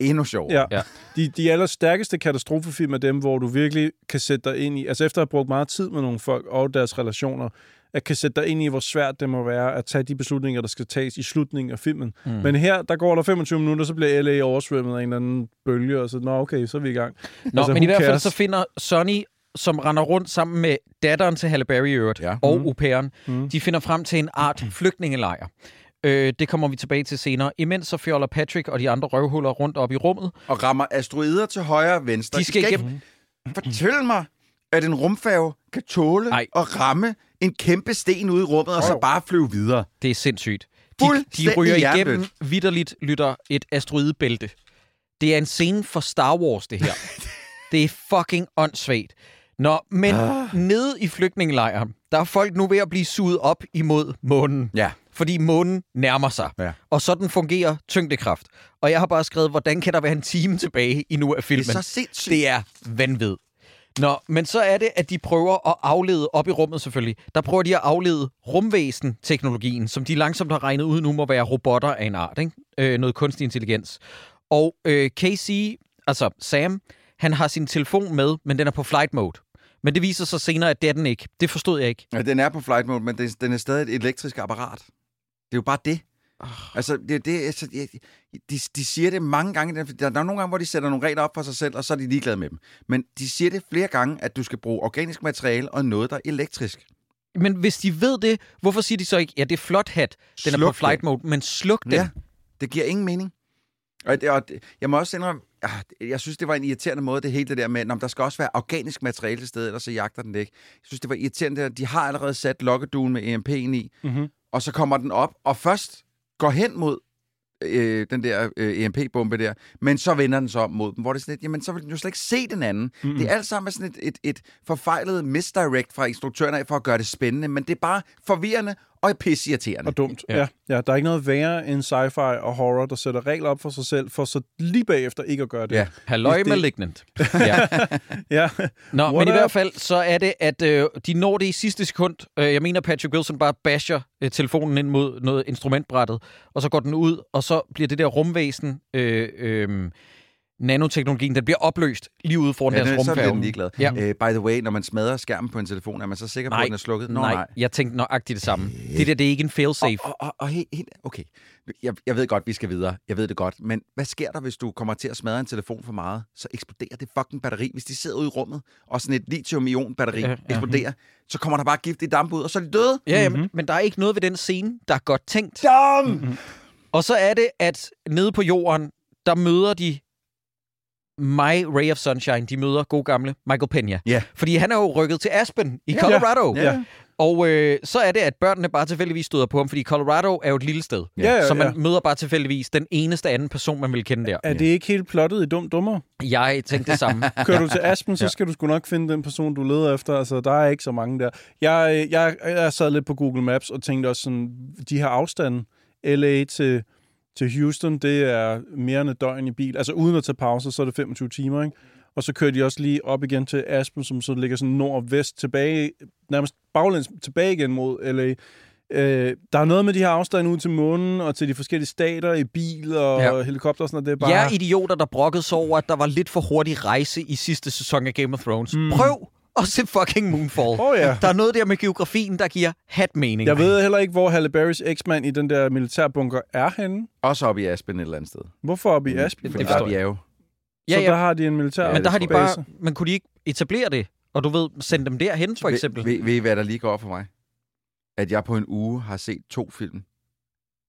endnu sjovere. Ja. Ja. De, de allerstærkeste katastrofefilm er dem, hvor du virkelig kan sætte dig ind i, altså efter at have brugt meget tid med nogle folk og deres relationer, at kan sætte dig ind i, hvor svært det må være at tage de beslutninger, der skal tages i slutningen af filmen. Mm. Men her, der går der 25 minutter, så bliver LA oversvømmet af en eller anden bølge, og så, nå okay, så er vi i gang. Nå, Altså, men i hvert fald så finder Sonny, som render rundt sammen med datteren til Halle Berry øvrigt, Ja. og Mhm. au pairen, Mhm. de finder frem til en art flygtningelejr. Øh, det kommer vi tilbage til senere. Imens så fjoller Patrick og de andre røvhuller rundt op i rummet. Og rammer asteroider til højre og venstre. De skal I igennem... ikke fortælle mig, at en rumfærge kan tåle Ej. at ramme en kæmpe sten ude i rummet, og så bare flyve videre. Det er sindssygt. De, de ryger igennem vidderligt, lytter et asteroidebælte. Det er en scene for Star Wars, det her. det er fucking åndssvagt. Nå, men ah. nede i flygtningelejren, der er folk nu ved at blive suget op imod månen. Ja. Fordi månen nærmer sig. Ja. Og sådan fungerer tyngdekraft. Og jeg har bare skrevet, hvordan kan der være en time tilbage i nu af filmen? Det er så sindssygt. Det er vanvid. Nå, men så er det, at de prøver at aflede op i rummet selvfølgelig. Der prøver de at aflede rumvæsen-teknologien, som de langsomt har regnet ud nu må være robotter af en art. Ikke? Øh, noget kunstig intelligens. Og øh, Casey, altså Sam, han har sin telefon med, men den er på flight mode. Men det viser sig senere, at det er den ikke. Det forstod jeg ikke. Ja, den er på flight mode, men den er stadig et elektrisk apparat. Det er jo bare det. Oh. Altså, det, det, altså de, de, de siger det mange gange. Der, der er nogle gange, hvor de sætter nogle regler op for sig selv, og så er de ligeglade med dem. Men de siger det flere gange, at du skal bruge organisk materiale og noget, der er elektrisk. Men hvis de ved det, hvorfor siger de så ikke, ja, det er flot hat, den er Sluk på flight den. mode, men sluk den. Ja, det giver ingen mening. Og, det, og det, jeg må også indrømme, ah, jeg synes, det var en irriterende måde, det hele det der med, at der skal også være organisk materiale til stede, ellers så jagter den det ikke. Jeg synes, det var irriterende, at de har allerede sat lokkeduen med EMP'en i, Mm-hmm. og så kommer den op, og først går hen mod øh, den der øh, EMP-bombe der, men så vender den så om mod dem, hvor det er sådan lidt, jamen så vil den jo slet ikke se den anden. Mm. Det er alt sammen sådan et, et, et forfejlet misdirect fra instruktøren af for at gøre det spændende, men det er bare forvirrende og pisseirriterende. Og dumt. Ja. Ja. ja. der er ikke noget værre end sci-fi og horror, der sætter regler op for sig selv, for så lige bagefter ikke at gøre det. Ja. Halløj det- Malignant. Ja. ja. Nå, What men i up? hvert fald, så er det, at øh, de når det i sidste sekund. Øh, jeg mener, Patrick Wilson bare basher øh, telefonen ind mod noget instrumentbrættet, og så går den ud, og så bliver det der rumvæsen, øh, øh, nanoteknologien, den bliver opløst lige ude foran Ja, deres så rumfærge. den ligeglad. Ja. Uh, by the way, når man smadrer skærmen på en telefon, er man så sikker på, Nej, at den er slukket? Nå, nej, nej. jeg tænkte nøjagtigt det samme. Det der, det er ikke en failsafe. Og, og, og helt, okay, jeg, jeg ved godt, vi skal videre. Jeg ved det godt. Men hvad sker der, hvis du kommer til at smadre en telefon for meget? Så eksploderer det fucking batteri. Hvis de sidder ude i rummet, og sådan et lithium-ion-batteri Ja, ja, ja. eksploderer, så kommer der bare gift i damp ud, og så er de døde. Ja, ja Mhm. men, der er ikke noget ved den scene, der er godt tænkt. Dum! Og så er det, at nede på jorden, der møder de My Ray of Sunshine. De møder god gamle Michael Pena. Ja. Fordi han er jo rykket til Aspen i Ja. Colorado. Ja. ja. Og øh, så er det, at børnene bare tilfældigvis støder på ham, fordi Colorado er jo et lille sted. Ja, ja, så man ja. møder bare tilfældigvis den eneste anden person, man vil kende der. Er det ikke helt plottet i Dum Dummer? Jeg tænkte det samme. Kører du til Aspen, så skal du sgu nok finde den person, du leder efter. Altså, der er ikke så mange der. Jeg, jeg, jeg sad lidt på Google Maps og tænkte også sådan, de her afstande, LA til, til Houston, det er mere end et døgn i bil. Altså uden at tage pause, så er det 25 timer, ikke? Og så kører de også lige op igen til Aspen, som så ligger sådan nord og vest tilbage, nærmest baglæns tilbage igen mod LA. Øh, der er noget med de her afstande ud til månen og til de forskellige stater i bil og Ja. ja. helikopter og sådan noget. Det er bare... Bare... Jeg er idioter, der brokkede sig over, at der var lidt for hurtig rejse i sidste sæson af Game of Thrones. Mm. Prøv at se fucking Moonfall. Åh ja. Der er noget der med geografien, der giver hat mening. Jeg ved heller ikke, hvor Halle Berrys eksmand i den der militærbunker er henne. Også oppe i Aspen et eller andet sted. Hvorfor oppe i Aspen? Det Det er forstår er jo. ja, Så ja. der har de en militær Men der har de bare... Men kunne de ikke etablere det? Og du ved, sende dem derhen, for eksempel? Ved, ved, ved I, hvad der lige går op for mig? At jeg på en uge har set to film,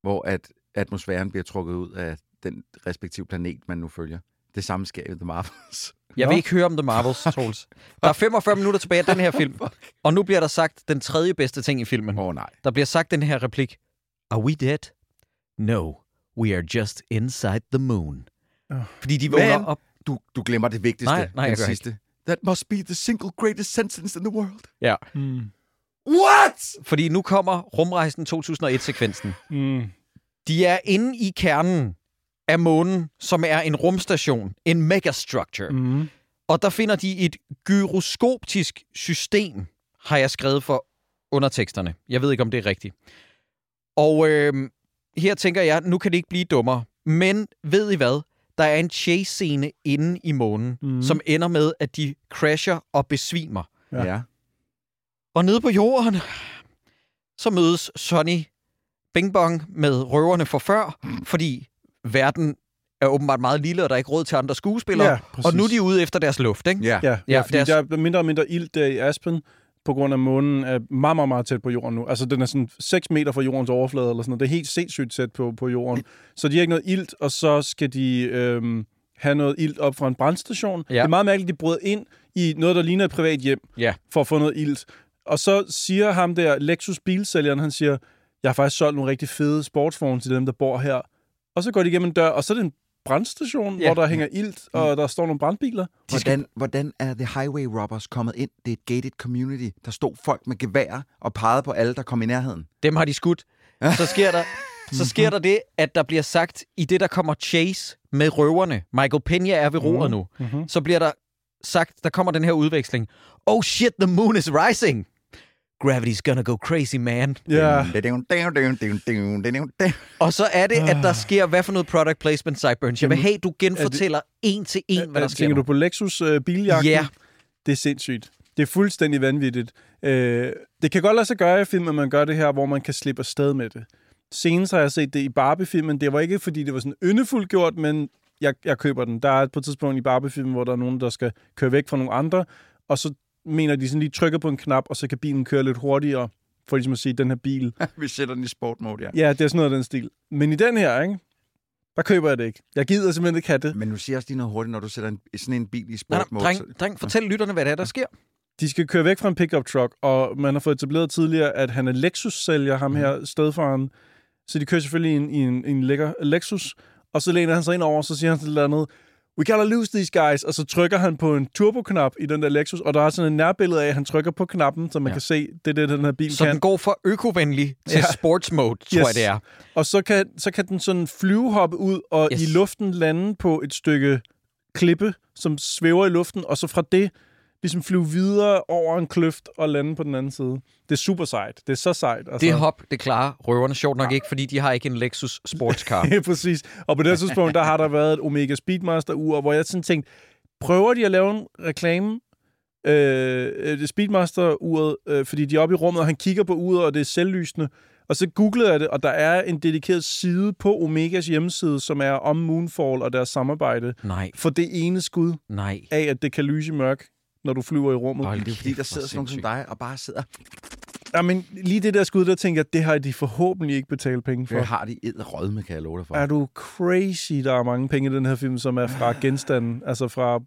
hvor at atmosfæren bliver trukket ud af den respektive planet, man nu følger. Det samme sker i The Marvels. Jeg Nå. vil ikke høre om The Marvels, Troels. Der er 45 minutter tilbage af den her film, og nu bliver der sagt den tredje bedste ting i filmen. Åh oh, nej. Der bliver sagt den her replik. Are we dead? No, we are just inside the moon. Åh. Fordi de vågner Men- op. Du, du glemmer det vigtigste. Nej, nej, jeg den gør sidste. That must be the single greatest sentence in the world. Ja. Mm. What? Fordi nu kommer rumrejsen 2001-sekvensen. Mm. De er inde i kernen af månen, som er en rumstation, en megastructure. Mm. Og der finder de et gyroskoptisk system, har jeg skrevet for underteksterne. Jeg ved ikke, om det er rigtigt. Og øh, her tænker jeg, nu kan det ikke blive dummere. Men ved I hvad? Der er en chase-scene inde i månen, mm. som ender med, at de crasher og besvimer. Ja. Ja. ja. Og nede på jorden, så mødes Sonny Bing Bong med røverne for før, fordi verden er åbenbart meget lille, og der er ikke råd til andre skuespillere. Ja, præcis. og nu er de ude efter deres luft, ikke? Ja. Ja, Ja, ja, fordi deres- der er mindre og mindre ilt der i Aspen, på grund af månen er meget, meget, meget tæt på jorden nu. Altså, den er sådan 6 meter fra jordens overflade, eller sådan noget. Det er helt sindssygt tæt på, på jorden. Så de har ikke noget ilt, og så skal de øhm, have noget ilt op fra en brandstation. Ja. Det er meget mærkeligt, at de bryder ind i noget, der ligner et privat hjem, Ja. for at få noget ilt. Og så siger ham der, Lexus bilsælgeren, han siger, jeg har faktisk solgt nogle rigtig fede sportsvogne til dem, der bor her. Og så går de igennem en dør, og så er det en brandstation, Ja. hvor der hænger ilt, og der står nogle brandbiler. Hvordan, hvordan er The Highway Robbers kommet ind? Det er et gated community. Der stod folk med gevær og pegede på alle, der kom i nærheden. Dem har de skudt. Så sker der, så sker der det, at der bliver sagt, i det der kommer Chase med røverne, Michael Pena er ved roret nu, Mm-hmm. så bliver der sagt, der kommer den her udveksling. Oh shit, the moon is rising. Gravity's gonna go crazy, man. Ja. Og så er det, at der sker, hvad for noget product placement, Sideburns? Jeg vil have, du genfortæller en til en, hvad der sker Tænker nu. du på Lexus øh, biljagten? Ja. Det er sindssygt. Det er fuldstændig vanvittigt. Øh, det kan godt lade sig gøre i film, at man gør det her, hvor man kan slippe afsted med det. Senest har jeg set det i Barbie-filmen. Det var ikke, fordi det var sådan yndefuldt gjort, men jeg, jeg køber den. Der er på et tidspunkt i Barbie-filmen, hvor der er nogen, der skal køre væk fra nogle andre, og så mener de sådan lige trykker på en knap, og så kan bilen køre lidt hurtigere, for ligesom at sige, den her bil. Vi sætter den i sport mode, ja. Ja, det er sådan noget af den stil. Men i den her, ikke? Der køber jeg det ikke. Jeg gider simpelthen ikke have det. Men nu siger også lige noget hurtigt, når du sætter en, sådan en bil i sport mode. dreng, dreng, fortæl lytterne, hvad det er, der sker. De skal køre væk fra en pickup truck, og man har fået etableret tidligere, at han er Lexus-sælger, ham her stedfaren. Så de kører selvfølgelig i en, i en, i en lækker Lexus, og så læner han sig ind over, og så siger han sådan et eller andet, we gotta lose these guys, og så trykker han på en turboknap i den der Lexus, og der er sådan en nærbillede af, at han trykker på knappen, så man Ja. kan se, det er det, den her bil Så kan. den går fra økovenlig til Ja. sports mode, tror Yes. jeg, det er. Og så kan, så kan den sådan flyvehoppe ud og yes. i luften lande på et stykke klippe, som svæver i luften, og så fra det ligesom flyve videre over en kløft og lande på den anden side. Det er super sejt. Det er så sejt. Altså. Det hop, det klarer røverne sjovt nok ikke, fordi de har ikke en Lexus sportscar. Ja, præcis. Og på det tidspunkt, der har der været et Omega Speedmaster-ur, hvor jeg sådan tænkte, prøver de at lave en reklame, øh, det Speedmaster-uret, øh, fordi de er oppe i rummet, og han kigger på uret, og det er selvlysende. Og så googlede jeg det, og der er en dedikeret side på Omegas hjemmeside, som er om Moonfall og deres samarbejde, Nej, for det ene skud nej. af, at det kan lyse i mørk, når du flyver i rummet. Hold Det er fordi, der sidder sådan nogen som dig og bare sidder... Ja, men lige det der skud, der tænker jeg, det har de forhåbentlig ikke betalt penge for. Det har de ed med, kan jeg love dig for. Er du crazy, der er mange penge i den her film, som er fra genstanden, altså fra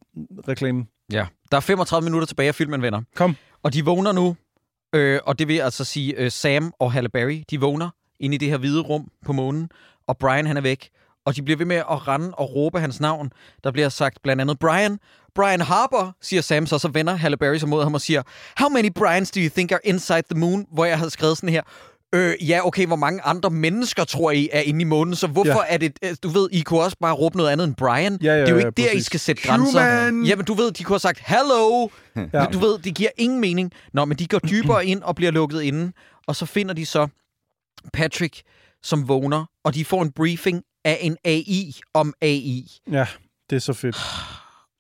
reklamen. Ja. Der er 35 minutter tilbage af filmen, venner. Kom. Og de vågner nu, øh, og det vil altså sige øh, Sam og Halle Berry, de vågner inde i det her hvide rum på månen, og Brian han er væk. Og de bliver ved med at rende og råbe hans navn. Der bliver sagt blandt andet, Brian, Brian Harper, siger Sam så, så vender Halle Berry sig mod ham og siger, How many Brians do you think are inside the moon? Hvor jeg havde skrevet sådan her, Øh, ja, okay, hvor mange andre mennesker tror I er inde i månen, så hvorfor Ja. er det, øh, du ved, I kunne også bare råbe noget andet end Brian. Ja, ja, det er jo ja, ikke der, I præcis. skal sætte grænser. Human! Jamen, du ved, de kunne have sagt, hello! Ja. Ja. Du ved, det giver ingen mening. Nå, men de går dybere ind og bliver lukket inde, og så finder de så Patrick, som vågner, og de får en briefing af en AI om AI, Ja, det er så fedt.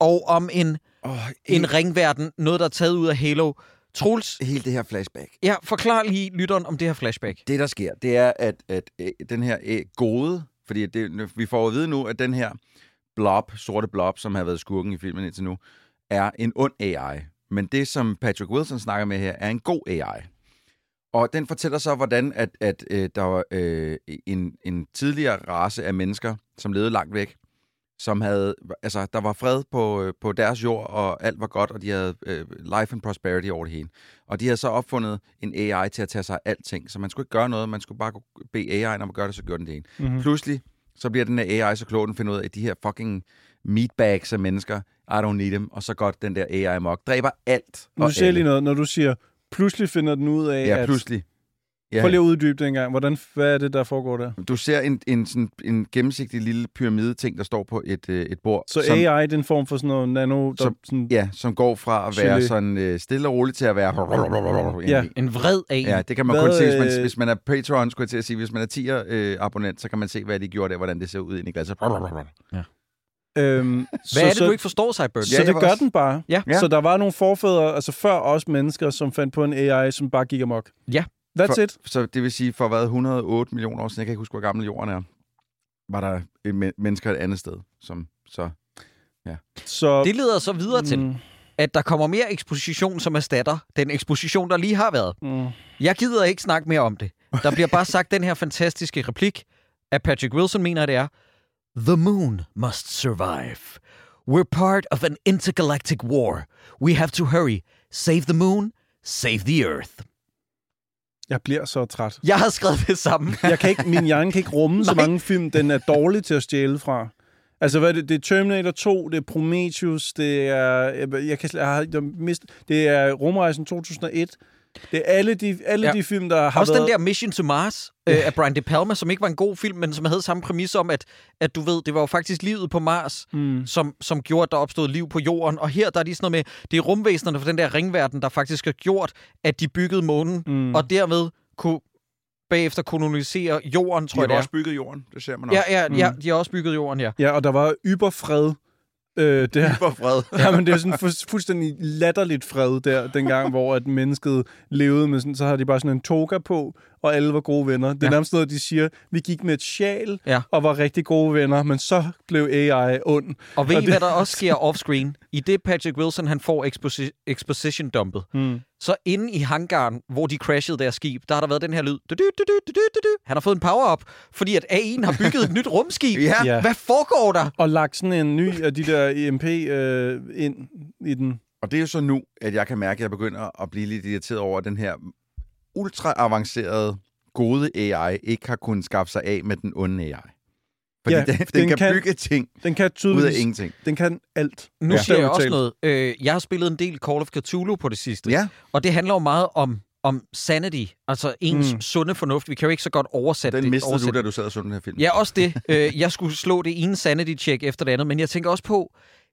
Og om en, Oh, en ringverden, noget, der er taget ud af Halo. Troels, hele det her flashback. ja, forklar lige lytteren om det her flashback. Det, der sker, det er, at, at øh, den her øh, gode, fordi det, vi får at vide nu, at den her blob, sorte blob, som har været skurken i filmen indtil nu, er en ond AI. Men det, som Patrick Wilson snakker med her, er en god AI. Og den fortæller så, hvordan at, at øh, der var øh, en, en tidligere race af mennesker, som levede langt væk, som havde, altså, der var fred på, øh, på deres jord, og alt var godt, og de havde øh, life and prosperity over det hele. Og de havde så opfundet en AI til at tage sig af alting, så man skulle ikke gøre noget, man skulle bare bede AI om at gøre det, så gjorde den det ene. Mm-hmm. Pludselig, så bliver den her AI så klog, den finder ud af, at de her fucking meatbags af mennesker, I don't need them, og så godt den der AI mok dræber alt. Nu alle. lige noget, når du siger, pludselig finder den ud af, Ja, at... pludselig. Prøv lige at uddybe det engang. Hvordan, hvad er det, der foregår der? Du ser en, en, sådan, en gennemsigtig lille pyramide-ting, der står på et, øh, et bord. Så som, AI, det er en form for sådan noget nano... Der, Som- sådan, Ja, som går fra at være Gelé. sådan øh, stille og roligt til at være... Ja. En vred af. Ja, det kan man Hvad, kun se, hvis man, øh, hvis man er Patreon, skulle jeg til at sige. Hvis man er tier øh, abonnent, så kan man se, hvad de gjorde der, hvordan det ser ud ind i glasset. øhm, Hvad så, er det, så, du ikke forstår? Så Ja, jeg det gør også- den bare. Ja. Ja. Så der var nogle forfædre, altså før os mennesker, som fandt på en AI, som bare gik amok. Ja. That's For- it. Så det vil sige, for hvad, 108 millioner år siden, jeg kan ikke huske, hvor gammel jorden er, var der et men- mennesker et andet sted, som så... Så, Det leder så videre til, Mm, at der kommer mere eksposition, som erstatter den eksposition, der lige har været. mm. Jeg gider ikke snakke mere om det. Der bliver bare sagt den her fantastiske replik, at Patrick Wilson mener, det er The moon must survive. We're part of an intergalactic war. We have to hurry. Save the moon, save the earth. Jeg bliver så træt. Jeg har skrevet det samme. Jeg kan ikke, min hjerne kan ikke rumme så mange film, den er dårlig til at stjæle fra. Altså, hvad er det? Det er Terminator 2, det er Prometheus, det er... Jeg, kan, jeg har, jeg mist, det er Rumrejsen 2001. Det er alle de, alle Ja. de film, der har Også været... den der Mission to Mars øh, af Brian De Palma, som ikke var en god film, men som havde samme præmis om, at, at du ved, det var jo faktisk livet på Mars, Mm. som, som gjorde, at der opstod liv på jorden. Og her der er de sådan noget med, det er rumvæsenerne for den der ringverden, der faktisk har gjort, at de byggede månen, Mm. og derved kunne bagefter kolonisere jorden, De tror har jeg det da er. også bygget jorden, det ser man også. Ja, ja, Mm. ja, de har også bygget jorden, ja. Ja, og der var yberfred øh, der. For fred. Ja, men det er sådan fu- fuldstændig latterligt fred der, dengang, hvor at mennesket levede med sådan, så har de bare sådan en toga på, og alle var gode venner. Det er Ja. nærmest noget, de siger, vi gik med et sjal, Ja. og var rigtig gode venner, men så blev AI ond. Og ved Og I, det- hvad der også sker offscreen? I det Patrick Wilson, han får exposi- exposition-dumpet, Hmm. så inde i hangaren, hvor de crashede deres skib, der har der været den her lyd. Du, du, du, du, du, du, du. Han har fået en power-up, fordi at AI'en har bygget et nyt rumskib. Ja. Ja. Hvad foregår der? Og lagt sådan en ny af de der EMP øh, ind i den. Og det er jo så nu, at jeg kan mærke, at jeg begynder at blive lidt irriteret over, den her ultra avancerede, gode AI ikke har kunnet skaffe sig af med den onde AI. Fordi Ja, den, den, den kan, kan- bygge ting Den kan ud af ingenting. Den kan alt. Nu Ja. siger jeg også noget. Øh, jeg har spillet en del Call of Cthulhu på det sidste. Ja, Og det handler jo meget om, om sanity, altså ens Mm. sunde fornuft. Vi kan jo ikke så godt oversætte den det. mistede du, oversætte da du sad og så den her film. Ja, også det. Øh, jeg skulle slå det ene sanity-check efter det andet, men jeg tænker også på,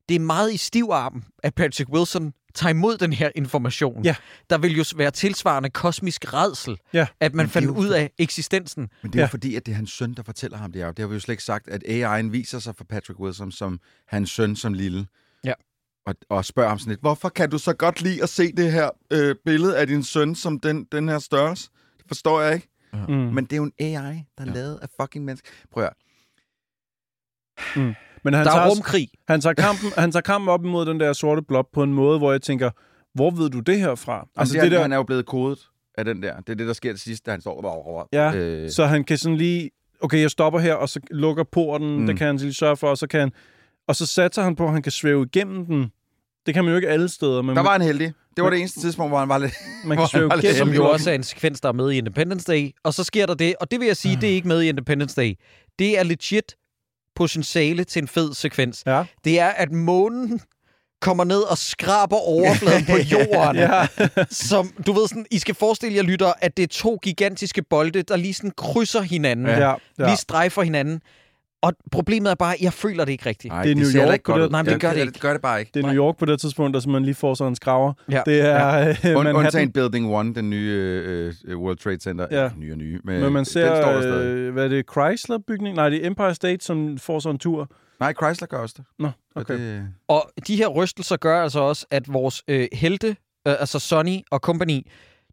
det er meget i stiv arm, at Patrick Wilson tager imod den her information. Ja. Der vil jo være tilsvarende kosmisk redsel, Ja. at man fandt jo ud af eksistensen. Men det er Ja. jo fordi, at det er hans søn, der fortæller ham det her. Det har vi jo slet ikke sagt, at AI'en viser sig for Patrick Wilson som hans søn som lille. Ja. Og, og spørger ham sådan lidt, hvorfor kan du så godt lide at se det her øh, billede af din søn som den, den her størrelse? Det forstår jeg ikke. Mm. Men det er jo en AI, der er Ja. lavet af fucking mennesker. Prøv at Men han Der tager, er rumkrig. han, tager kampen, han tager kampen op imod den der sorte blob på en måde, hvor jeg tænker, hvor ved du det her fra? Altså, det, der... Han er jo blevet kodet af den der. Det er det, der sker det sidste, da han står... Ja, øh, Så han kan sådan lige, okay, jeg stopper her, og så lukker porten, Mm. det kan han lige sørge for, og så kan han, og så satser han på, at han kan svæve igennem den. Det kan man jo ikke alle steder, men der var han heldig. Det var det eneste tidspunkt, hvor han var lidt... man kan svæve lidt- Som jo også er en sekvens, der er med i Independence Day. Og så sker der det, og det vil jeg sige, det er ikke med i Independence Day. Det er legit potentiale til en fed sekvens. Ja. Det er, at månen kommer ned og skraber overfladen på jorden. Ja. Som, du ved sådan, I skal forestille jer, lytter, at det er to gigantiske bolde, der lige sådan krydser hinanden. Ja, ja. Lige strejfer hinanden. Og problemet er bare, at jeg føler det ikke rigtigt. Nej, Det er New York ikke på godt det-. Nej, men det gør det ikke. Det gør det bare ikke. Det er New York på det tidspunkt, der man lige får sig en skraver. Ja. Det er ja. Und, Manhattan. undtagen Building 1, den nye øh, øh, World Trade Center. Ja. Nye og nye. Men, Men man den ser, står der stadig. øh, hvad er det, Chrysler-bygning? Nej, det er Empire State, som får sådan en tur. Nej, Chrysler gør også det. Nå, okay. Det, Og de her rystelser gør altså også, at vores øh, helte, øh, altså Sonny og company,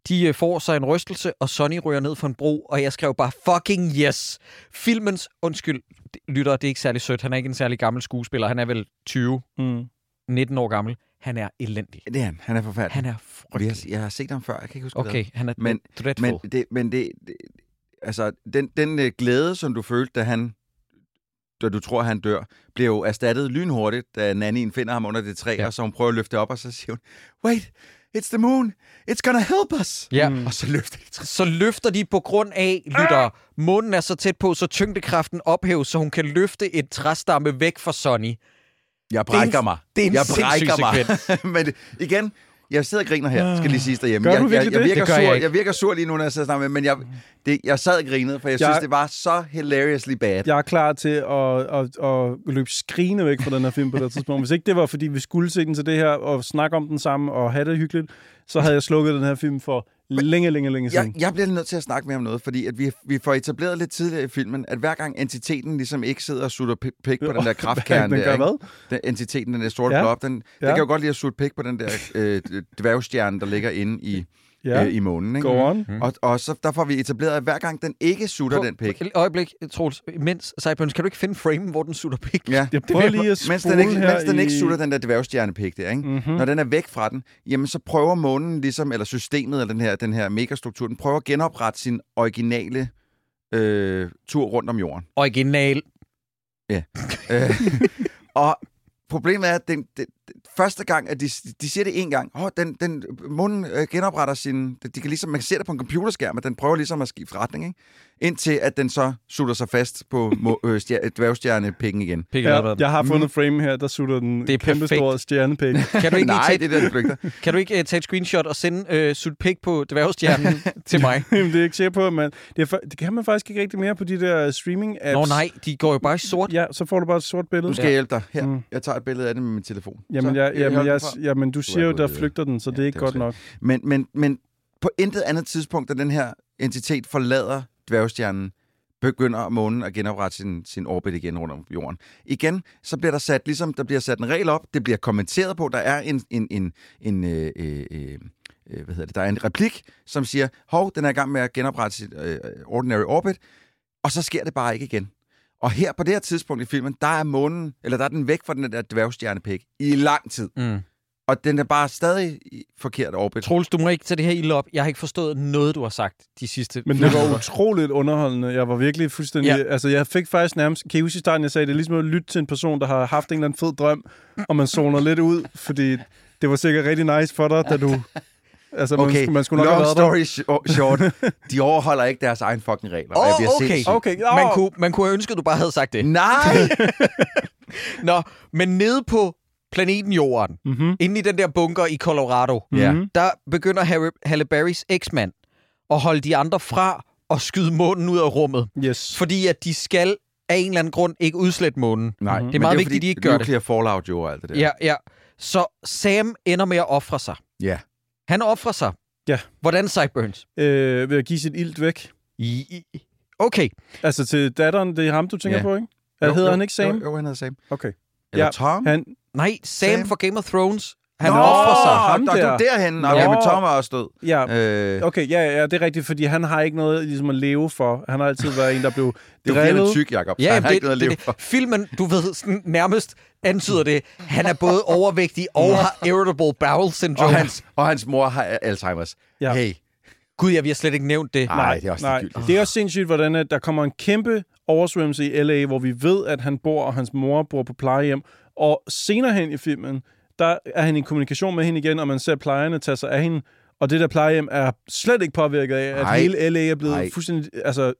de øh, får sig en rystelse, og Sonny ryger ned for en bro, og jeg skrev bare, fucking yes! Filmens, undskyld, lytter, det er ikke særlig sødt, han er ikke en særlig gammel skuespiller, han er vel 20. Mm. 19 år gammel. Han er elendig. Det er han. Han er forfærdelig. Han er frygtelig. har, jeg har set ham før. Jeg kan ikke huske, hvad det Okay, han er Men- dreadful. Men det, men det, det altså, den, den øh, glæde, som du følte, da han da du tror, han dør, bliver jo erstattet lynhurtigt, da Nannien finder ham under det træ, ja. og så hun prøver at løfte op, og så siger hun, wait, it's the moon, it's gonna help us. Ja. Mm. Og så løfter de træet. så løfter de på grund af, lytter, månen er så tæt på, så tyngdekraften ophæves, så hun kan løfte et træstamme væk fra Sonny. Jeg Det er en- brækker mig. det er en jeg brækker mig. Men det- igen, jeg sidder og griner her, skal lige sige derhjemme. Gør jeg, du virkelig jeg, jeg, det? virker Det gør sur, jeg jeg, ikke. jeg virker sur lige nu, når jeg sidder snakker med, men jeg, det, jeg sad og grinede, for jeg, Jeg- synes, det var så hilariously bad. Jeg er klar til at, at, at løbe skrigende væk fra den her film på det tidspunkt. Hvis ikke det var, fordi vi skulle se den til det her, og snakke om den sammen, og have det hyggeligt, så havde jeg slukket den her film for længe, længe, længe siden. Jeg, jeg bliver nødt til at snakke mere om noget, fordi at vi, vi får etableret lidt tidligere i filmen, at hver gang entiteten ligesom ikke sidder og sutter pi- pik på den der kraftkerne den der, gør ikke? hvad? Den, entiteten, den der sorte Ja. blob, den, ja. den kan jo godt lide at sutte pik på den der øh, dværgstjerne, der ligger inde i, Ja, ja. øh, i månen. Ikke? go on. Og, og så der får vi etableret, at hver gang den ikke sutter På- den pik, Et øjeblik, Troels. Mens, Cyburns, kan du ikke finde frame, hvor den sutter pik? ja, Jeg prøver lige at mens den ikke, her mens den ikke i- sutter den der dværgstjernepik der, ikke? Mhm. når den er væk fra den, jamen så prøver månen ligesom, eller systemet, eller den her, den her megastruktur, den prøver at genoprette sin originale øh, tur rundt om jorden. Original. Øh, og problemet er, at den, den, første gang, at de, de siger det en gang, oh, den, den, månen øh, genopretter sin... De kan ligesom, man kan se det på en computerskærm, at den prøver ligesom at skifte retning, ikke? indtil at den så sutter sig fast på må, øh, stjer, dværgstjernepikken igen. Ja, jeg har fundet frame her, der sutter den Det er kæmpe store stjernepæk. Kan du ikke, Nej, tage, det er der, den flygter. kan du ikke uh, tage et screenshot og sende uh, sut pik på dværgstjernen til mig? Jamen, det er jeg ikke sikker på, men det, er, det kan man faktisk ikke rigtig mere på de der streaming-apps. Nå nej, de går jo bare i sort. Ja, så får du bare et sort billede. Nu skal jeg hjælpe dig. Her, Mm. jeg tager et billede af det med min telefon. Jamen, Så, jeg, jamen, jeg, jamen, du siger jo, der flygter den, så det er Ja, ikke det godt nok. Men, men, men på intet andet tidspunkt, da den her entitet forlader dværgstjernen, begynder månen at genoprette sin, sin orbit igen rundt om jorden. Igen, så bliver der sat, ligesom der bliver sat en regel op, det bliver kommenteret på, der er en, en, en, en øh, øh, øh, hvad hedder det, der er en replik, som siger, hov, den er i gang med at genoprette sit øh, ordinary orbit, og så sker det bare ikke igen. Og her på det her tidspunkt i filmen, der er månen, eller der er den væk fra den der dværgstjernepæk i lang tid. Mm. Og den er bare stadig i forkert orbit. Troels, du må ikke tage det her ilde op. Jeg har ikke forstået noget, du har sagt de sidste Men det var utroligt underholdende. Jeg var virkelig fuldstændig... Ja. Ja. Altså, jeg fik faktisk nærmest... Kan I huske i starten, jeg sagde, det er ligesom at lytte til en person, der har haft en eller anden fed drøm, og man zoner lidt ud, fordi det var sikkert rigtig nice for dig, da du... Altså, man, Okay, skulle, man skulle nok have long story sh- short. de overholder ikke deres egen fucking regler. og jeg okay. sindssyg. Okay, Man åh. kunne, man kunne have ønsket, at du bare havde sagt det. Nej! Nå, men nede på planeten Jorden, Mm-hmm. inde i den der bunker i Colorado, Ja. Mhm. der begynder Harry, Halle Berrys eksmand at holde de andre fra og skyde månen ud af rummet. Yes. Fordi at de skal af en eller anden grund ikke udslætte månen. Nej. Det er meget vigtigt, de ikke gør det. Nuclear fallout jo og alt det der. Ja, ja. Så Sam ender med at ofre sig. Ja. Han offrer sig. Ja. Hvordan Sideburns? Øh, ved at give sit ilt væk. I, i, okay. Altså til datteren, det er ham, du tænker Ja. på, ikke? Jo, hedder han ikke Sam? Jo, jo, han hedder Sam. Okay. Eller Ja, Tom? Han, Nej, Sam, Sam. for Game of Thrones. Han Nå, offrer sig. ham Nå, der. du er derhen. Nå, Nå. ja, men Tom er også død. ja, Øh, okay, ja, ja, det er rigtigt, fordi han har ikke noget ligesom at leve for. Han har altid været en, der blev er fordi, han er drillet. tyk, Jacob. Ja, han har det, ikke noget at leve det, for. Filmen, du ved, sådan nærmest antyder det. Han er både overvægtig og har irritable bowel syndrome. Og hans, og hans mor har Alzheimer's. Ja. Hey. Gud, ja, vi har slet ikke nævnt det. Nej, det er også nej. Det er også sindssygt, hvordan at der kommer en kæmpe oversvømmelse i L.A., hvor vi ved, at han bor, og hans mor bor på plejehjem. Og senere hen i filmen, der er han i kommunikation med hende igen, og man ser plejerne tage sig af hende. Og det der plejehjem er slet ikke påvirket af, at Nej. hele L.A. er blevet Nej. fuldstændig altså,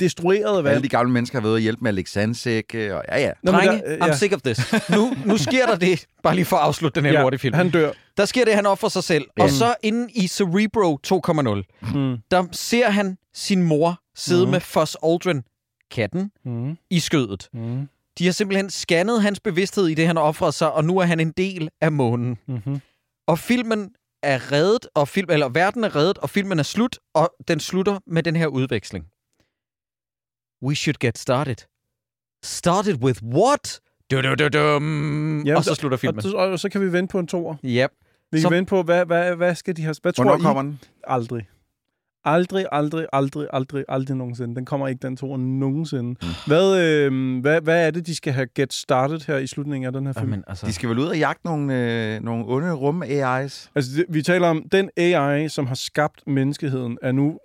destrueret af Alle de gamle mennesker har været ude og hjælpe med Alexansække, og ja, ja. Nå, Drenge, der- øh, I'm ja. sick of this. Nu, nu sker der det, bare lige for at afslutte den her ja, lorte film. han dør. Der sker det, han offrer sig selv. Ja. Og så inde i Cerebro 2.0, Mm. der ser han sin mor sidde Mhm. med Foss Aldrin, katten, Mm. i skødet. Mm. De har simpelthen scannet hans bevidsthed i det, han offrede sig, og nu er han en del af månen. Mm-hmm. Og filmen er reddet, og film, eller verden er reddet, og filmen er slut, og den slutter med den her udveksling. We should get started. Started with what? Du, du, du, dum. Ja, og så og- slutter filmen. Og, så- og så kan vi vente på en toer. Yep. Vi Så- kan vente på, hvad, hvad, hvad skal de have... Hvad tror I? kommer den? Aldrig. Aldrig, aldrig, aldrig, aldrig, aldrig nogensinde. Den kommer ikke, den to nogensinde. Mm. Hvad, øh, hvad, hvad er det, de skal have get started her i slutningen af den her film? Jamen, altså, De skal vel ud og jagte nogle, øh, nogle onde rum-AI's? Altså, det, vi taler om, den AI, som har skabt menneskeheden, er nu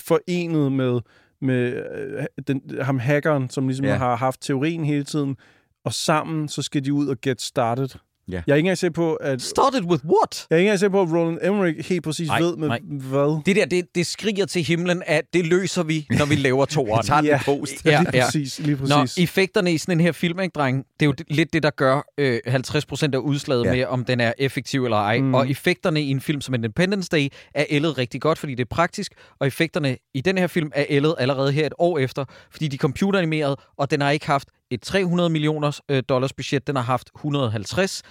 forenet med, med øh, den, ham hackeren, som ligesom Ja. ja. har haft teorien hele tiden, og sammen så skal de ud og get started. Ja. Jeg er ikke engang sikker på, at... started with what? Jeg er ikke engang sikker på, at Roland Emmerich helt præcis Nej, ved med nej. hvad. Det der, det, det skriger til himlen, at det løser vi, når vi laver toeren. Tager den Ja. i post. Ja, lige ja. præcis, lige Nå, præcis. effekterne i sådan en her film, ikke, dreng? Det er jo lidt det, der gør øh, 50% af udslaget Ja. med, om den er effektiv eller ej. Mm. Og effekterne i en film som Independence Day er ældet rigtig godt, fordi det er praktisk. Og effekterne i den her film er ældet allerede her et år efter, fordi de er computeranimeret, og den har ikke haft et 300 millioner øh, dollars budget, den har haft 150.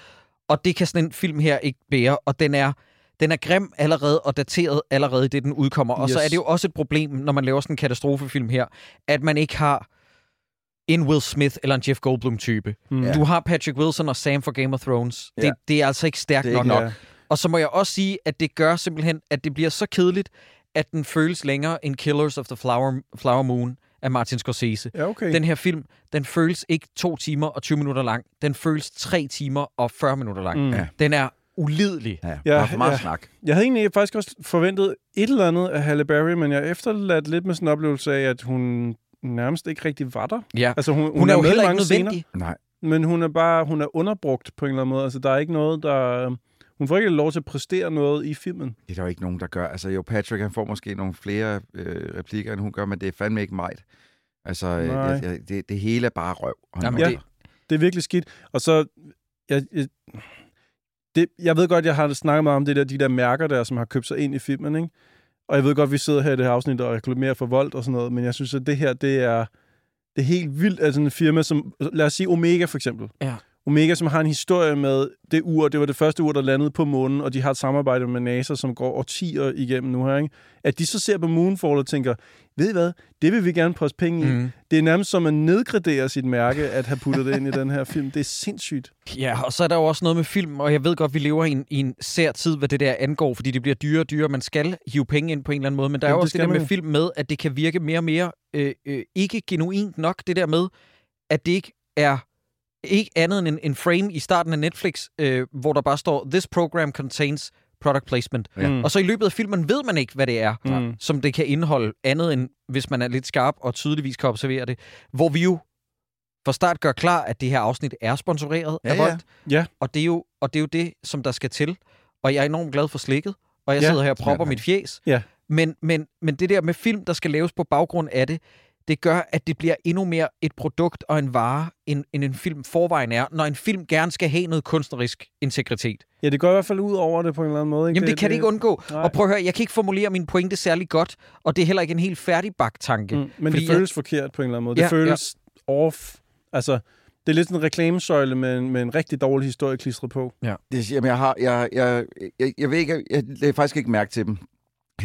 Og det kan sådan en film her ikke bære, og den er... Den er grim allerede og dateret allerede det, den udkommer. Og så Yes. er det jo også et problem, når man laver sådan en katastrofefilm her, at man ikke har en Will Smith eller en Jeff Goldblum-type. Mm. Ja. Du har Patrick Wilson og Sam fra Game of Thrones. Ja. Det, det er altså ikke stærkt Det er nok. ikke nok. Og så må jeg også sige, at det gør simpelthen, at det bliver så kedeligt, at den føles længere end Killers of the Flower, Flower Moon af Martin Scorsese. Ja, okay. Den her film, den føles ikke to timer og 20 minutter lang. Den føles tre timer og 40 minutter lang. Mm. Ja. Den er ulidelig. Ja, Ja, der er for meget ja. snak. Jeg havde egentlig faktisk også forventet et eller andet af Halle Berry, men jeg efterladt lidt med sådan en oplevelse af, at hun nærmest ikke rigtig var der. Ja. Altså, hun, hun, Hun er jo med i heller ikke mange scener, nødvendig. Nej. men hun er bare hun er underbrugt på en eller anden måde. Altså, der er ikke noget, der... Hun får ikke lov til at præstere noget i filmen. Det er der jo ikke nogen, der gør. Altså jo, Patrick han får måske nogle flere øh, replikker, end hun gør, men det er fandme ikke mig. Altså, øh, Nej. jeg, jeg, det, det hele er bare røv. Jamen, Ja. det, Det er virkelig skidt. Og så... Jeg, jeg, det, jeg ved godt, jeg har snakket meget om det der, de der mærker der, som har købt sig ind i filmen, ikke? Og jeg ved godt, vi sidder her i det her afsnit og reklamerer for voldt og sådan noget, men jeg synes, at det her, det er, det er helt vildt, at sådan en firma som, lad os sige Omega for eksempel. Ja. Omega, som har en historie med det ur, det var det første ur, der landede på månen, og de har et samarbejde med NASA, som går årtier igennem nu her, ikke? At de så ser på Moonfall og tænker, ved I hvad, det vil vi gerne poste penge i. Mm. Det er nærmest som at nedgradere sit mærke, at have puttet det ind i den her film. Det er sindssygt. Ja, og så er der jo også noget med film, og jeg ved godt, vi lever i en, i en sær tid, hvad det der angår, fordi det bliver dyrere og dyrere. Man skal hive penge ind på en eller anden måde, men der er Jamen, jo det også det skal der med jo. film med, at det kan virke mere og mere øh, øh, ikke genuint nok, det der med, at det ikke er ikke andet end en, en frame i starten af Netflix, øh, hvor der bare står, this program contains product placement. Ja. Mm. Og så i løbet af filmen ved man ikke, hvad det er, Mm. som det kan indeholde, andet end hvis man er lidt skarp og tydeligvis kan observere det. Hvor vi jo for start gør klar, at det her afsnit er sponsoreret Ja, af ja. Volt. Ja. Og det, er jo, og det er jo det, som der skal til. Og jeg er enormt glad for slikket. Og jeg Ja. sidder her og propper Ja. mit fjes. Ja. Men, men, men det der med film, der skal laves på baggrund af det, det gør, at det bliver endnu mere et produkt og en vare, end, end en film forvejen er, når en film gerne skal have noget kunstnerisk integritet. Ja, det går i hvert fald ud over det på en eller anden måde. Ikke? Jamen, det, det kan det ikke undgå. Nej. Og prøv at høre, jeg kan ikke formulere min pointe særlig godt, og det er heller ikke en helt færdigbagt tanke. Mm, men det føles forkert på en eller anden måde. Ja, det føles off. Altså, det er lidt sådan en reklamesøjle med en, med en rigtig dårlig historie klistret på. Det, jamen, jeg, har, jeg, jeg, jeg, jeg ved ikke, jeg lægger faktisk ikke mærke til dem.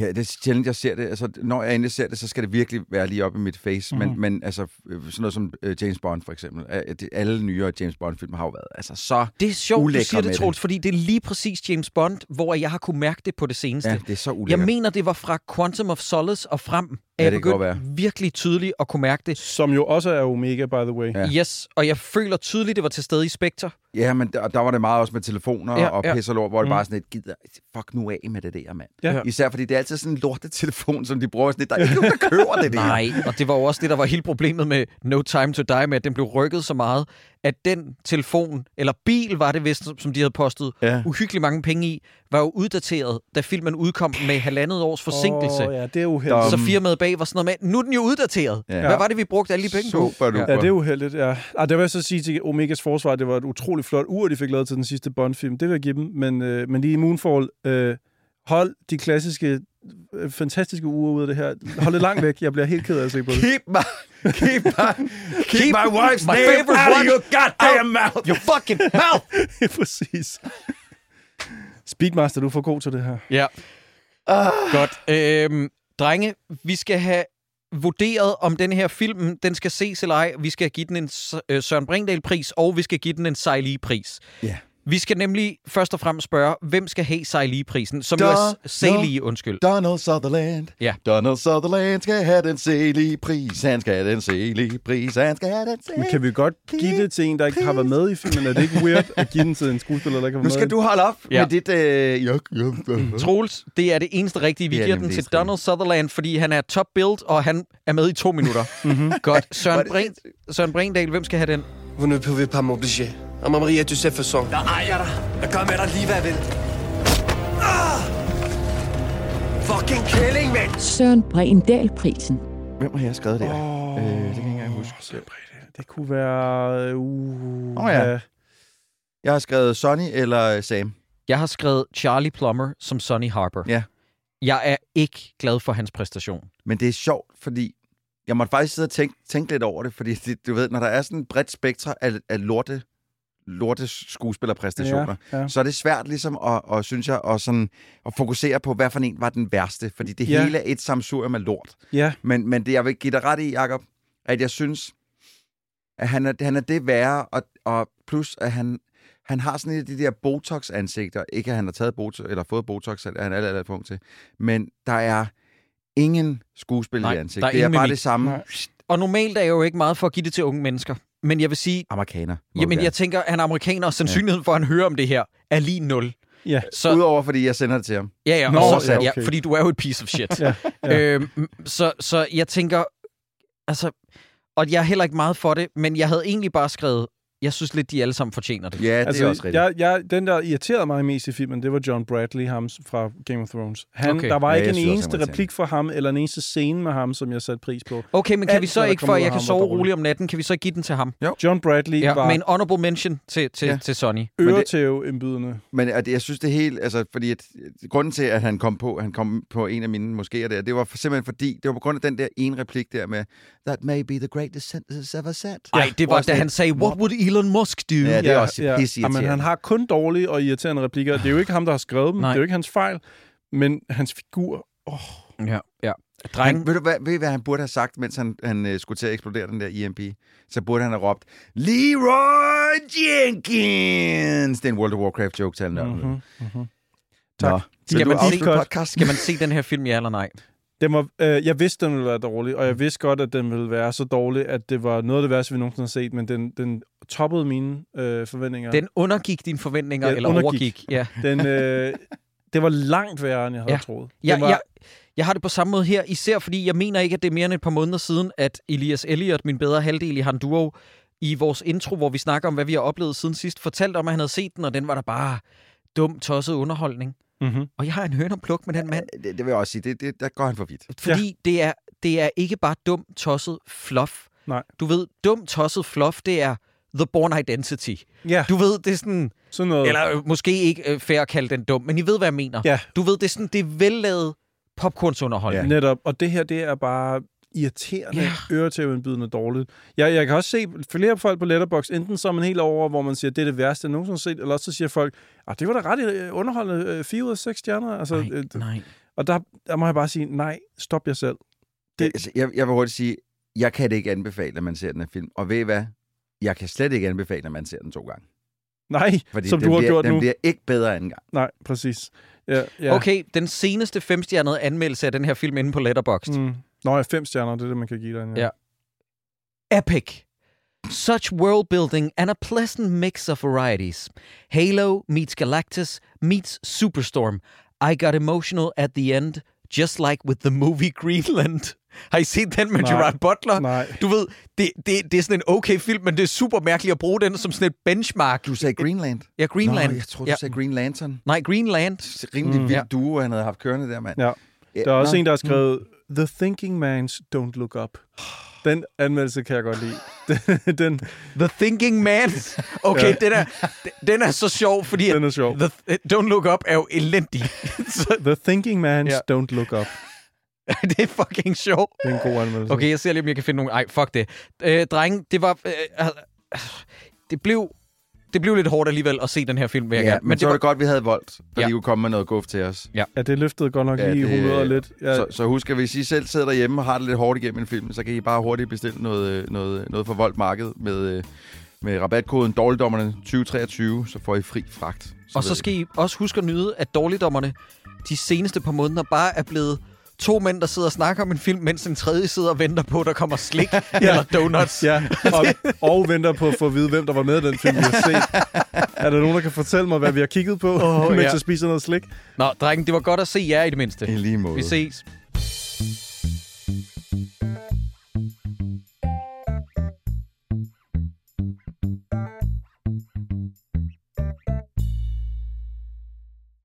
Ja, det er sjældent, jeg ser det. Altså, når jeg endelig ser det, så skal det virkelig være lige op i mit face. Mm. Mhm. Men, men altså, øh, sådan noget som uh, James Bond, for eksempel. Alle nyere James Bond-film har jo været altså, så... Det er sjovt, du siger det, Troels, fordi det er lige præcis James Bond, hvor jeg har kunne mærke det på det seneste. Ja, det er så Jeg ulækkert. mener, det var fra Quantum of Solace og frem, at Ja, jeg det kan godt begyndte virkelig tydeligt at kunne mærke det. Som jo også er Omega, by the way. Ja. Ja. Yes, og jeg føler tydeligt, det var til stede i Spectre. Ja, men der, der var det meget også med telefoner Ja, ja, og ja. pis og lort, hvor det Mm. bare sådan et, gider, fuck nu af med det der, mand. Ja. Især fordi det er altid sådan en lortetelefon, som de bruger sådan lidt. Der er ikke nogen, der køber det der. Nej, og det var jo også det, der var hele problemet med No Time to Die, med at den blev rykket så meget, at den telefon, eller bil var det vist, som de havde postet Ja. uhyggeligt mange penge i, var jo uddateret, da filmen udkom med halvandet års forsinkelse. Åh, ja, det er uheldigt. Så firmaet bag var sådan noget med, nu er den jo uddateret. Ja. Hvad var det, vi brugte alle de penge på? Super duper. Ja, det er uheldigt, ja. Ah, det vil jeg så sige til Omegas forsvar, at det var et utroligt flot ur, de fik lavet til den sidste Bond-film. Det vil jeg give dem. Men, øh, men lige i Moonfall, øh, hold de klassiske, øh, fantastiske uger ud af det her. Hold det langt væk. Jeg bliver helt ked af at se på det. Keep my, keep my, keep, Keep my wife's my name favorite out of your goddamn mouth. Your fucking mouth! Præcis. Speedmaster, du er for god til det her. Ja. Ah. Godt. Øhm, drenge, vi skal have vurderet, om den her film, den skal ses eller ej. Vi skal give den en S- øh, Søren Bringdal-pris, og vi skal give den en Sejlige-pris. Ja. Vi skal nemlig først og fremmest spørge, hvem skal have sig lige prisen? Som jo Da- er se da- lige, undskyld. Donald Sutherland. Ja. Donald Sutherland skal have den selige pris. Han skal have den selige pris. Han skal have den selige Men kan vi godt give det til en, der ikke har været med i filmen? Er det ikke weird at give den til en skuespiller, der ikke har Nu været skal med? du holde op Ja. med dit... Øh, jo, jo, jo. Troels, det er det eneste rigtige. Vi er giver den til Donald Sutherland, fordi han er top build, og han er med i to minutter. Mhm. Godt. Søren, det Bring, Søren Bringdal, hvem skal have den? Vous ne pouvez pas m'obliger. Og Maria, façon. Der ejer dig. Jeg gør med dig lige, hvad jeg vil. Ah! Fucking kælling, mand! Søren Bregendal-prisen. Hvem har jeg skrevet der? Åh, Øh, det kan jeg ikke engang huske. Det kunne være... Uh, Åh, ja. Jeg har skrevet Sonny eller Sam. Jeg har skrevet Charlie Plummer som Sonny Harper. Ja. Jeg er ikke glad for hans præstation. Men det er sjovt, fordi jeg måtte faktisk sidde og tænke, tænke lidt over det, fordi det, du ved, når der er sådan et bredt spektre af, af lorte, lorte skuespillerpræstationer, Ja, ja. så er det svært ligesom at, og, synes jeg, at, sådan, at fokusere på, hvad for en var den værste, fordi det Ja. hele er et samsurium af lort. Ja, Men, men det, jeg vil give dig ret i, Jacob, at jeg synes, at han er, han er det værre, og, og plus, at han, han har sådan et af de der Botox-ansigter. Ikke, at han har taget Botox, eller fået Botox, er han alt, alt, alt punkt til. Men der er ingen skuespil Nej, i der ansigtet. er Det er ingen bare mimik. det samme. Nej. Og normalt er jeg jo ikke meget for at give det til unge mennesker. Men jeg vil sige, Amerikaner. jamen jeg tænker, han er amerikaner, og sandsynligheden for, at han hører om det her, er lige nul. ja. Så. Udover fordi jeg sender det til ham. ja, ja, Nå, og så, ja, ja, okay. fordi du er jo et piece of shit. Ja, ja. Øhm, så, så jeg tænker, altså, og jeg er heller ikke meget for det, men jeg havde egentlig bare skrevet, jeg synes lidt, de alle sammen fortjener det. Ja, det altså, er også rigtigt. jeg, jeg, den, der irriterede mig mest i filmen, det var John Bradley, ham fra Game of Thrones. Han, Okay. Der var Ja, ikke en eneste replik fra ham, eller en eneste scene med ham, som jeg satte pris på. Okay, men kan Alt, vi så ikke, for jeg kan sove roligt om natten, kan vi så ikke give den til ham? John Bradley Ja, var med en honorable mention til, til, Ja. til Sonny. Øretæve-indbydende. Men at jeg synes det helt, altså fordi at, grunden til, at han kom på, han kom på en af mine moskéer der, det var for, simpelthen fordi, det var på grund af den der ene replik der med, that may be the greatest sentence ever said. Nej, det var, da han sagde, what would Elon Musk do? Ja, det er også ja. pisseirriterende. Jamen, han har kun dårlige og irriterende replikker. Det er jo ikke ham, der har skrevet dem. Nej. Det er jo ikke hans fejl. Men hans figur... Oh, Ja, ja. Han, Dreng, ved du hvad, ved I, hvad han burde have sagt, mens han, han uh, skulle til at eksplodere den der EMP? Så burde han have råbt, Leroy Jenkins! Det er en World of Warcraft joke til mm-hmm, mm-hmm. Nå, Tak. skal Skal du man afslutte podcast? skal man se den her film, ja eller nej? Den var, øh, jeg vidste, den ville være dårlig, og jeg vidste godt, at den ville være så dårlig, at det var noget af det værste, vi nogensinde har set, men den, den toppede mine øh, forventninger. Den undergik dine forventninger, Ja, eller undergik. overgik? Ja. den øh, det var langt værre, end jeg havde Ja. troet. Jeg, Den var, jeg, jeg har det på samme måde her, især fordi jeg mener ikke, at det er mere end et par måneder siden, at Elias Elliot, min bedre halvdel i Handuo, i vores intro, hvor vi snakker om, hvad vi har oplevet siden sidst, fortalte om, at han havde set den, og den var der bare dum, tosset underholdning. Mm-hmm. Og jeg har en høn om pluk med den mand, Det, det vil jeg også sige, det, det, der går han for vidt. fordi ja. det, er, det er ikke bare dum, tosset fluff. Nej. Du ved, dum, tosset fluff, det er The Born Identity. Ja, Du ved, det er sådan... sådan noget. Eller øh, måske ikke øh, fair at kalde den dum, men I ved, hvad jeg mener. Ja. Du ved, det er sådan, det er vellavet popcornsunderholdning. Netop. Og det her, det er bare irriterende, Ja. yeah. øretæveindbydende dårligt. Jeg, jeg kan også se flere folk på Letterboxd, enten så er man helt over, hvor man siger, det er det værste, jeg nogensinde set, eller også så siger folk, ah, det var da ret øh, underholdende, øh, 4 ud af 6 stjerner. Altså, Nej, øh, nej. og der, der må jeg bare sige, nej, stop jer selv. Det... Altså, jeg, jeg vil hurtigt sige, jeg kan det ikke anbefale, at man ser den her film. Og ved I hvad? Jeg kan slet ikke anbefale, at man ser den to gange. Nej, Fordi som den du har bliver, gjort den nu. bliver ikke bedre anden gang. Nej, præcis. Ja, ja. Ja. Okay, den seneste femstjernede anmeldelse af den her film inde på Letterboxd. Mm. Mm. Nå, ja, fem stjerner, det er det, man kan give dig. Ja. Epic. Such world building and a pleasant mix of varieties. Halo meets Galactus meets Superstorm. I got emotional at the end, just like with the movie Greenland. Har I set den med Nej. Gerard Butler? Nej. Du ved, det, det, det er sådan en okay film, men det er super mærkeligt at bruge den som sådan et benchmark. Du sagde Greenland. Ja, Greenland. Nå, jeg tror, du ja. sagde Green Lantern. Nej, Greenland. Det er Rimelig Mm. mm. vild Ja. duo, han havde haft kørende der, mand. Ja. Der er også nå. en, der har skrevet, The Thinking Man's Don't Look Up. Den anmeldelse kan jeg godt lide. Den, den, The Thinking Man. Okay, Ja. den, er, den er så sjov, fordi den er sjov. The, Don't Look Up er jo elendig. så The Thinking Man's Ja. Don't Look Up. det er fucking sjovt. Det er en god anmeldelse. Okay, jeg ser lige, om jeg kan finde nogle... Ej, fuck det. Øh, drenge, det var... Øh, øh, det blev... Det blev lidt hårdt alligevel at se den her film, vil jeg Ja, gerne. men, men så var det godt, vi havde voldt, så Ja. ja. de kunne komme med noget guf til os. Ja, det løftede godt nok Ja, ja, lige det- humøret lidt. Ja, Så, så husk, at hvis I selv sidder derhjemme og har det lidt hårdt igennem en film, så kan I bare hurtigt bestille noget, øh, noget, noget for voldt marked med, øh, med rabatkoden dårligdommerne 2023, så får I fri fragt. Og så skal I også huske at nyde, at dårligdommerne de seneste par måneder bare er blevet to mænd, der sidder og snakker om en film, mens en tredje sidder og venter på, at der kommer slik eller donuts. Ja, og, og venter på at få at vide, hvem der var med i den film, vi har set. Er der nogen, der kan fortælle mig, hvad vi har kigget på, Åh, mens ja. jeg spiser noget slik? Nå, drengen, det var godt at se jer i det mindste. I lige måde. Vi ses.